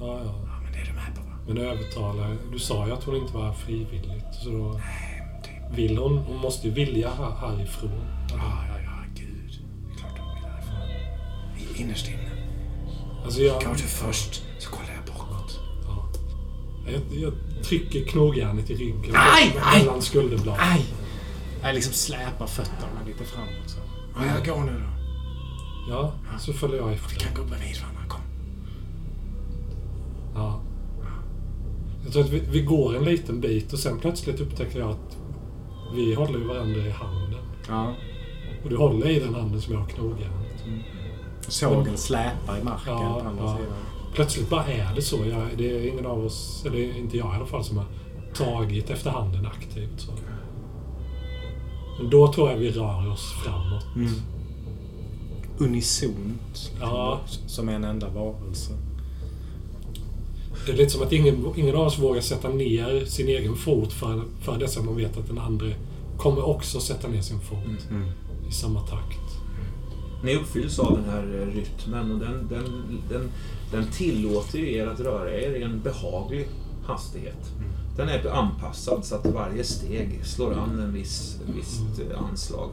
Ja, ja. Ja, men det är du med på va? Men övertalar... Du sa ju att hon inte var frivilligt. Så då Nej, men typ. vill hon... Hon måste ju vilja här, härifrån. Ja, ja, ja, gud. Det är klart de vill härifrån. I- Innerst inne. Alltså jag, Går du först så kollar jag bakåt. ja. jag, jag trycker knogjärnet i ryggen. Aj, aj! Mellan skulderbladen. Aj! Jag liksom släpar fötterna lite framåt så. Ja, jag går nu då. Ja, så följer jag Vi efter. kan gå bredvid varandra. Ja. Jag tror att vi, vi går en liten bit och sen plötsligt upptäcker jag att vi håller ju varandra i handen. Ja. Och du håller i den handen som jag har knogjärnet. Sågen släpar i marken Ja, på andra ja. sidan. Plötsligt bara är det så. Jag, det är ingen av oss, eller inte jag i alla fall, som har tagit efter handen aktivt. Så. Men då tror jag vi rör oss framåt. Mm. Unisont. liksom, Ja. Som en enda varelse. Det är lite som att ingen, ingen av oss vågar sätta ner sin egen fot för, för dessa man vet att den andra kommer också sätta ner sin fot Mm. i samma takt. Ni uppfylls av den här eh, rytmen och den, den, den, den tillåter ju er att röra er i en behaglig hastighet. Den är anpassad så att varje steg slår an en viss, ett visst eh, anslag.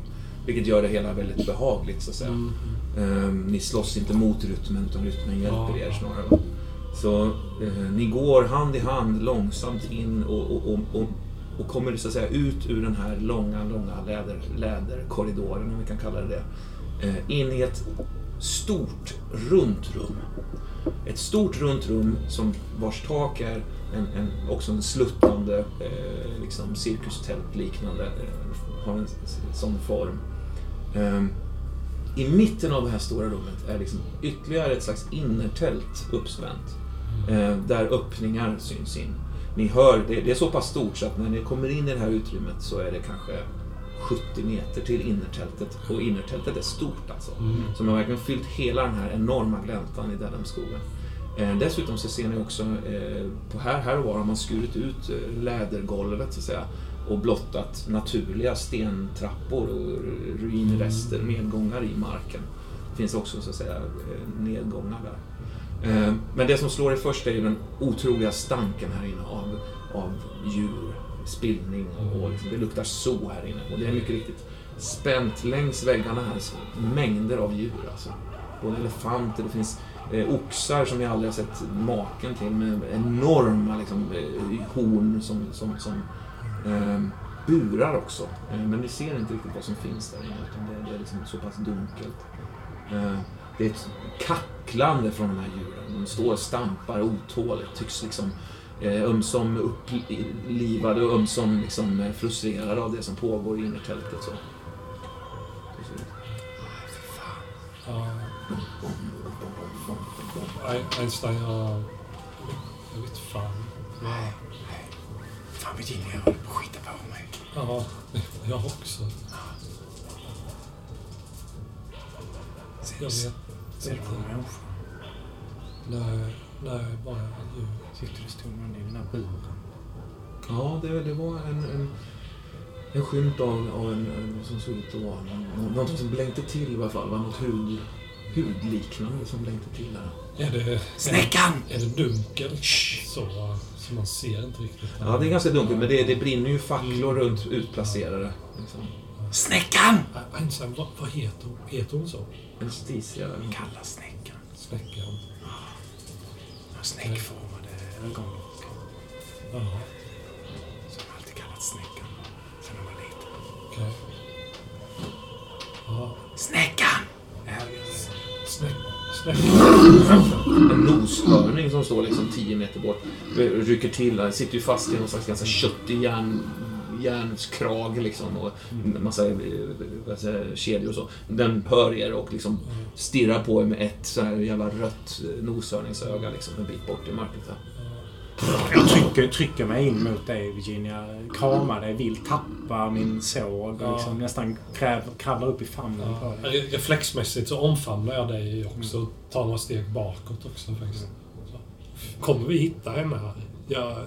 Vilket gör det hela väldigt behagligt så att säga. Mm. Ehm, ni slåss inte mot rytmen utan rytmen hjälper Ja. er snarare. Så eh, ni går hand i hand långsamt in och, och, och, och, och kommer så att säga ut ur den här långa, långa läder, läderkorridoren, om vi kan kalla det det. Eh, in i ett stort runt rum. Ett stort runt rum som vars tak är en, en, också en sluttande eh, liksom cirkustält liknande, eh, har en sån form. Ehm, I mitten av det här stora rummet är liksom ytterligare ett slags innertält uppspänt. Eh, där öppningar syns in. Ni hör, det, är så pass stort så att när ni kommer in i det här utrymmet så är det kanske 70 meter till innertältet. Och innertältet är stort alltså. Mm. Så man har verkligen fyllt hela den här enorma gläntan i Dedhamskogen. Eh, dessutom så ser ni också, eh, på här, här och var har man skurit ut lädergolvet så att säga och blottat naturliga stentrappor och ruinrester, nedgångar i marken. Det finns också så att säga nedgångar där. Eh, men det som slår dig först är ju den otroliga stanken här inne av, av djur, spillning och, och liksom, det luktar så här inne. Och det är mycket riktigt spänt längs väggarna här, så mängder av djur alltså. Både elefanter, det finns eh, oxar som jag aldrig har sett maken till med enorma liksom, eh, horn som, som, som eh, burar också. Eh, men ni ser inte riktigt vad som finns där inne utan det, det är liksom så pass dunkelt. Eh, det är ett kacklande från de här djuren. De står och stampar otåligt, tycks liksom eh, ömsom upplivade och ömsom liksom eh, frustrerade av det som pågår i innertältet. Så. Einstein, jag... Jag vet fan. Ja, Fan Virginia, jag håller på att skita på mig. ja jag också. Jag vet du någon människa? Nej, nej, bara. Tyckte det stod någon i den här buren. Ja, det, det var en, en, en skymt av, av en, en som såg ut att vara någon, något som blänkte till i alla fall. Var något hud, hudliknande som blänkte till där. Är det... Snäckan! Är det dunkelt? Så, så man ser inte riktigt. Ja, det är ganska dunkelt, men det, det brinner ju facklor runt utplacerade. Liksom. Snäckan! Einstein, vad, vad heter? Heter hon så? En där. Kalla snäckan. Snäckan? De snäckformade ögonlock. Ja, Som jag alltid kallat snäckan. Sen jag var liten. okej. Ja, Snäckan! snäck, snäckan. En noshörning som står liksom 10 meter bort. Rycker till, där, sitter ju fast i någon slags ganska köttig järn, järnskrag liksom. Och en massa eh, säger, jag, kedjor och så. Den hör er och liksom stirrar på er med ett så här jävla rött eh, noshörningsöga liksom en bit bort i mörkret. Där. Jag trycker, trycker mig in mot dig Virginia. Kramar dig, vill tappa min såg och Ja. liksom nästan kräv, kravlar upp i famnen på dig. re- reflexmässigt så omfamnar jag dig också. Tar några steg bakåt också faktiskt. Så. Kommer vi hitta henne här? Ja,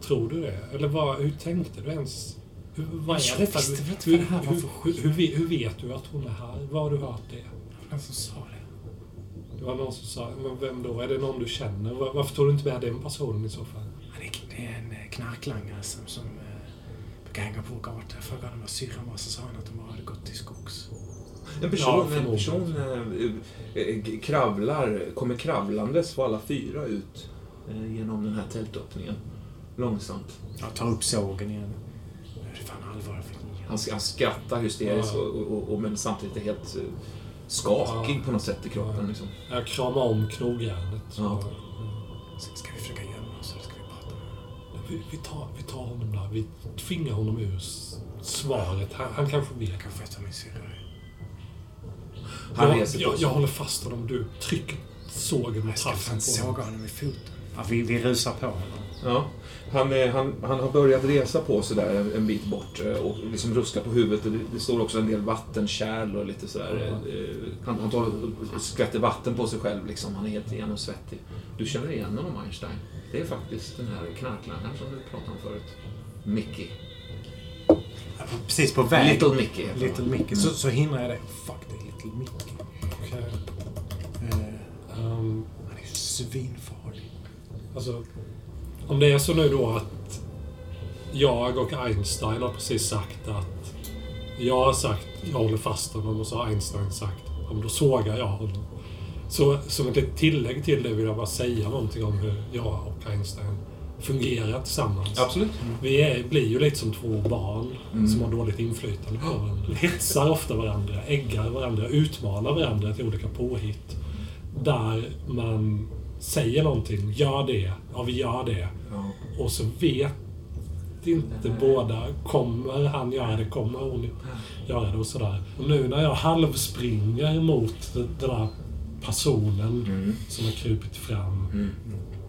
tror du det? Eller vad, hur tänkte du ens? Hur, vad är Jag detta? visste väl inte hur, det här var hur, för hur, skit. hur, hur vet du att hon är här? Var har du hört det? Vem som sa det? Det var någon som sa, men vem då? Är det någon du känner? Var- Varför tog du inte med den personen i så fall? Ja, det är- Det är en eh, knarklangare som, som eh, brukar hänga på vår gata. Jag frågade honom vad syrran var, så sa han att de bara hade gått till skogs. En person, Ja, en person eh, eh, kravlar, kommer kravlandes på alla fyra ut eh, genom den här tältöppningen. Långsamt. Jag tar upp sågen igen. Det är fan allvar. Han, han skrattar hysteriskt Ja. och, och, och, men samtidigt är helt eh, skakig Ja. på något sätt i kroppen. Ja. Liksom. Jag kramar om knogjärnet. Så, Ja. Ska ska vi försöka gömma oss eller ska vi prata med vi, vi, tar, vi tar honom där. Vi tvingar honom ur svaret. Han, han kanske vet. Jag kanske får ta min syrra. Han jag, reser jag, sig. jag håller fast honom. Du trycker sågen mot Jag ska fan halsen på honom. såga honom i foten. Ja, vi, vi rusar på honom. Ja. Han, han, han har börjat resa på sig där en, en bit bort eh, och liksom ruskar på huvudet. Det, det står också en del vattenkärl och lite sådär. eh, Han, han tar skvätter vatten på sig själv liksom. Han är helt genomsvettig. Du känner igen honom Einstein. Det är faktiskt den här knarklangaren som du pratade om förut. Mickey. Precis på väg. Little Mickey Little. Mickey. Så, så hindrar jag det. Fuck, det är Little Mickey. Okej. Eh, Ehm, han är ju svinfarlig. Alltså, om det är så nu då att jag och Einstein har precis sagt att jag har sagt jag håller fast honom och så har Einstein sagt ja, men då sågar jag honom. Så som ett tillägg till det vill jag bara säga någonting om hur jag och Einstein fungerar tillsammans. Absolut. Vi är, blir ju lite som två barn Mm. som har dåligt inflytande på varandra. Hetsar ofta varandra, äggar varandra, utmanar varandra till olika påhitt. Där man säger någonting, gör det, ja vi gör det. Ja. Och så vet inte båda, kommer han göra det, kommer hon göra det och sådär. Och nu när jag halvspringer mot den där personen Mm. som har krupit fram Mm.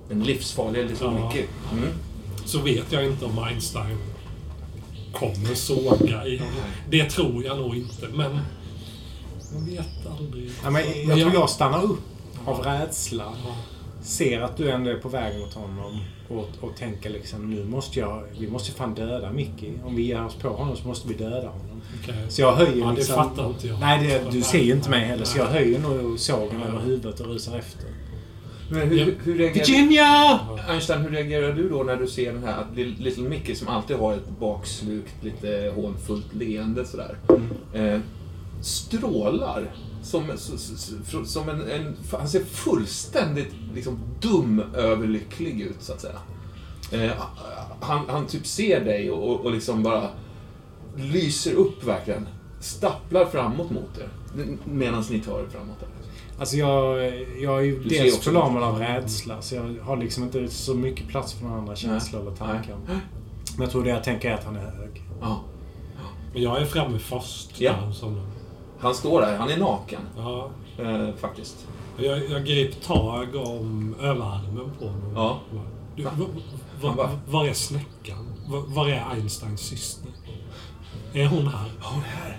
Den livsfarliga Little Ja. Mickey. Mm. så vet jag inte om Einstein kommer såga i. Det tror jag nog inte, men man vet aldrig. Ja, men jag Men tror jag- jag stannar upp av rädsla. Ja. Ser att du ändå är på väg mot honom och, och tänker liksom nu måste jag, vi måste fan döda Mickey. Om vi ger oss på honom så måste vi döda honom. Okej. Så jag höjer Ja, det liksom... fattar inte jag. Nej, det, du ser ju inte mig heller. Så jag Nej. höjer nog sågen Ja. över huvudet och rusar efter. Men hur, Ja. hur reagerar Virginia! Einstein, hur reagerar du då när du ser den här Little Mickey som alltid har ett bakslukt, lite hånfullt leende sådär. Eh, strålar som, som en, en... Han ser fullständigt liksom dum överlycklig ut, så att säga. Eh, han, han typ ser dig och, och liksom bara lyser upp verkligen. Stapplar framåt mot er. Medan ni tar er framåt. Där. Alltså jag, jag är ju Du dels förlamad av rädsla. Så jag har liksom inte så mycket plats för några andra känslor eller tankar. Men jag tror det jag tänker är att han är hög. Ja. Men jag är framme först. Ja. honom. Han står där, han är naken. Ja. Eh, faktiskt. Jag, jag grep tag om överarmen på honom. Ja. Du, Va? va, va, Han bara- var är snäckan? Va, var är Einsteins syster? Är hon här? Hon är här.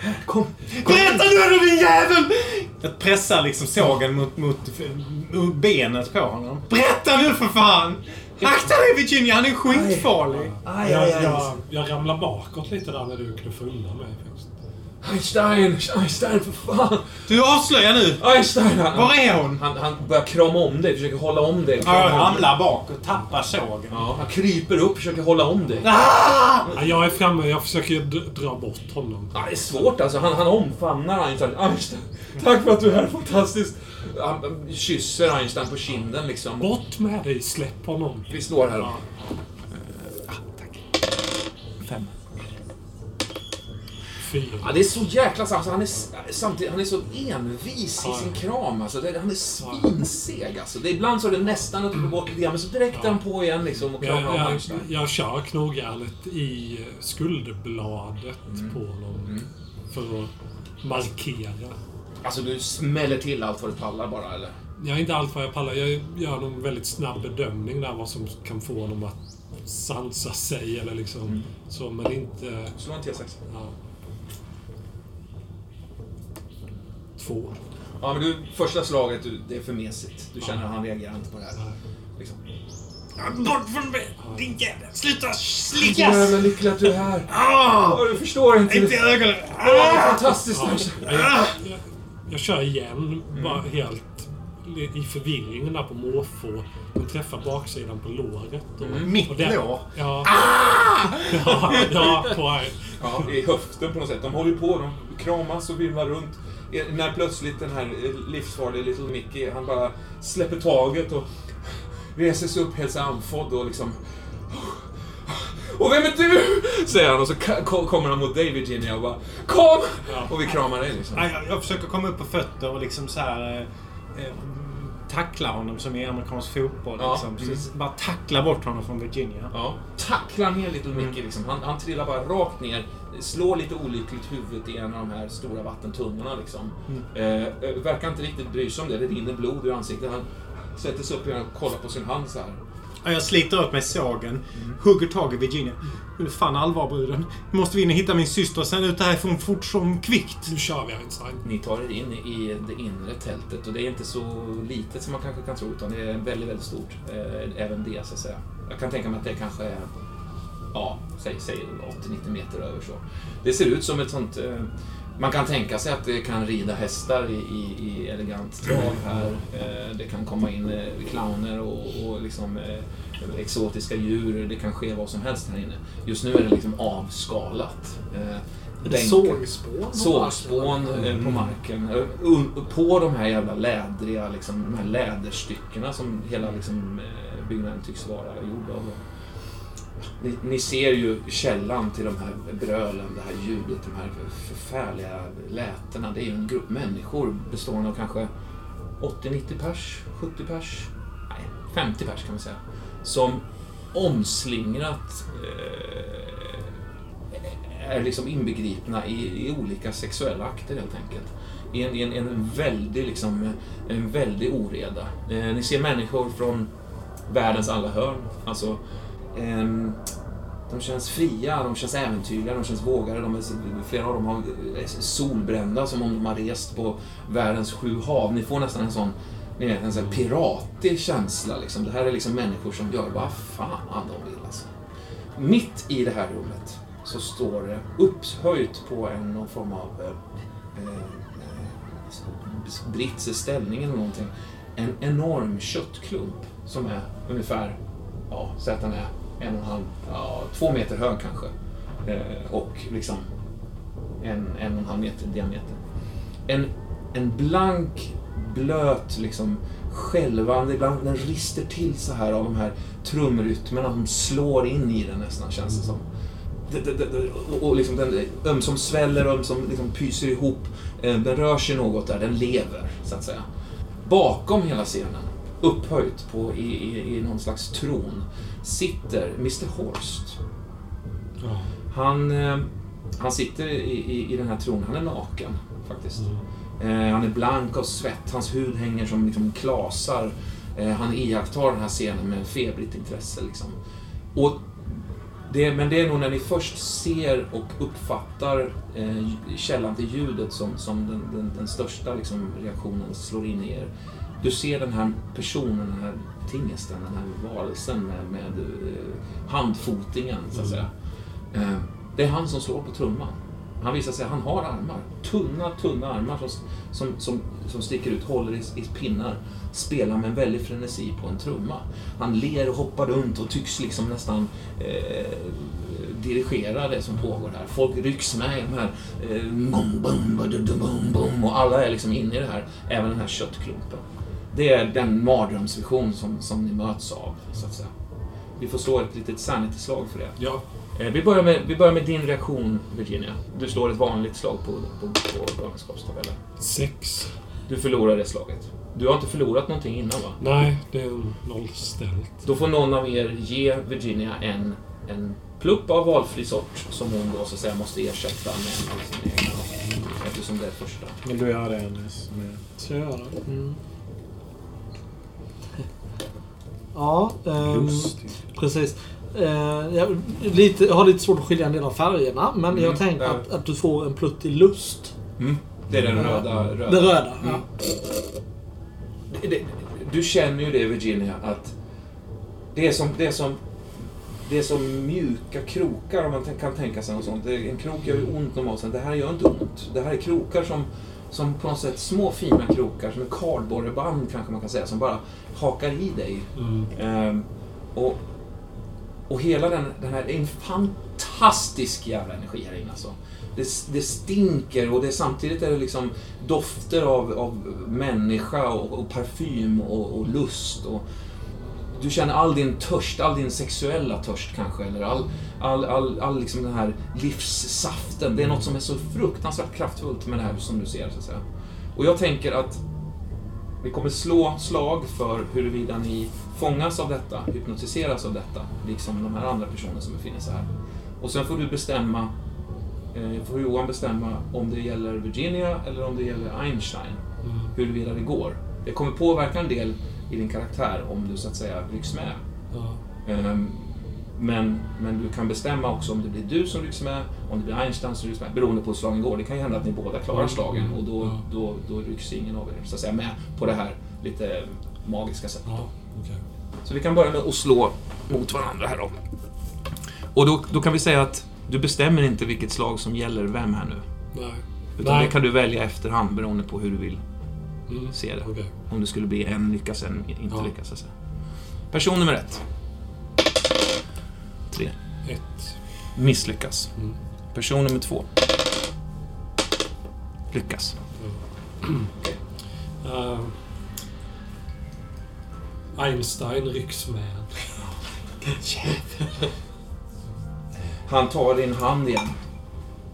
Här, kom. Berätta nu din jävel! Jag pressar liksom sågen mot, mot, mot benet på honom. Berätta nu för fan! Akta dig Virginia, han är skitfarlig! Aj, Jag, aj, aj. jag, jag ramlar bakåt lite där när du knuffade undan mig. faktiskt. Einstein, Einstein för fan. Du avslöjar nu! Einstein! Han, Var är hon? han, han börjar krama om dig, försöker hålla om dig. Ja, dig. ramlar bak och tappar sågen. Ja, han kryper upp, försöker hålla om dig. Ah! Ja, Jag är framme, jag försöker dra bort honom. Ja, det är svårt alltså. Han, han omfamnar Einstein. Einstein, tack för att du är här. Fantastiskt. Han han kysser Einstein på kinden liksom. Bort med dig, släpp honom. Vi slår här. Ja. Fem. Fyra. Ja, det är så jäkla sant. Alltså, han, är, samtidigt, han är så envis i sin kram. Alltså. Det, han är svinseg. Alltså. Det, ibland så är det nästan att du får bort lite grann, men så direkt är han på igen liksom, och Jag, kramar om jag, Einstein. jag kör knogjärnet i skuldbladet Mm. på honom. För att markera. Alltså du smäller till allt vad du pallar bara, eller? Jag inte allt vad jag pallar. Jag gör någon väldigt snabb bedömning där vad som kan få honom att sansa sig eller liksom Mm. så, men inte... Slå en T6. Ja. Två. Ja, men du, första slaget, du, det är för mesigt. Du känner att han reagerar inte på det här. Liksom. Bort från mig! Din jävel! Sluta Jag är slickas! men lycklig att du är här. Ah! Du förstår inte. Inte i ögonen! Det är Ah! fantastiskt. Ja, Einstein. jag, jag, jag kör igen, Mm. bara helt i förvirringen där på måfå och träffar baksidan på låret. Och, Mm. Mitt och det- lår. Ja. ja, ja, på Ja, i höften på något sätt. De håller på, de kramas och vimlar runt. Eh, När plötsligt den här livsfarliga Little Mickey, han bara släpper taget och reser sig upp helt så andfådd och liksom... Och vem är du? Säger han och så kommer han mot dig Virginia och bara Kom! Och vi kramar dig liksom. Jag, jag försöker komma upp på fötter och liksom så här... Eh, eh, tackla honom som i amerikansk fotboll. Ja, liksom. precis. Bara tackla bort honom från Virginia. Ja, tacklar ner Little Mickey liksom. Han, han trillar bara rakt ner, slår lite olyckligt huvudet i en av de här stora vattentunnorna liksom. Eh, eh, verkar inte riktigt bry sig om det, det rinner blod ur ansiktet. Han sätter sig upp igen och kollar på sin hand så här. Ja, Jag sliter åt mig sågen, hugger tag i Virginia. Nu är fan allvar bruden. Måste vi in och hitta min syster och sen ut härifrån fort som kvickt. Nu kör vi Einstein. Ni tar er in i det inre tältet och det är inte så litet som man kanske kan tro utan det är väldigt, väldigt stort. Eh, även det så att säga. Jag kan tänka mig att det kanske är, ja, säg, säg 80-90 meter över så. Det ser ut som ett sånt, eh, man kan tänka sig att det kan rida hästar i, i, i elegant trav här. Eh, det kan komma in eh, clowner och, och liksom eh, exotiska djur. Det kan ske vad som helst här inne. Just nu är det liksom avskalat. Eh, det bänkar- sågspån? på Sågspån marken? eh, på marken. Eh, På de här jävla lädriga, liksom, de här läderstyckena som hela liksom, eh, byggnaden tycks vara gjord av. Ni, ni ser ju källan till de här brölen, det här ljudet, de här förfärliga lätena. Det är ju en grupp människor bestående av kanske 80-90 pers, 70 pers, nej, 50 pers kan man säga. Som omslingrat eh, är liksom inbegripna i, i olika sexuella akter helt enkelt. I en, i en, en väldig, liksom, en väldig oreda. Eh, ni ser människor från världens alla hörn. Alltså, Ehm, de känns fria, de känns äventyrliga, de känns vågade. De är, flera av dem har, är solbrända som om de har rest på världens sju hav. Ni får nästan en sån ni vet, en sån piratig känsla. Liksom. Det här är liksom människor som gör vad fan de vill. Alltså. Mitt i det här rummet så står det upphöjt på en någon form av eh, eh, brittisk ställning eller någonting. En enorm köttklump som är ungefär, ja, säg att den är en och en halv, ja, två meter hög kanske. Eh, och liksom en, en och en halv meter i diameter. En, en blank, blöt, liksom skälvande, ibland den rister till så här av de här trumrytmerna som slår in i den nästan, känns det som. Det, det, det, och, liksom den ömsom sväller och ömsom liksom pyser ihop. Eh, den rör sig något där, den lever, så att säga. Bakom hela scenen, upphöjt på, i, i, i någon slags tron, sitter Mr Horst. Han, eh, han sitter i, i, i den här tron, han är naken faktiskt. Eh, han är blank av svett, hans hud hänger som liksom klasar. Eh, han iakttar den här scenen med febrigt intresse. Liksom. Och det, men det är nog när ni först ser och uppfattar eh, källan till ljudet som, som den, den, den största liksom, reaktionen slår in i er. Du ser den här personen, den här tingesten, den här varelsen med, med eh, handfotingen, så att säga. Eh, det är han som slår på trumman. Han visar sig, han har armar. Tunna, tunna armar som, som, som, som sticker ut, håller i, i pinnar. Spelar med en väldig frenesi på en trumma. Han ler och hoppar runt och tycks liksom nästan eh, dirigera det som pågår här. Folk rycks med i de här eh, och alla är liksom inne i det här, även den här köttklumpen. Det är den mardrömsvision som, som ni möts av, så att säga. Vi får slå ett litet sanity-slag för det. Ja. Eh, Vi börjar, med, vi börjar med din reaktion, Virginia. Du slår ett vanligt slag på, på, på galenskapstabellen. Sex. Du förlorar det slaget. Du har inte förlorat någonting innan, va? Nej, det är nollställt. Då får någon av er ge Virginia en, en plupp av valfri sort som hon då så att säga måste ersätta med en av sina egna. Eftersom det är första. Vill du göra det Anders? Med... Så jag gör det. Mm. Ja, Lustigt. precis. Eh, jag, lite, jag har lite svårt att skilja en del av färgerna, men Mm, jag tänker att, att du får en plutt i lust. Det är den röda. röda. Den röda. Mm. Ja. Det, det, du känner ju det, Virginia, att det är som, det är som, det är som mjuka krokar, om man kan tänka sig något sånt. Det- En krok gör ju ont normalt sett. Det här gör inte ont. Det här är krokar som som på något sätt små fina krokar, som en kardborreband kanske man kan säga, som bara hakar i dig. Mm. Ehm, och, och hela den, den här, det är en fantastisk jävla energi här inne alltså. Det, det stinker och det, samtidigt är det liksom dofter av, av människa och, och parfym och, och lust. Och, du känner all din törst, all din sexuella törst kanske, eller all, all, all, all liksom den här livssaften. Det är något som är så fruktansvärt kraftfullt med det här som du ser, så att säga. Och jag tänker att vi kommer slå slag för huruvida ni fångas av detta, hypnotiseras av detta, liksom de här andra personerna som befinner sig här. Och sen får du bestämma, eh, får Johan bestämma om det gäller Virginia eller om det gäller Einstein, Mm. huruvida det går. Det kommer påverka en del i din karaktär om du så att säga rycks med. Ja. Ehm, Men, men du kan bestämma också om det blir du som rycks med, om det blir Einstein som rycks med, beroende på hur slagen går. Det kan ju hända att ni båda klarar Mm. slagen och då, Ja. då, då rycks ingen av er så att säga med på det här lite magiska sättet. Ja, okej. Så vi kan börja med att slå mot varandra här då. Och då, då kan vi säga att du bestämmer inte vilket slag som gäller vem här nu. Nej. Utan Nej. det kan du välja efterhand beroende på hur du vill Mm. se det. Okej. Om det skulle bli en lyckas, en inte Ja. lyckas. Så att säga. Person nummer ett. Tre. Ett. Misslyckas. Mm. Person nummer två. Lyckas. Eh, Einstein rycks med. Han tar din hand igen.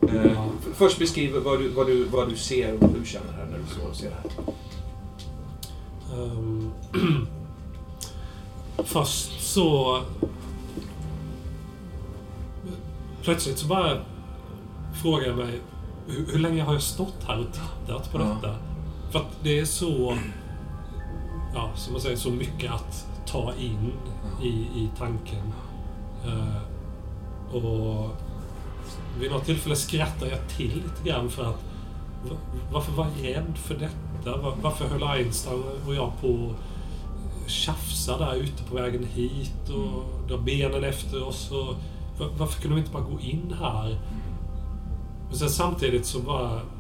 F- Först beskriv vad du, vad, du, vad du ser och vad du känner här när du står och ser det här. Ehm, först så... Plötsligt så bara frågar jag mig hur, hur länge har jag stått här och tittat på Ja. detta? För att det är så... Ja, som man säger, så mycket att ta in i, i tanken. Eh, och vid något tillfälle skrattar jag till lite grann för att va- varför var jag rädd för detta? Va- Varför höll Einstein och jag på tjafsa där ute på vägen hit och dra benen efter oss? Och va- varför kunde vi inte bara gå in här? Men sen samtidigt så bara...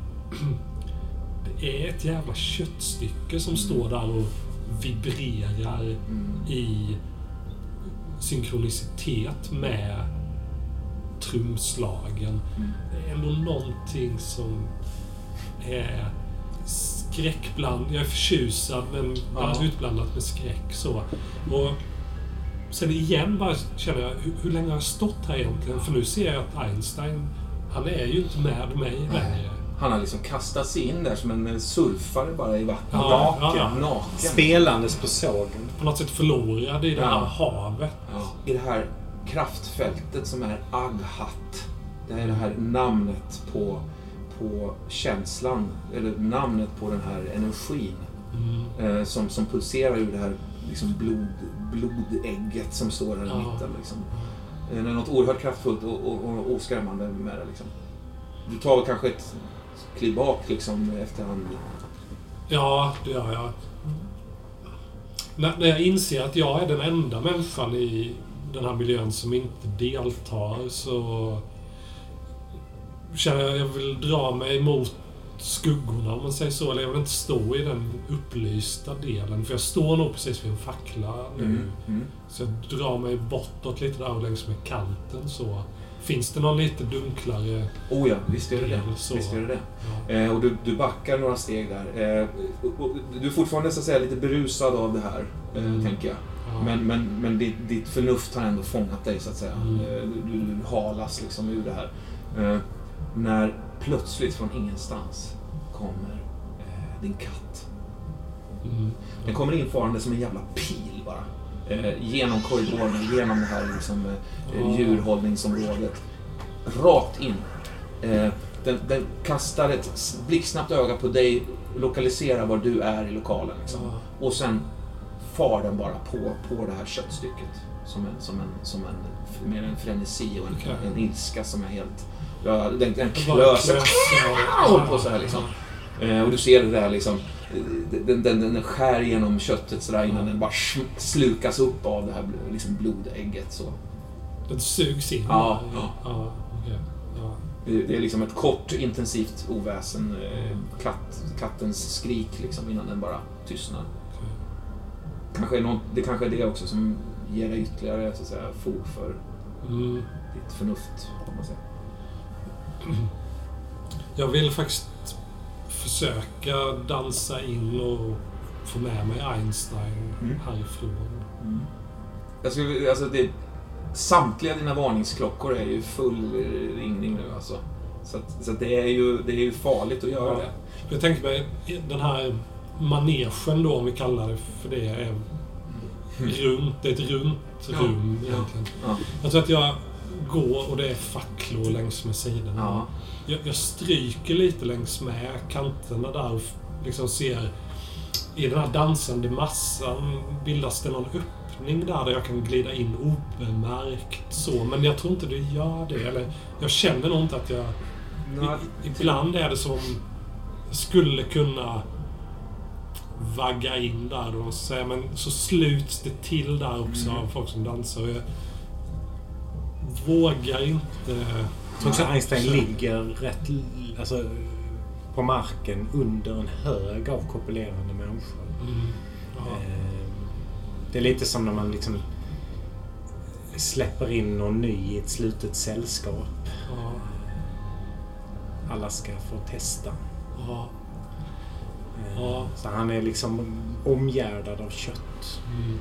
Det är ett jävla köttstycke som står där och vibrerar Mm. i synkronicitet med trumslagen. Mm. Det är ändå någonting som är skräckbland. Jag är förtjusad men bara Ja. utblandat med skräck. Så. Och sen igen bara känner jag, hur, hur länge har jag stått här egentligen? För nu ser jag att Einstein, han är ju inte med mig längre. Han har liksom kastat sig in där som en surfare bara i vattnet. Ja, naken. ja. naken. Spelandes på sågen. På något sätt förlorad i det här havet. Ja, I det här kraftfältet som är Aghat. Det är det här namnet på, på känslan, eller namnet på den här energin Mm. eh, som, som pulserar ur det här liksom blod, blodägget som står här i Ja. mitten. Liksom. Eh, Det är något oerhört kraftfullt och, och, och, och skrämmande med det. Liksom. Du tar kanske ett kliv bak liksom, efterhand. Ja, det gör jag. När, när jag inser att jag är den enda människan i den här miljön som inte deltar så känner jag jag vill dra mig mot skuggorna om man säger så. Eller jag vill inte stå i den upplysta delen. För jag står nog precis vid en fackla nu. Mm. Mm. Så jag drar mig bortåt lite där längs med kanten så. Finns det någon lite dunklare... Oh ja, visst är det det. Så. Visst är det, det. Ja, Eh, och du, du backar några steg där. Eh, och, och, du är fortfarande så att säga lite berusad av det här, eh, Mm. tänker jag. ja. Men, men, men ditt, ditt förnuft har ändå fångat dig, så att säga. Mm. Eh, du, du, du halas liksom ur det här. När plötsligt från ingenstans kommer eh, din katt. Mm. Den kommer infarande som en jävla pil bara. Eh, genom korridoren, genom det här liksom, eh, djurhållningsområdet. Rakt in. Eh, den, den kastar ett blixtsnabbt öga på dig, lokaliserar var du är i lokalen. Liksom. Och sen far den bara på, på det här köttstycket. Som en, som en, som en, med en frenesi och en, Okej. en ilska som är helt... Ja, den, den klös på så här liksom. Eh, och du ser det där liksom. eh, Den, den, den skär genom köttet sådär innan den bara slukas upp av det här liksom blodägget. Så. Den sugs in. Ja. ja ja. Det, det är liksom ett kort intensivt oväsen. eh, Katt, kattens skrik liksom innan den bara tystnar. Kanske är något, det kanske är det också som ger dig ytterligare så att säga, fog för Mm. ditt förnuft. Om man säger. Jag vill faktiskt försöka dansa in och få med mig Einstein Mm. härifrån. Jag skulle, alltså det, samtliga dina varningsklockor är ju full ringning nu alltså. Så, att, så att det, är ju, det är ju farligt att göra Ja. det. Jag tänker mig den här manegen då, om vi kallar det för det, är runt. Det är ett runt rum Ja. egentligen. Ja. Jag tror att jag går och det är facklor längs med sidorna. Ja. Jag, jag stryker lite längs med kanterna där och liksom ser i den här dansande massan bildas det någon öppning där, där jag kan glida in obemärkt så. Men jag tror inte det gör det. Eller jag känner nog inte att jag... I, ibland är det som skulle kunna vagga in där och säga, men så sluts det till där också Mm. av folk som dansar. Och jag vågar inte... Tror också Einstein ligger rätt alltså, på marken under en hög av kopulerande människor. Mm, ja, Eh, Det är lite som när man liksom släpper in någon ny i ett slutet sällskap. ja, Alla ska få testa. ja, Eh, Ja. Så han är liksom omgärdad av kött. mm,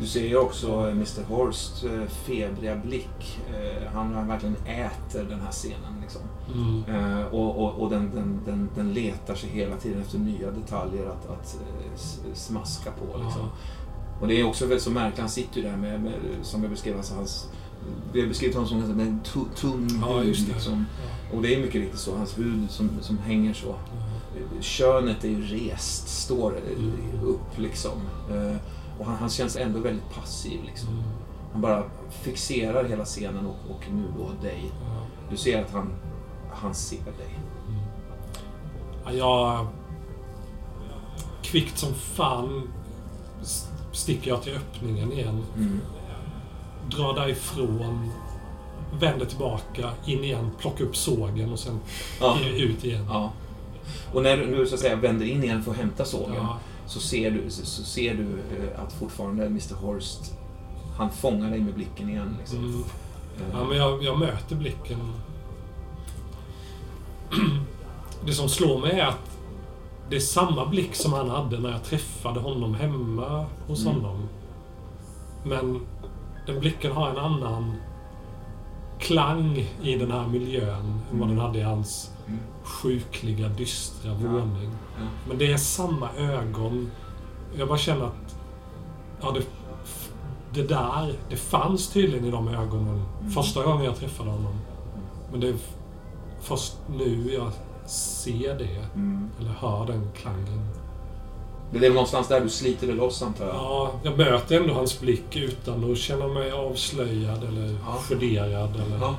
Du ser ju också Mr Horst eh, febriga blick. Eh, Han verkligen äter den här scenen. Liksom. mm, Eh, och och, och den, den, den, den letar sig hela tiden efter nya detaljer att, att eh, smaska på. Liksom. Och det är också väldigt så märkligt, han sitter ju där med, med som jag beskrev, alltså hans, vi har beskrivit honom som med en tu- tunn Ja, hud. Liksom. ja, Och det är mycket riktigt så, hans hud som, som hänger så. ja. Könet är ju rest, står eh, Mm. upp liksom. Och han, han känns ändå väldigt passiv liksom. Mm, Han bara fixerar hela scenen och, och nu då dig. Du ser att han, han ser dig. Ja, jag... Kvickt som fan sticker jag till öppningen igen. Mm. Drar därifrån. Vänder tillbaka, in igen, plockar upp sågen och sen Ja. ut igen. ja. Och när du så att säga vänder in igen för att hämta sågen Ja, så ser du, så, så ser du eh, att fortfarande Mr Horst, han fångar dig med blicken igen. Liksom. mm. Eh, ja men jag, jag möter blicken. Det som slår mig är att det är samma blick som han hade när jag träffade honom hemma hos Mm. honom. Men den blicken har en annan klang i den här miljön än vad den hade i hans Mm. sjukliga, dystra Ja. våning. Men det är samma ögon. Jag bara känner att ja, det, det där, det fanns tydligen i de ögonen Mm. första gången jag träffade honom. Men det är först nu jag ser det, Mm. eller hör den klangen. Det är väl någonstans där du sliter det loss antar jag? Ja, jag möter ändå hans blick utan att känna mig avslöjad eller Ja. generad. Eller... Ja,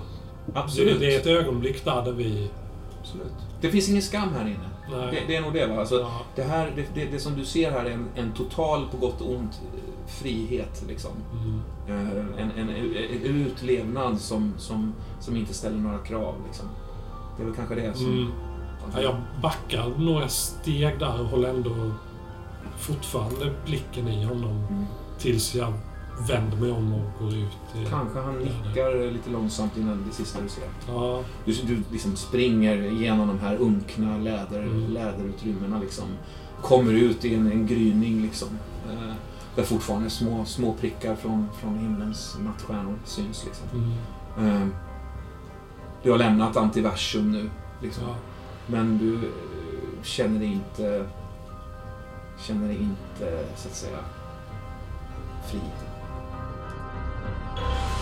det, absolut. det är ett ögonblick där, där vi... absolut. Det finns ingen skam här inne. Det, det är nog det va? Alltså, ja, det, här, det, det, det som du ser här är en, en total, på gott och ont, frihet. Liksom. mm, Eh, En, en, en utlevnad som, som, som inte ställer några krav. Liksom. Det är väl kanske det som... mm. Ja, jag backar några steg där och håller ändå fortfarande blicken i honom. Mm. Tills jag vänder mig om och går ut. I, Kanske han nickar lite långsamt innan det sista du ser. Ja, Du, du liksom springer igenom de här unkna läder, Mm. läderutrymmena. Liksom. Kommer ut i en, en gryning. Liksom. Eh, där fortfarande små, små prickar från, från himlens nattstjärnor syns. Liksom. mm, Eh, du har lämnat antiversum nu. Liksom. ja, Men du eh, känner dig inte känner dig inte, så att säga, fri. you